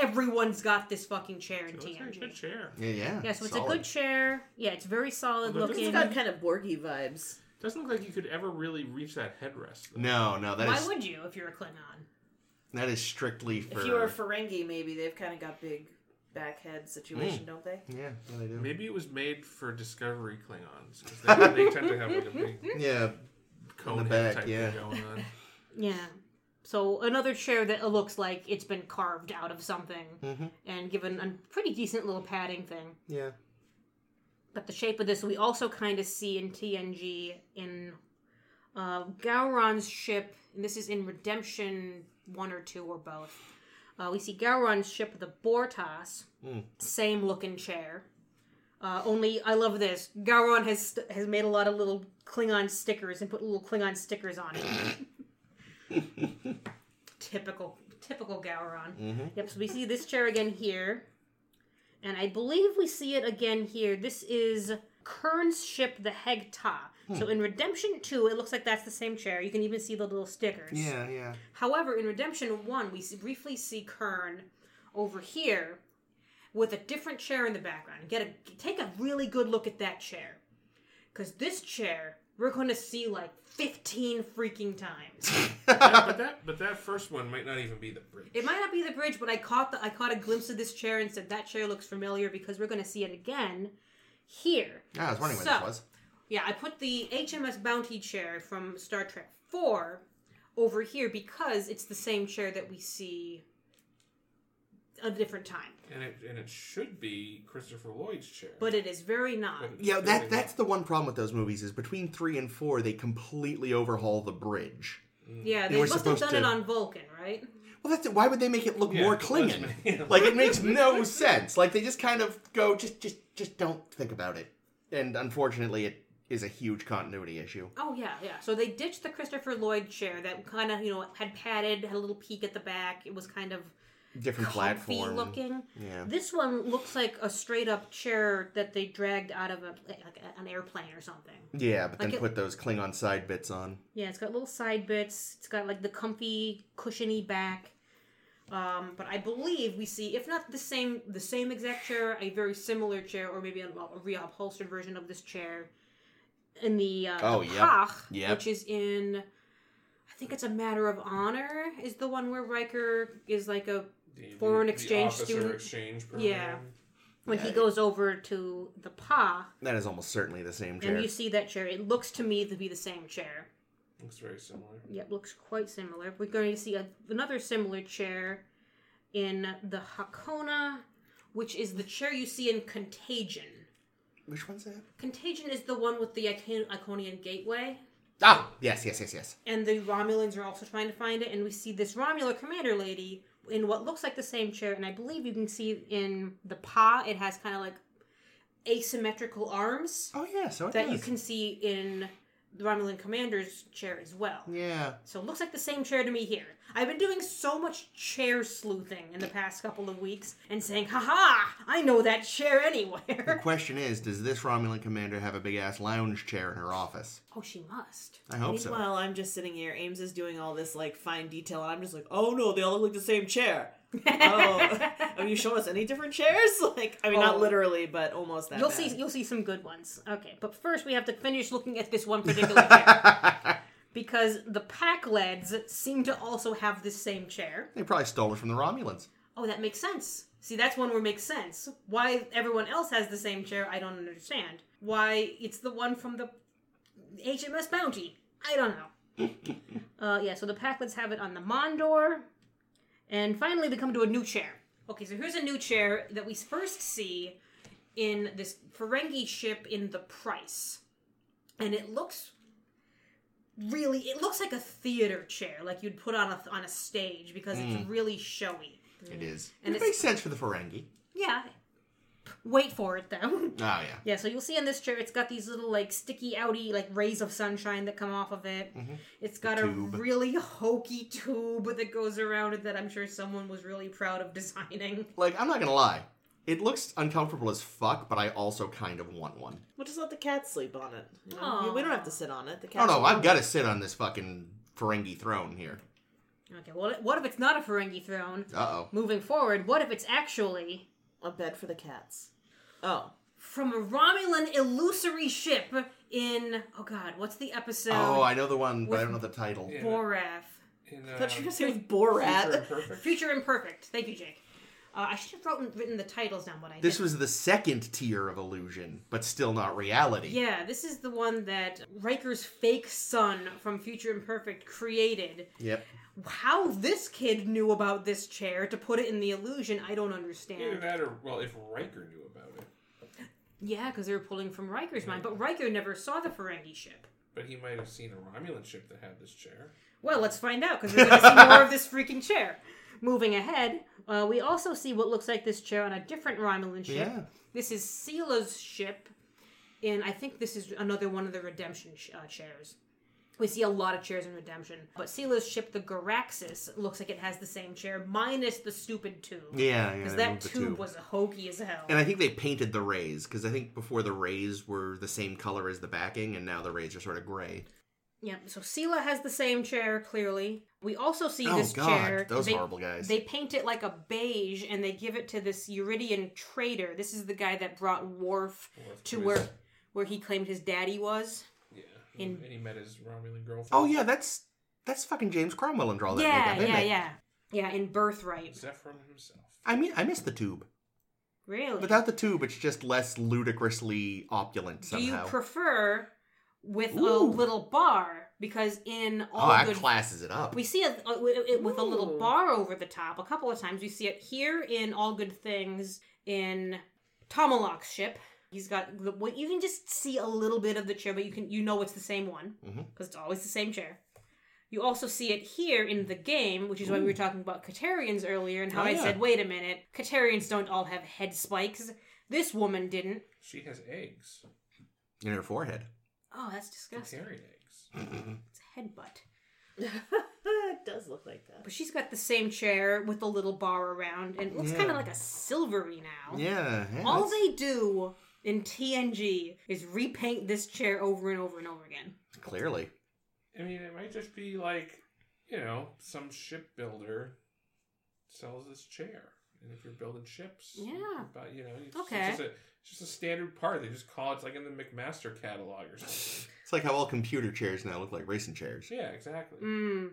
Speaker 1: Everyone's got this fucking chair in
Speaker 3: it looks like a
Speaker 1: TNG.
Speaker 3: good chair.
Speaker 2: yeah, yeah.
Speaker 1: Yeah, so it's a good chair. Yeah, it's very solid
Speaker 3: Although it
Speaker 1: looking.
Speaker 4: It's got kind of Borgy vibes.
Speaker 3: Doesn't look like you could ever really reach that headrest. though.
Speaker 2: No, no, that
Speaker 1: Why
Speaker 2: is
Speaker 1: would you if you're a Klingon?
Speaker 2: that is strictly for.
Speaker 4: If you were a Ferengi, maybe they've kind of got big back head situation, hmm. don't they?
Speaker 2: yeah, yeah, they do.
Speaker 3: Maybe it was made for Discovery Klingons. 'cause They, they tend to have like a big (laughs)
Speaker 2: Yeah,
Speaker 3: cone
Speaker 2: back,
Speaker 3: head type
Speaker 2: yeah.
Speaker 3: thing going on.
Speaker 1: Yeah. So another chair that looks like it's been carved out of something
Speaker 2: Mhm.
Speaker 1: and given a pretty decent little padding thing.
Speaker 2: yeah.
Speaker 1: But the shape of this we also kind of see in TNG in uh, Gowron's ship, and this is in Redemption one or two or both. Uh, we see Gowron's ship, the Bortas,
Speaker 2: Mm.
Speaker 1: same looking chair. Uh, only I love this. Gowron has has made a lot of little Klingon stickers and put little Klingon stickers on it. (coughs) typical, typical Gowron.
Speaker 2: Mhm.
Speaker 1: Yep. So we see this chair again here, and I believe we see it again here. This is Kurn's ship, the Hegh'ta.
Speaker 2: Hmm.
Speaker 1: So in Redemption Two, it looks like that's the same chair. You can even see the little stickers.
Speaker 2: Yeah, yeah.
Speaker 1: However, in Redemption 1, we see, briefly see Kern over here with a different chair in the background. Get a take a really good look at that chair. Cuz this chair we're going to see like 15 freaking times.
Speaker 3: Yeah, (laughs) but that but that first one might not even be the bridge.
Speaker 1: it might not be the bridge, but I caught the I caught a glimpse of this chair and said that chair looks familiar because we're going to see it again here.
Speaker 2: Yeah, I was wondering what
Speaker 1: So-
Speaker 2: this was.
Speaker 1: Yeah, I put the HMS Bounty chair from Star Trek four over here because it's the same chair that we see a different time.
Speaker 3: And it and it should be Christopher Lloyd's chair.
Speaker 1: But it is very not.
Speaker 2: Yeah, that that's the one problem with those movies is between three and four they completely overhaul the bridge. Mm.
Speaker 1: Yeah,
Speaker 2: They
Speaker 1: they
Speaker 2: were
Speaker 1: must have
Speaker 2: supposed
Speaker 1: done
Speaker 2: to-
Speaker 1: it on Vulcan, right?
Speaker 2: Well, that's it. Why would they make it look
Speaker 3: Yeah,
Speaker 2: more
Speaker 3: let's
Speaker 2: Klingon?
Speaker 3: yeah.
Speaker 2: like it makes no sense. Like they just kind of go, just just just don't think about it. And unfortunately, it is a huge continuity issue.
Speaker 1: Oh yeah, yeah. So they ditched the Christopher Lloyd chair that kind of you know had padded, had a little peak at the back. It was kind of
Speaker 2: Different
Speaker 1: comfy
Speaker 2: platform.
Speaker 1: looking.
Speaker 2: Yeah.
Speaker 1: This one looks like a straight up chair that they dragged out of a like an airplane or something.
Speaker 2: Yeah, but then
Speaker 1: it-
Speaker 2: put those Klingon side bits on.
Speaker 1: Yeah, it's got little side bits. It's got like the comfy, cushiony back. Um, but I believe we see, if not the same, the same exact chair, a very similar chair, or maybe a, a reupholstered version of this chair, in the uh,
Speaker 2: Oh,
Speaker 1: the
Speaker 2: yep.
Speaker 1: Pagh,
Speaker 2: Yep.
Speaker 1: which is in, I think it's a matter of honor, is the one where Riker is like a
Speaker 3: The- the-
Speaker 1: foreign
Speaker 3: the
Speaker 1: exchange
Speaker 3: officer
Speaker 1: student.
Speaker 3: exchange program.
Speaker 1: Yeah. when he goes over to the Pagh,
Speaker 2: That is almost certainly the same chair.
Speaker 1: and you see that chair. It looks to me to be the same chair.
Speaker 3: Looks very similar.
Speaker 1: Yep, looks quite similar. We're going to see a, another similar chair in the Haakona, which is the chair you see in Contagion.
Speaker 2: Which one's that?
Speaker 1: Contagion is the one with the Icon- Iconian Gateway,
Speaker 2: Ah, yes, yes, yes, yes.
Speaker 1: and the Romulans are also trying to find it. And we see this Romulan commander lady in what looks like the same chair, and I believe you can see in the Pagh, it has kind of like asymmetrical arms
Speaker 2: Oh yeah, so
Speaker 1: that
Speaker 2: does.
Speaker 1: you can see in the Romulan commander's chair as well.
Speaker 2: Yeah.
Speaker 1: So it looks like the same chair to me here. I've been doing so much chair sleuthing in the past couple of weeks and saying, haha, I know that chair anywhere.
Speaker 2: The question is, does this Romulan commander have a big ass lounge chair in her office?
Speaker 1: oh, she must.
Speaker 2: I hope so.
Speaker 4: Meanwhile, I'm just sitting here. Ames is doing all this like fine detail, and I'm just like, oh no, they all look like the same chair. Oh, have (laughs) you shown us any different chairs? (laughs) Like, I mean,
Speaker 1: Oh.
Speaker 4: not literally, but almost that.
Speaker 1: You'll
Speaker 4: bad.
Speaker 1: see you'll see some good ones. Okay, but first we have to finish looking at this one particular chair. (laughs) Because the Pakleds seem to also have this same chair.
Speaker 2: they probably stole it from the Romulans.
Speaker 1: Oh, that makes sense. See, that's one where it makes sense. Why everyone else has the same chair, I don't understand. Why it's the one from the HMS Bounty, I don't know. uh, yeah, so the Pakleds have it on the Mondor, and finally we come to a new chair. Okay, so here's a new chair that we first see in this Ferengi ship in the Price, and it looks really it looks like a theater chair like you'd put on a on a stage because it's hmm. really showy
Speaker 2: It is.
Speaker 1: And
Speaker 2: it makes sense for the Ferengi.
Speaker 1: yeah wait for it though (laughs)
Speaker 2: Oh yeah.
Speaker 1: yeah so you'll see in this chair it's got these little like sticky outy like rays of sunshine that come off of it it's got a really hokey tube that goes around it that i'm sure someone was really proud of designing (laughs)
Speaker 2: Like I'm not gonna lie, it looks uncomfortable as fuck, but I also kind of want one.
Speaker 4: We'll just let the cat sleep on it. you know? We don't have to sit on it. The cat.
Speaker 2: Oh no, I've got to sit on this fucking Ferengi throne here.
Speaker 1: okay well what if it's not a ferengi throne
Speaker 2: Uh oh.
Speaker 1: moving forward what if it's actually
Speaker 4: a bed for the cats. Oh,
Speaker 1: from a romulan illusory ship in oh god what's the episode
Speaker 2: Oh, I know the one, but I don't know the title.
Speaker 3: Yeah.
Speaker 1: borath
Speaker 3: In,
Speaker 4: I thought you were
Speaker 3: um,
Speaker 4: gonna say with
Speaker 3: Future
Speaker 4: Borat.
Speaker 3: Imperfect?
Speaker 1: Future Imperfect. Thank you, Jake. Uh, I should have written, written the titles down, What I
Speaker 2: This
Speaker 1: didn't.
Speaker 2: was the second tier of illusion, but still not reality.
Speaker 1: Yeah, this is the one that Riker's fake son from Future Imperfect created.
Speaker 2: Yep.
Speaker 1: How this kid knew about this chair to put it in the illusion, I don't
Speaker 3: Either
Speaker 1: understand.
Speaker 3: that or, well, if Riker knew about it.
Speaker 1: Yeah, because they were pulling from Riker's mind, but Riker never saw the Ferengi ship.
Speaker 3: But he might have seen a Romulan ship that had this chair.
Speaker 1: Well, let's find out because we're going to see more of this freaking chair. Moving ahead, uh, we also see what looks like this chair on a different Romulan ship.
Speaker 2: Yeah.
Speaker 1: This is Sela's ship, and I think this is another one of the Redemption sh- uh, chairs. We see a lot of chairs in Redemption, but Sela's ship, the Garaxis, looks like it has the same chair, minus the stupid tube.
Speaker 2: Yeah, yeah.
Speaker 1: Because that
Speaker 2: the
Speaker 1: tube, was hokey as hell.
Speaker 2: And I think they painted the rays because I think before the rays were the same color as the backing, and now the rays are sort of gray.
Speaker 1: Yeah, so Sela has the same chair, clearly. We also see
Speaker 2: Oh
Speaker 1: this
Speaker 2: god,
Speaker 1: chair.
Speaker 2: those
Speaker 1: they,
Speaker 2: horrible guys.
Speaker 1: They paint it like a beige and they give it to this Yridian traitor. This is the guy that brought Worf
Speaker 3: Worf
Speaker 1: to
Speaker 3: to
Speaker 1: where
Speaker 3: his-
Speaker 1: where he claimed his daddy was.
Speaker 3: Yeah.
Speaker 1: In-
Speaker 3: and he met his Romulan girlfriend.
Speaker 2: oh yeah, that's that's fucking James Cromwell and all that
Speaker 1: yeah,
Speaker 2: makeup, isn't
Speaker 1: yeah,
Speaker 2: it?
Speaker 1: yeah. Yeah, in Birthright.
Speaker 3: Zefram himself.
Speaker 2: I mean, I miss the tube.
Speaker 1: Really?
Speaker 2: Without the tube, it's just less ludicrously opulent somehow.
Speaker 1: Do
Speaker 2: somehow.
Speaker 1: you prefer with a little bar because in
Speaker 2: Oh,
Speaker 1: all
Speaker 2: that
Speaker 1: good
Speaker 2: classes it up.
Speaker 1: we see it, uh, with it with a little bar over the top a couple of times. We see it here in All Good Things in Tomalak's ship. He's got the what you can just see a little bit of the chair, but you can you know it's the same one because
Speaker 2: Mhm.
Speaker 1: it's always the same chair. You also see it here in the game, which is why we were talking about Ktarians earlier and how
Speaker 2: Oh,
Speaker 1: I
Speaker 2: yeah.
Speaker 1: said, wait a minute, Ktarians don't all have head spikes. This woman didn't.
Speaker 3: She has eggs.
Speaker 2: In her forehead.
Speaker 1: Oh, that's disgusting.
Speaker 3: Carrying eggs. (laughs)
Speaker 1: It's a headbutt.
Speaker 4: it does look like that.
Speaker 1: But she's got the same chair with the little bar around, and it looks
Speaker 2: Yeah.
Speaker 1: kind of like a silvery now.
Speaker 2: yeah. yeah,
Speaker 1: All
Speaker 2: that's-
Speaker 1: they do in TNG is repaint this chair over and over and over again.
Speaker 2: Clearly.
Speaker 3: I mean, it might just be like, you know, some shipbuilder sells this chair. And if you're building ships,
Speaker 1: Yeah.
Speaker 3: but you know, it's,
Speaker 1: Okay.
Speaker 3: it's, just a, it's just a standard part. They just call it it's like in the McMaster catalog or something.
Speaker 2: It's like how all computer chairs now look like racing chairs.
Speaker 3: yeah, exactly.
Speaker 1: Mm.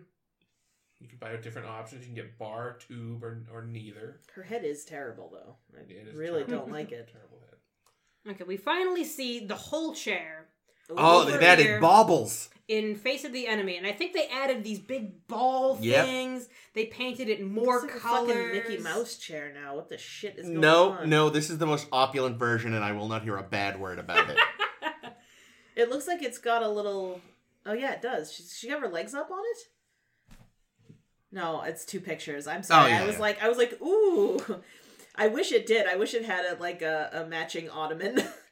Speaker 3: You can buy different options. You can get bar, tube, or, or neither.
Speaker 4: Her head is terrible, though. I
Speaker 3: It is
Speaker 4: really
Speaker 3: terrible.
Speaker 4: don't like (laughs) it.
Speaker 3: Terrible head.
Speaker 1: Okay, we finally see the whole chair
Speaker 2: Oh, they've added baubles.
Speaker 1: in Face of the Enemy, and I think they added these big ball
Speaker 2: Yep.
Speaker 1: things. They painted it more
Speaker 4: Looks like a
Speaker 1: colors.
Speaker 4: fucking Mickey Mouse chair now. What the shit is going
Speaker 2: No,
Speaker 4: on?
Speaker 2: no, no, this is the most opulent version, and I will not hear a bad word about it. (laughs)
Speaker 4: It looks like it's got a little. Oh yeah, it does. She, she got her legs up on it. No, it's two pictures. I'm sorry.
Speaker 2: Oh, yeah,
Speaker 4: I was
Speaker 2: yeah.
Speaker 4: like, I was like, ooh. I wish it did. I wish it had a like a, a matching ottoman. (laughs)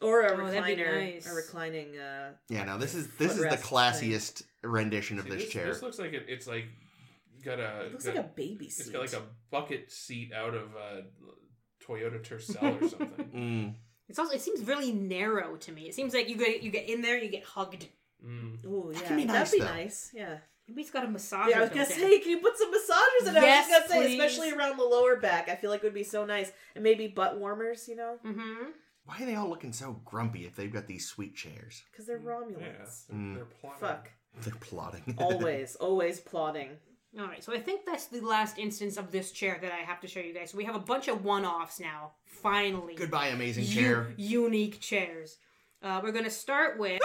Speaker 4: or a
Speaker 1: Oh,
Speaker 4: recliner,
Speaker 1: nice.
Speaker 4: a reclining. uh
Speaker 2: Yeah, no, this is this is the
Speaker 4: Footrest
Speaker 2: classiest rendition of
Speaker 3: See,
Speaker 2: this,
Speaker 3: this,
Speaker 2: chair.
Speaker 3: This looks like it, it's like got a.
Speaker 4: It looks
Speaker 3: got-
Speaker 4: like a baby seat.
Speaker 3: It's got like a bucket seat out of a Toyota Tercel or something. (laughs)
Speaker 2: Mm.
Speaker 1: It's also it seems really narrow to me. It seems like you get you get in there, you get hugged.
Speaker 3: Mm.
Speaker 4: Ooh,
Speaker 2: That
Speaker 4: yeah,
Speaker 2: can be
Speaker 4: that'd be
Speaker 2: though.
Speaker 4: nice. Yeah.
Speaker 1: Maybe it's got a massager.
Speaker 4: Yeah, I was gonna
Speaker 1: built in.
Speaker 4: say, can you put some massagers in it?
Speaker 1: Yes,
Speaker 4: I was gonna say,
Speaker 1: please.
Speaker 4: especially around the lower back. I feel like it would be so nice, and maybe butt warmers. You know,
Speaker 1: Mm-hmm.
Speaker 2: Why are they all looking so grumpy if they've got these sweet chairs?
Speaker 4: because they're
Speaker 3: Yeah,
Speaker 4: Romulans.
Speaker 3: they're,
Speaker 2: Mm.
Speaker 3: they're plotting.
Speaker 4: Fuck.
Speaker 2: They're plotting. (laughs)
Speaker 4: Always, always plotting.
Speaker 1: All right, so I think that's the last instance of this chair that I have to show you guys. So we have a bunch of one-offs now. Finally,
Speaker 2: Goodbye, amazing
Speaker 1: U-
Speaker 2: chair.
Speaker 1: unique chairs. Uh, we're gonna start with.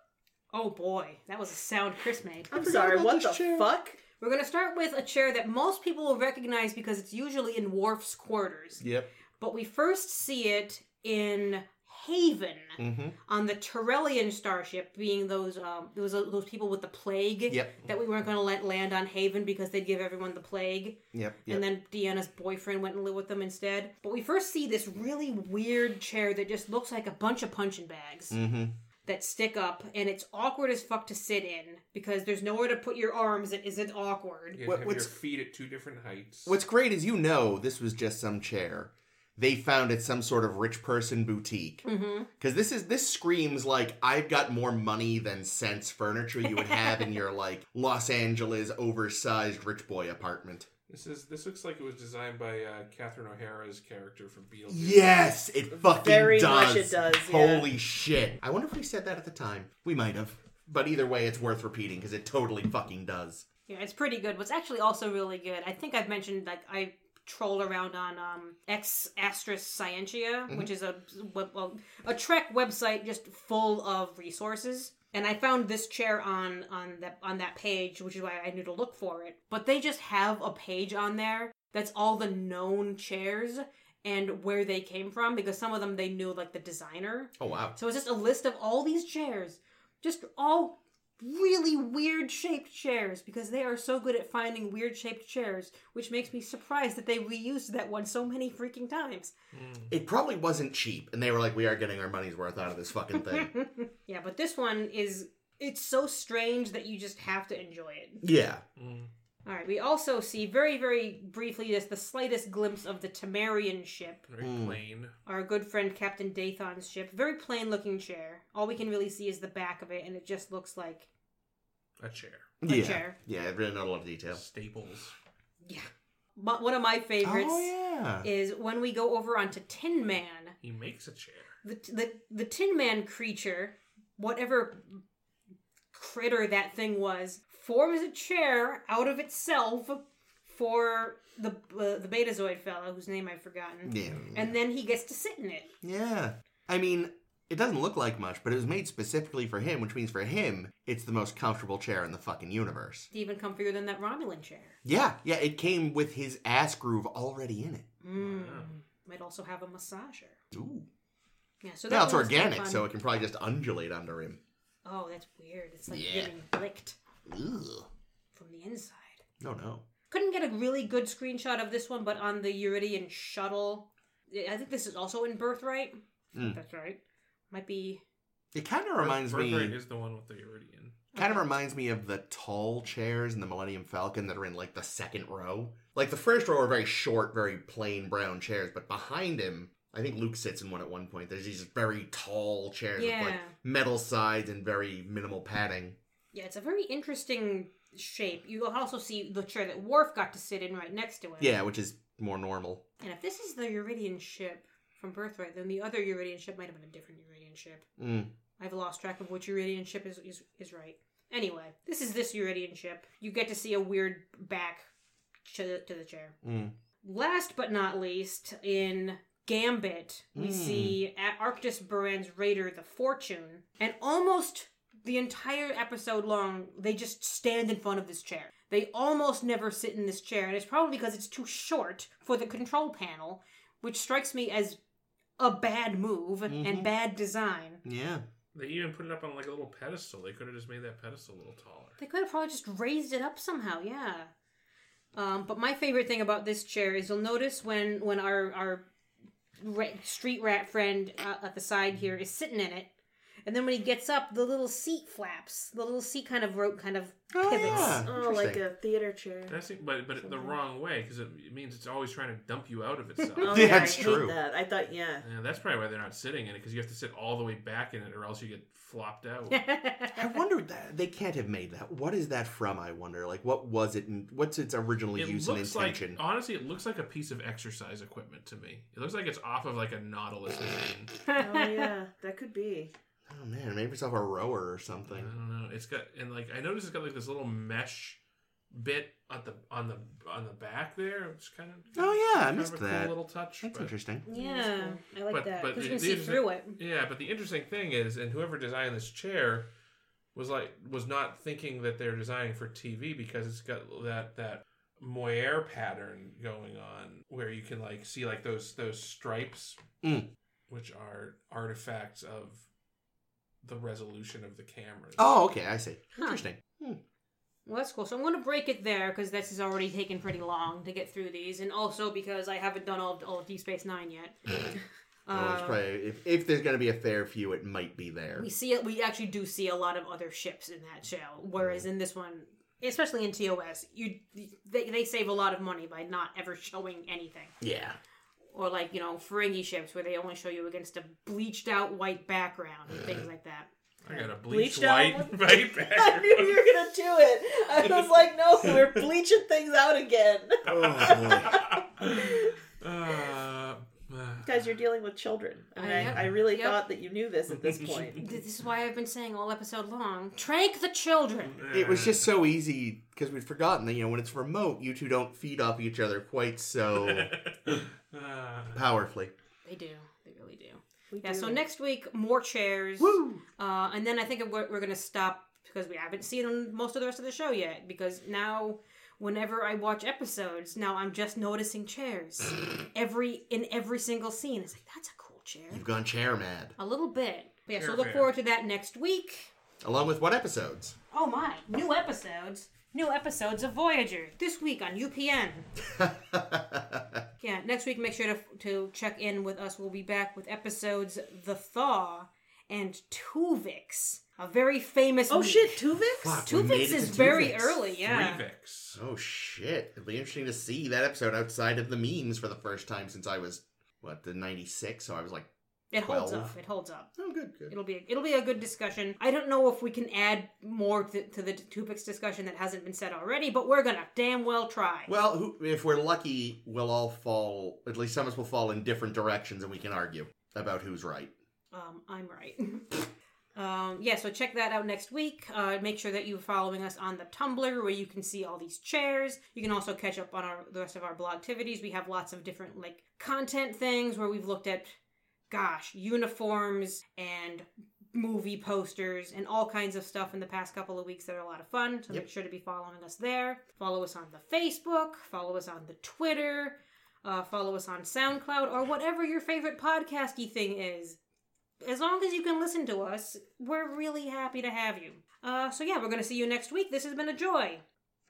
Speaker 1: (laughs) oh boy, that was a sound Chris made.
Speaker 4: I'm sorry. What the
Speaker 2: chair.
Speaker 4: fuck?
Speaker 1: We're gonna start with a chair that most people will recognize because it's usually in Worf's quarters.
Speaker 2: Yep.
Speaker 1: But we first see it in Haven
Speaker 2: Mm-hmm.
Speaker 1: on the Tarellian starship, being those um, those those people with the plague.
Speaker 2: Yep.
Speaker 1: That we weren't going to let land on Haven because they'd give everyone the plague.
Speaker 2: Yep. Yep.
Speaker 1: And then Deanna's boyfriend went and lived with them instead. But we first see this really weird chair that just looks like a bunch of punching bags
Speaker 2: mm-hmm.
Speaker 1: that stick up, and it's awkward as fuck to sit in because there's nowhere to put your arms that isn't awkward.
Speaker 3: You
Speaker 2: What-
Speaker 3: have
Speaker 2: what's-
Speaker 3: your feet at two different heights.
Speaker 2: What's great is you know this was just some chair they found at some sort of rich person boutique.
Speaker 1: Mm-hmm.
Speaker 2: Because this is this screams like I've got more money than sense furniture you would have in your (laughs) like Los Angeles oversized rich boy apartment.
Speaker 3: This is this looks like it was designed by uh, Catherine O'Hara's character from Beetlejuice.
Speaker 2: Yes, it fucking
Speaker 4: Very
Speaker 2: does.
Speaker 4: much it does, yeah.
Speaker 2: Holy shit! I wonder if we said that at the time. We might have. But either way, it's worth repeating because it totally fucking does.
Speaker 1: Yeah, it's pretty good. What's actually also really good, I think I've mentioned like I troll around on um Ex Astris Scientia,
Speaker 2: Mm-hmm.
Speaker 1: which is a well, a Trek website just full of resources. And I found this chair on on that on that page, which is why I knew to look for it. But they just have a page on there that's all the known chairs and where they came from because some of them they knew like the designer.
Speaker 2: Oh wow.
Speaker 1: So it's just a list of all these chairs, just all really weird shaped chairs because they are so good at finding weird shaped chairs, which makes me surprised that they reused that one so many freaking times. Mm.
Speaker 2: It probably wasn't cheap, and they were like, "We are getting our money's worth out of this fucking thing." (laughs)
Speaker 1: yeah, but this one is it's so strange that you just have to enjoy it.
Speaker 2: yeah.
Speaker 3: Mm.
Speaker 1: All right, we also see very very briefly just the slightest glimpse of the Tamarian ship.
Speaker 3: Very
Speaker 2: Mm.
Speaker 3: plain.
Speaker 1: Our good friend Captain Dathon's ship. Very plain looking chair. All we can really see is the back of it, and it just looks like
Speaker 3: A chair.
Speaker 1: A
Speaker 2: yeah.
Speaker 1: chair.
Speaker 2: Yeah, really not a lot of detail.
Speaker 3: Staples.
Speaker 1: Yeah. But one of my favorites
Speaker 2: Oh yeah.
Speaker 1: is when we go over onto Tin Man.
Speaker 3: He makes a chair.
Speaker 1: The, the, the Tin Man creature, whatever critter that thing was, forms a chair out of itself for the uh, the Betazoid fellow, whose name I've forgotten.
Speaker 2: yeah.
Speaker 1: And then he gets to sit in it.
Speaker 2: Yeah. I mean, It doesn't look like much, but it was made specifically for him, which means for him, it's the most comfortable chair in the fucking universe.
Speaker 1: Even comfier than that Romulan chair.
Speaker 2: Yeah, yeah, it came with his ass groove already in it.
Speaker 1: Mm.
Speaker 3: Wow.
Speaker 1: Might also have a massager.
Speaker 2: Ooh.
Speaker 1: Yeah, so
Speaker 2: Now it's
Speaker 1: one was kinda
Speaker 2: organic, so it can probably just undulate under him.
Speaker 1: Oh, that's weird. It's like
Speaker 2: Yeah.
Speaker 1: getting licked
Speaker 2: Ugh.
Speaker 1: from the inside.
Speaker 2: No, no.
Speaker 1: Couldn't get a really good screenshot of this one, but on the Yridian shuttle, I think this is also in Birthright.
Speaker 2: Mm.
Speaker 1: That's right. Might be.
Speaker 2: It kind of reminds
Speaker 3: Birthright
Speaker 2: me.
Speaker 3: is the one with the Yridian.
Speaker 2: Kind of reminds me of the tall chairs in the Millennium Falcon that are in like the second row. Like the first row are very short, very plain brown chairs, but behind him, I think Luke sits in one at one point. There's these very tall chairs
Speaker 1: Yeah.
Speaker 2: with like metal sides and very minimal padding.
Speaker 1: Yeah, it's a very interesting shape. You also see the chair that Worf got to sit in right next to him.
Speaker 2: Yeah, which is more normal.
Speaker 1: And if this is the Yridian ship from Birthright, then the other Yridian ship might have been a different Yridian ship.
Speaker 2: Mm.
Speaker 1: I've lost track of which Yridian ship is, is is right. Anyway, this is this Yridian ship. You get to see a weird back to the, to the chair.
Speaker 2: Mm.
Speaker 1: Last but not least, in Gambit, we
Speaker 2: Mm.
Speaker 1: see at Arctus Baran's Raider the Fortune, and almost the entire episode long, they just stand in front of this chair. They almost never sit in this chair, and it's probably because it's too short for the control panel, which strikes me as a bad move
Speaker 2: Mhm.
Speaker 1: and bad design.
Speaker 2: Yeah.
Speaker 3: They even put it up on like a little pedestal. They could have just made that pedestal a little taller.
Speaker 1: They could have probably just raised it up somehow, yeah. Um, but my favorite thing about this chair is you'll notice when when our our street rat friend uh, at the side here is sitting in it, and then when he gets up, the little seat flaps. The little seat kind of rope kind of
Speaker 2: Oh,
Speaker 1: pivots.
Speaker 2: yeah.
Speaker 4: Oh, like a theater chair.
Speaker 3: That's it, but but the wrong way because it, it means it's always trying to dump you out of (laughs) itself.
Speaker 4: Oh,
Speaker 2: Yeah,
Speaker 4: yeah,
Speaker 2: it's
Speaker 4: I
Speaker 2: true.
Speaker 4: hate that. I thought, yeah.
Speaker 3: Yeah, that's probably why they're not sitting in it because you have to sit all the way back in it, or else you get flopped out. (laughs)
Speaker 2: I wonder that they can't have made that. What is that from? I wonder. Like, what was it? And what's its original
Speaker 3: It
Speaker 2: use and
Speaker 3: looks like
Speaker 2: intention?
Speaker 3: honestly, it looks like a piece of exercise equipment to me. It looks like it's off of like a Nautilus machine. (laughs)
Speaker 4: Oh, yeah. That could be.
Speaker 2: Oh man, maybe it's off a rower or something.
Speaker 3: I don't know. It's got and like I noticed it's got like this little mesh bit at the on the on the back there. It's kind of
Speaker 2: Oh yeah, I
Speaker 3: kind
Speaker 2: missed
Speaker 3: of
Speaker 2: that.
Speaker 3: cool little touch.
Speaker 2: That's
Speaker 3: but-
Speaker 2: interesting.
Speaker 1: yeah, I like
Speaker 3: But-
Speaker 1: that
Speaker 3: but
Speaker 1: because you can see through it.
Speaker 3: Yeah, but the interesting thing is, and whoever designed this chair was like was not thinking that they're designing for TV because it's got that that moire pattern going on where you can like see like those those stripes,
Speaker 2: Mm.
Speaker 3: which are artifacts of the resolution of the cameras.
Speaker 2: Oh, okay, I see.
Speaker 1: Huh.
Speaker 2: Interesting. Hmm.
Speaker 1: Well, that's cool. So I'm going to break it there because this has already taken pretty long to get through these, and also because I haven't done all of, all of Deep Space Nine yet. (laughs)
Speaker 2: Well, it's
Speaker 1: Uh,
Speaker 2: probably, if, if there's going to be a fair few, it might be there.
Speaker 1: we see it. We actually do see a lot of other ships in that show, whereas in this one, especially in TOS, you they, they save a lot of money by not ever showing anything.
Speaker 2: Yeah.
Speaker 1: Or like you know Ferengi ships where they only show you against a bleached out white background and things like that.
Speaker 3: I got a bleached,
Speaker 4: Bleached out
Speaker 3: white (laughs)
Speaker 4: one?
Speaker 3: right
Speaker 4: I knew you were going to do it. I was like, no, we're bleaching things out again. (laughs)
Speaker 2: Oh,
Speaker 4: Guys, you're dealing with children. I, mean. I, I really
Speaker 1: Yep.
Speaker 4: thought that you knew this at this (laughs) point.
Speaker 1: This is why I've been saying all episode long. Trank the children.
Speaker 2: It was just so easy because we'd forgotten that, you know, when it's remote, you two don't feed off each other quite so (laughs)
Speaker 3: Uh,
Speaker 2: powerfully.
Speaker 1: They do. They really do.
Speaker 4: We
Speaker 1: Yeah.
Speaker 4: do.
Speaker 1: So next week, more chairs.
Speaker 2: Woo!
Speaker 1: Uh, and then I think we're, we're going to stop because we haven't seen most of the rest of the show yet. Because now, whenever I watch episodes, now I'm just noticing chairs (sniffs) every in every single scene. It's like that's a cool chair.
Speaker 2: You've gone chair mad.
Speaker 1: A little bit. But yeah. So
Speaker 3: Chair
Speaker 1: look
Speaker 3: fan.
Speaker 1: forward to that next week.
Speaker 2: Along with what episodes?
Speaker 1: Oh my! New episodes. New episodes of Voyager this week on UPN. (laughs) Yeah, next week make sure to to check in with us. We'll be back with episodes The Thaw and Tuvix, a very famous.
Speaker 4: Oh
Speaker 1: week.
Speaker 4: shit, Tuvix?
Speaker 2: Fuck. We made
Speaker 1: Tuvix
Speaker 2: it
Speaker 1: is
Speaker 2: to
Speaker 1: very
Speaker 2: Tuvix.
Speaker 1: early. Yeah.
Speaker 3: Revix.
Speaker 2: oh shit. It'll be interesting to see that episode outside of the memes for the first time since I was, what, the 96? So I was like,
Speaker 1: It holds
Speaker 2: 12.
Speaker 1: up. It holds up.
Speaker 2: oh, good, good.
Speaker 1: It'll be it'll be a good discussion. I don't know if we can add more to, to the Tuvix discussion that hasn't been said already, but we're gonna damn well try.
Speaker 2: Well, who, if we're lucky, we'll all fall, at least some of us will fall in different directions and we can argue about who's right.
Speaker 1: Um, I'm right. (laughs) um, yeah, so check that out next week. Uh, make sure that you're following us on the Tumblr where you can see all these chairs. You can also catch up on our the rest of our blog activities. We have lots of different like content things where we've looked at gosh, uniforms and movie posters and all kinds of stuff in the past couple of weeks that are a lot of fun. So
Speaker 2: Yep.
Speaker 1: make sure to be following us there. Follow us on the Facebook, follow us on the Twitter, uh, follow us on SoundCloud, or whatever your favorite podcasty thing is. As long as you can listen to us, we're really happy to have you. Uh, so yeah, we're gonna see you next week. This has been a joy.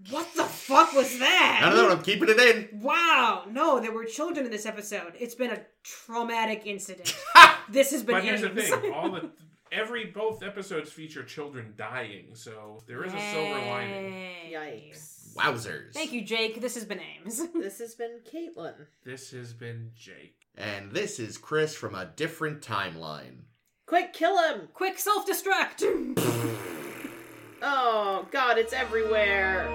Speaker 1: What the fuck was that?
Speaker 2: I don't know. I'm keeping it in.
Speaker 1: Wow, no, there were children in this episode. It's been a traumatic incident. (laughs) this has been.
Speaker 3: But here's the
Speaker 1: Ames.
Speaker 3: thing: (laughs) all the every both episodes feature children dying, so there is a silver lining.
Speaker 4: Yikes.
Speaker 2: Wowzers.
Speaker 1: Thank you, Jake. This has been Ames.
Speaker 4: This has been Caitlin.
Speaker 3: This has been Jake.
Speaker 2: And this is Chris from a different timeline.
Speaker 4: Quick, kill him!
Speaker 1: Quick self destruct.
Speaker 4: Oh, God, it's everywhere.